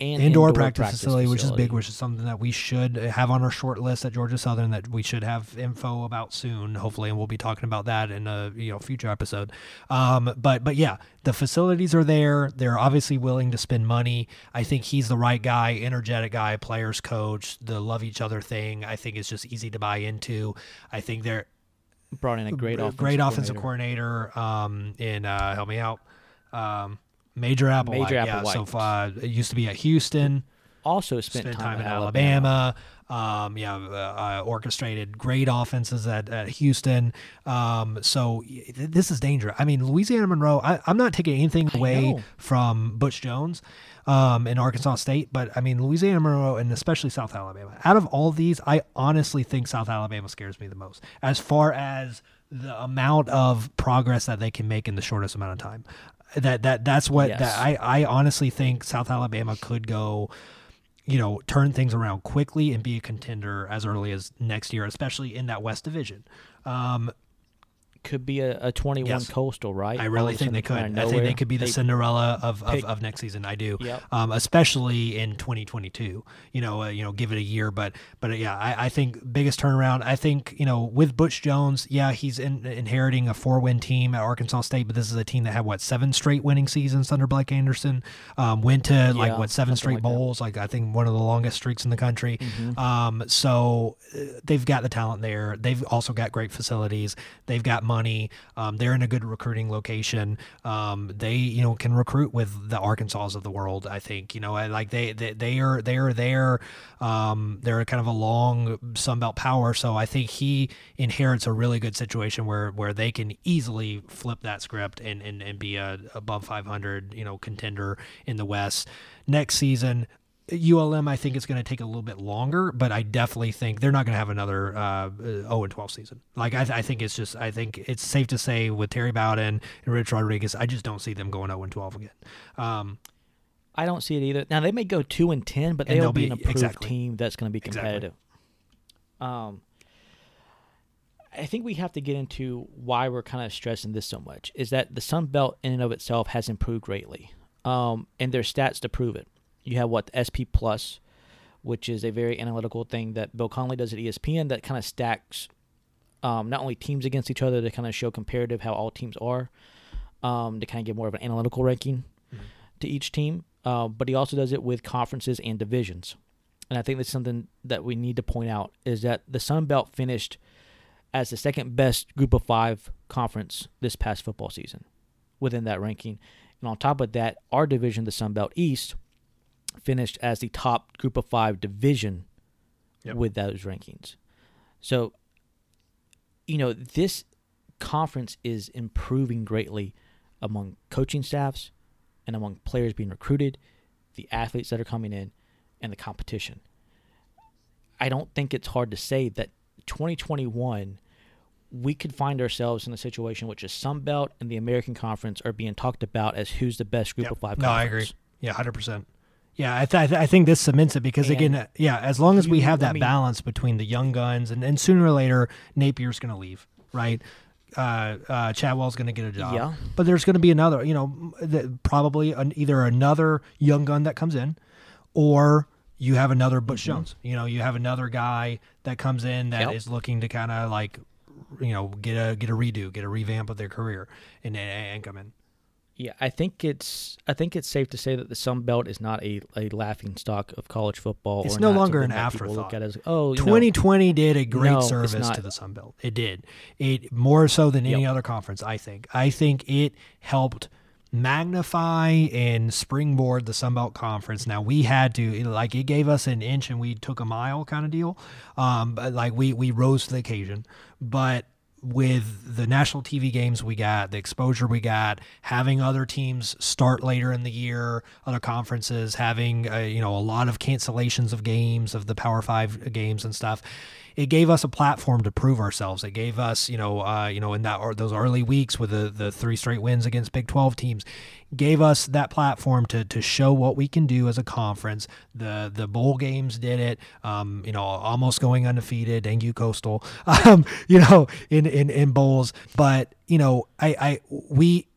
And indoor, practice, facility, which is big, which is something that we should have on our short list at Georgia Southern that we should have info about soon, hopefully, and we'll be talking about that in a you know future episode. Um, but but yeah, the facilities are there. They're obviously willing to spend money. I think he's the right guy, energetic guy, players coach, the love each other thing. I think it's just easy to buy into. I think they're brought in a great offensive great offensive coordinator. coordinator. Um, in uh, help me out, um, Major Applewhite. Major yeah, so uh, it used to be at Houston Also spent, spent time, time in at Alabama. Um, yeah, uh, uh, orchestrated great offenses at, at Houston. Um, so th- this is dangerous. I mean, Louisiana Monroe. I, I'm not taking anything away from Butch Jones um, in Arkansas State, but I mean, Louisiana Monroe and especially South Alabama. Out of all these, I honestly think South Alabama scares me the most as far as the amount of progress that they can make in the shortest amount of time. That that that's what Yes. that I I honestly think South Alabama could go you know, turn things around quickly and be a contender as early as next year, especially in that West Division. Um, Could be a, a 21 Yes. coastal, right? I really think they could. I think they could be the They- Cinderella of, of, pick- of next season. I do, Yep. um, especially in 2022. You know, uh, you know, give it a year, but but uh, yeah, I, I think biggest turnaround. I think you know with Butch Jones, yeah, he's in, inheriting a four win team at Arkansas State, but this is a team that had what seven straight winning seasons under Blake Anderson. Um, went to like what seven straight like that. bowls, like I think one of the longest streaks in the country. Mm-hmm. Um, so uh, they've got the talent there. They've also got great facilities. They've got money. Um, they're in a good recruiting location. Um, they you know can recruit with the Arkansas of the world. I think you know I, like they, they they are they are there. Um, they're kind of a long Sunbelt power. So I think he inherits a really good situation where where they can easily flip that script and and, and be a above 500 you know contender in the West next season ULM, I think it's going to take a little bit longer, but I definitely think they're not going to have another uh, 0 and 12 season. Like I, I, think it's just, I think it's safe to say with Terry Bowden and Rich Rodriguez, I just don't see them going 0 and 12 again. Um, I don't see it either. Now they may go two and ten, but And they'll, they'll be, be- an approved exactly. team that's going to be Exactly. competitive. Um, I think we have to get into why we're kind of stressing this so much. Is that the Sun Belt in and of itself has improved greatly, um, and there's stats to prove it. You have what the SP Plus, which is a very analytical thing that Bill Connelly does at ESPN that kind of stacks um, not only teams against each other to kind of show comparative how all teams are, um, to kind of give more of an analytical ranking to each team. Uh, but he also does it with conferences and divisions. And I think that's something that we need to point out is that the Sun Belt finished as the second best group of five conference this past football season within that ranking. And on top of that, our division, the Sun Belt East, finished as the top group of five division Yep. with those rankings. So, you know, this conference is improving greatly among coaching staffs and among players being recruited, the athletes that are coming in, and the competition. I don't think it's hard to say that 2021 we could find ourselves in a situation which is Sun Belt and the American Conference are being talked about as who's the best group Yep. of five. No, I agree. Yeah, hundred percent. Yeah, I, th- I think this cements it because again, And uh, yeah, as long as we you- have I that mean- balance between the young guns and, and sooner or later Napier's going to leave, right? Uh, uh, Chadwell's going to get a job, Yeah. but there's going to be another, you know, th- probably an, either another young gun that comes in, or you have another Butch Mm-hmm. Jones. You know, you have another guy that comes in that is Yep. looking to kind of like, you know, get a get a redo, get a revamp of their career, and and come in. Yeah, I think it's I think it's safe to say that the Sun Belt is not a, a laughing stock of college football. It's or no longer an afterthought. Look at as oh, you know, 2020 did a great No, service to the Sun Belt. It did. It more so than any Yep. other conference, I think. I think it helped magnify and springboard the Sun Belt Conference. Now we had to like it gave us an inch and we took a mile kind of deal. Um, but like we we rose to the occasion. But with the national TV games we got, the exposure we got, having other teams start later in the year, other conferences having uh, you know a lot of cancellations of games of the Power Five games and stuff. It gave us a platform to prove ourselves. It gave us, you know, uh, you know, in that or those early weeks with the the three straight wins against Big Twelve teams, gave us that platform to to show what we can do as a conference. The the bowl games did it. Um, you know, almost going undefeated, you Coastal. *laughs* Um, you know, in in in bowls, but you know, I I we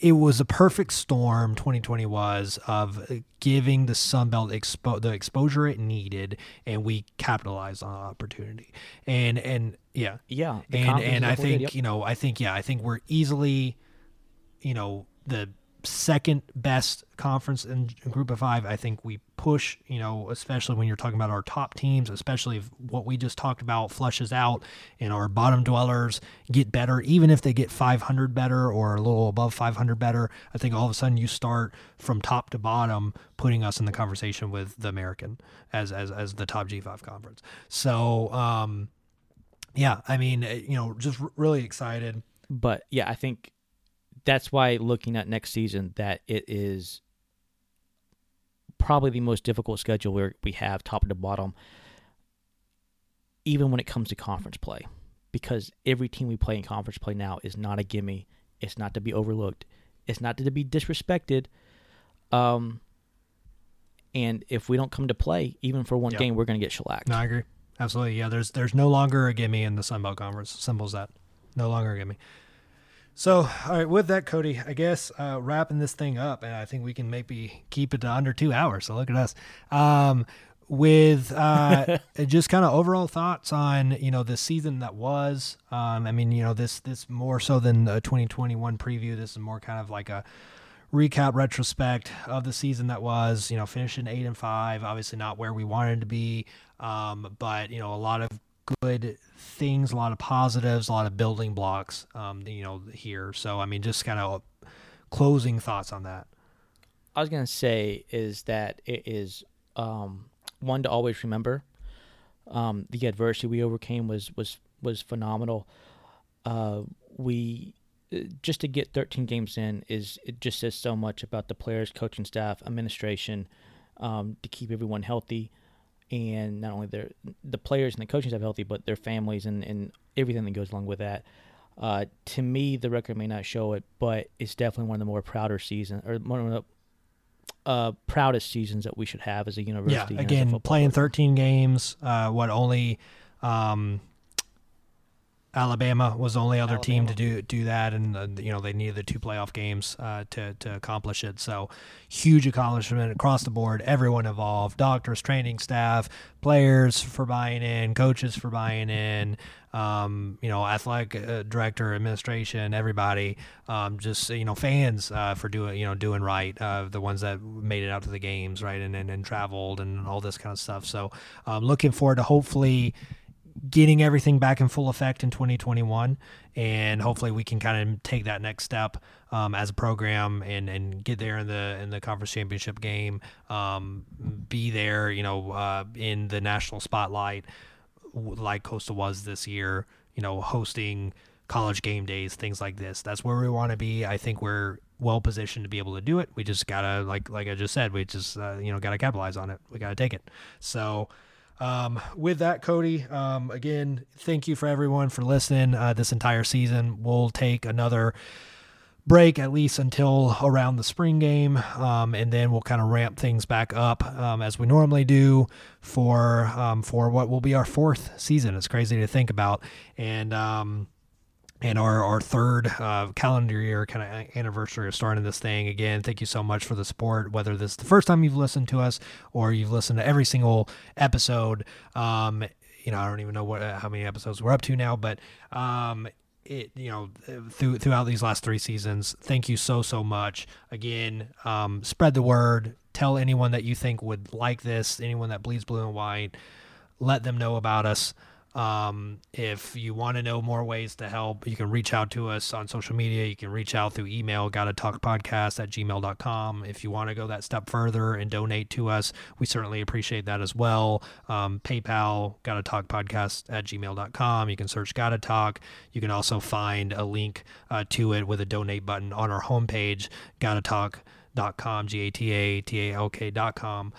it was a perfect storm 2020 was of giving the Sun Belt expo- the exposure it needed and we capitalized on the opportunity and and yeah Yeah, and and I we did, think yep. you know I think yeah I think we're easily you know the second best conference in group of five I think we push you know especially when you're talking about our top teams especially if what we just talked about flushes out and our bottom dwellers get better even if they get 500 better or a little above 500 better I think all of a sudden you start from top to bottom putting us in the conversation with the American as as as the top G5 conference. So um yeah I mean eh, you know just really excited. But yeah, I think that's why looking at next season that it is probably the most difficult schedule where we have top to bottom even when it comes to conference play because every team we play in conference play now is not a gimme it's not to be overlooked it's not to be disrespected um and if we don't come to play even for one Yep. game we're going to get shellacked No, I agree. Absolutely. Yeah, there's there's no longer a gimme in the Sun Belt Conference. Symbols that. No longer a gimme. So, all right, with that, Cody, I guess uh, wrapping this thing up, and I think we can maybe keep it to under two hours. So look at us. Um, with uh, *laughs* just kind of overall thoughts on you know the season that was. Um, I mean, you know this this more so than a 2021 preview. This is more kind of like a recap retrospect of the season that was you know finishing eight and five obviously not where we wanted to be um, but you know a lot of good things a lot of positives a lot of building blocks um, you know here so i mean just kind of closing thoughts on that I was gonna say is that it is um, one to always remember. Um, the adversity we overcame was was was phenomenal. Uh, we uh, just to get 13 games in is it just says so much about the players, coaching staff, administration, um, to keep everyone healthy, and not only their the players and the coaching staff healthy, but their families and, and everything that goes along with that. Uh, to me, the record may not show it, but it's definitely one of the more prouder seasons or one of the uh, proudest seasons that we should have as a university. Yeah, again, playing 13 games. Uh, what only um, Alabama was the only other Alabama. team to do do that, and uh, you know they needed the two playoff games uh, to to accomplish it. So huge accomplishment across the board. Everyone involved: doctors, training staff, players for buying in, coaches for buying in. Um, you know, athletic uh, director, administration, everybody, um, just you know, fans uh, for doing you know doing right. Uh, the ones that made it out to the games, right, and and, and traveled and all this kind of stuff. So, um, looking forward to hopefully getting everything back in full effect in 2021 and hopefully we can kind of take that next step um, as a program and, and get there in the in the conference championship game um, be there you know uh, in the national spotlight like coastal was this year you know hosting college game days things like this. That's where we want to be. I think we're well positioned to be able to do it. We just gotta like like i just said we just uh, you know gotta capitalize on it. We gotta take it. So um, with that, Cody, um, again, thank you for everyone for listening uh, this entire season. We'll take another break at least until around the spring game, um, and then we'll kind of ramp things back up um, as we normally do for um, for what will be our fourth season. It's crazy to think about, and um, and our, our third uh, calendar year kind of anniversary of starting this thing. Again thank you so much for the support whether this is the first time you've listened to us or you've listened to every single episode. Um, you know i don't even know what how many episodes we're up to now but um, it you know through, throughout these last three seasons thank you so so much. Again um, spread the word. Tell anyone that you think would like this anyone that bleeds blue and white. Let them know about us um, if you want to know more ways to help, you can reach out to us on social media. You can reach out through email, gotta talk podcast at gmail.com. If you want to go that step further and donate to us, we certainly appreciate that as well. Um, PayPal, gotta talk podcast at gmail.com. You can search gotta talk. You can also find a link uh, to it with a donate button on our homepage, gotta talk.com, G A T A T A L K.com.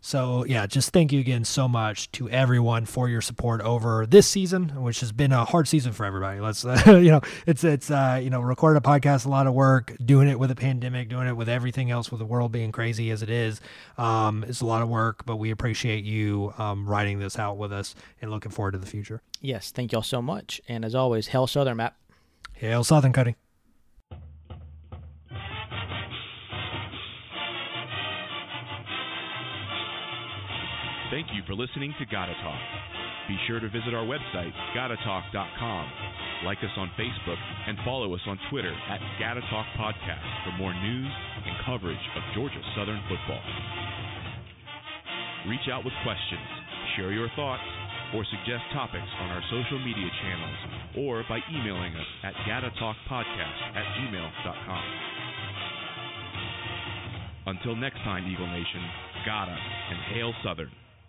So yeah, just thank you again so much to everyone for your support over this season, which has been a hard season for everybody. Let's uh, *laughs* you know, it's it's uh, you know, recording a podcast, a lot of work, doing it with a pandemic, doing it with everything else, with the world being crazy as it is. Um, it's a lot of work, but we appreciate you um, writing this out with us and looking forward to the future. Yes, thank y'all so much, and as always, hail Southern, Matt. Hail Southern, Cody. Thank you for listening to Gotta Talk. Be sure to visit our website, gatatalk.com, like us on Facebook, and follow us on Twitter at Gotta Talk Podcast for more news and coverage of Georgia Southern football. Reach out with questions, share your thoughts, or suggest topics on our social media channels or by emailing us at gatatalkpodcast at gmail.com. Until next time, Eagle Nation, gotta and hail Southern.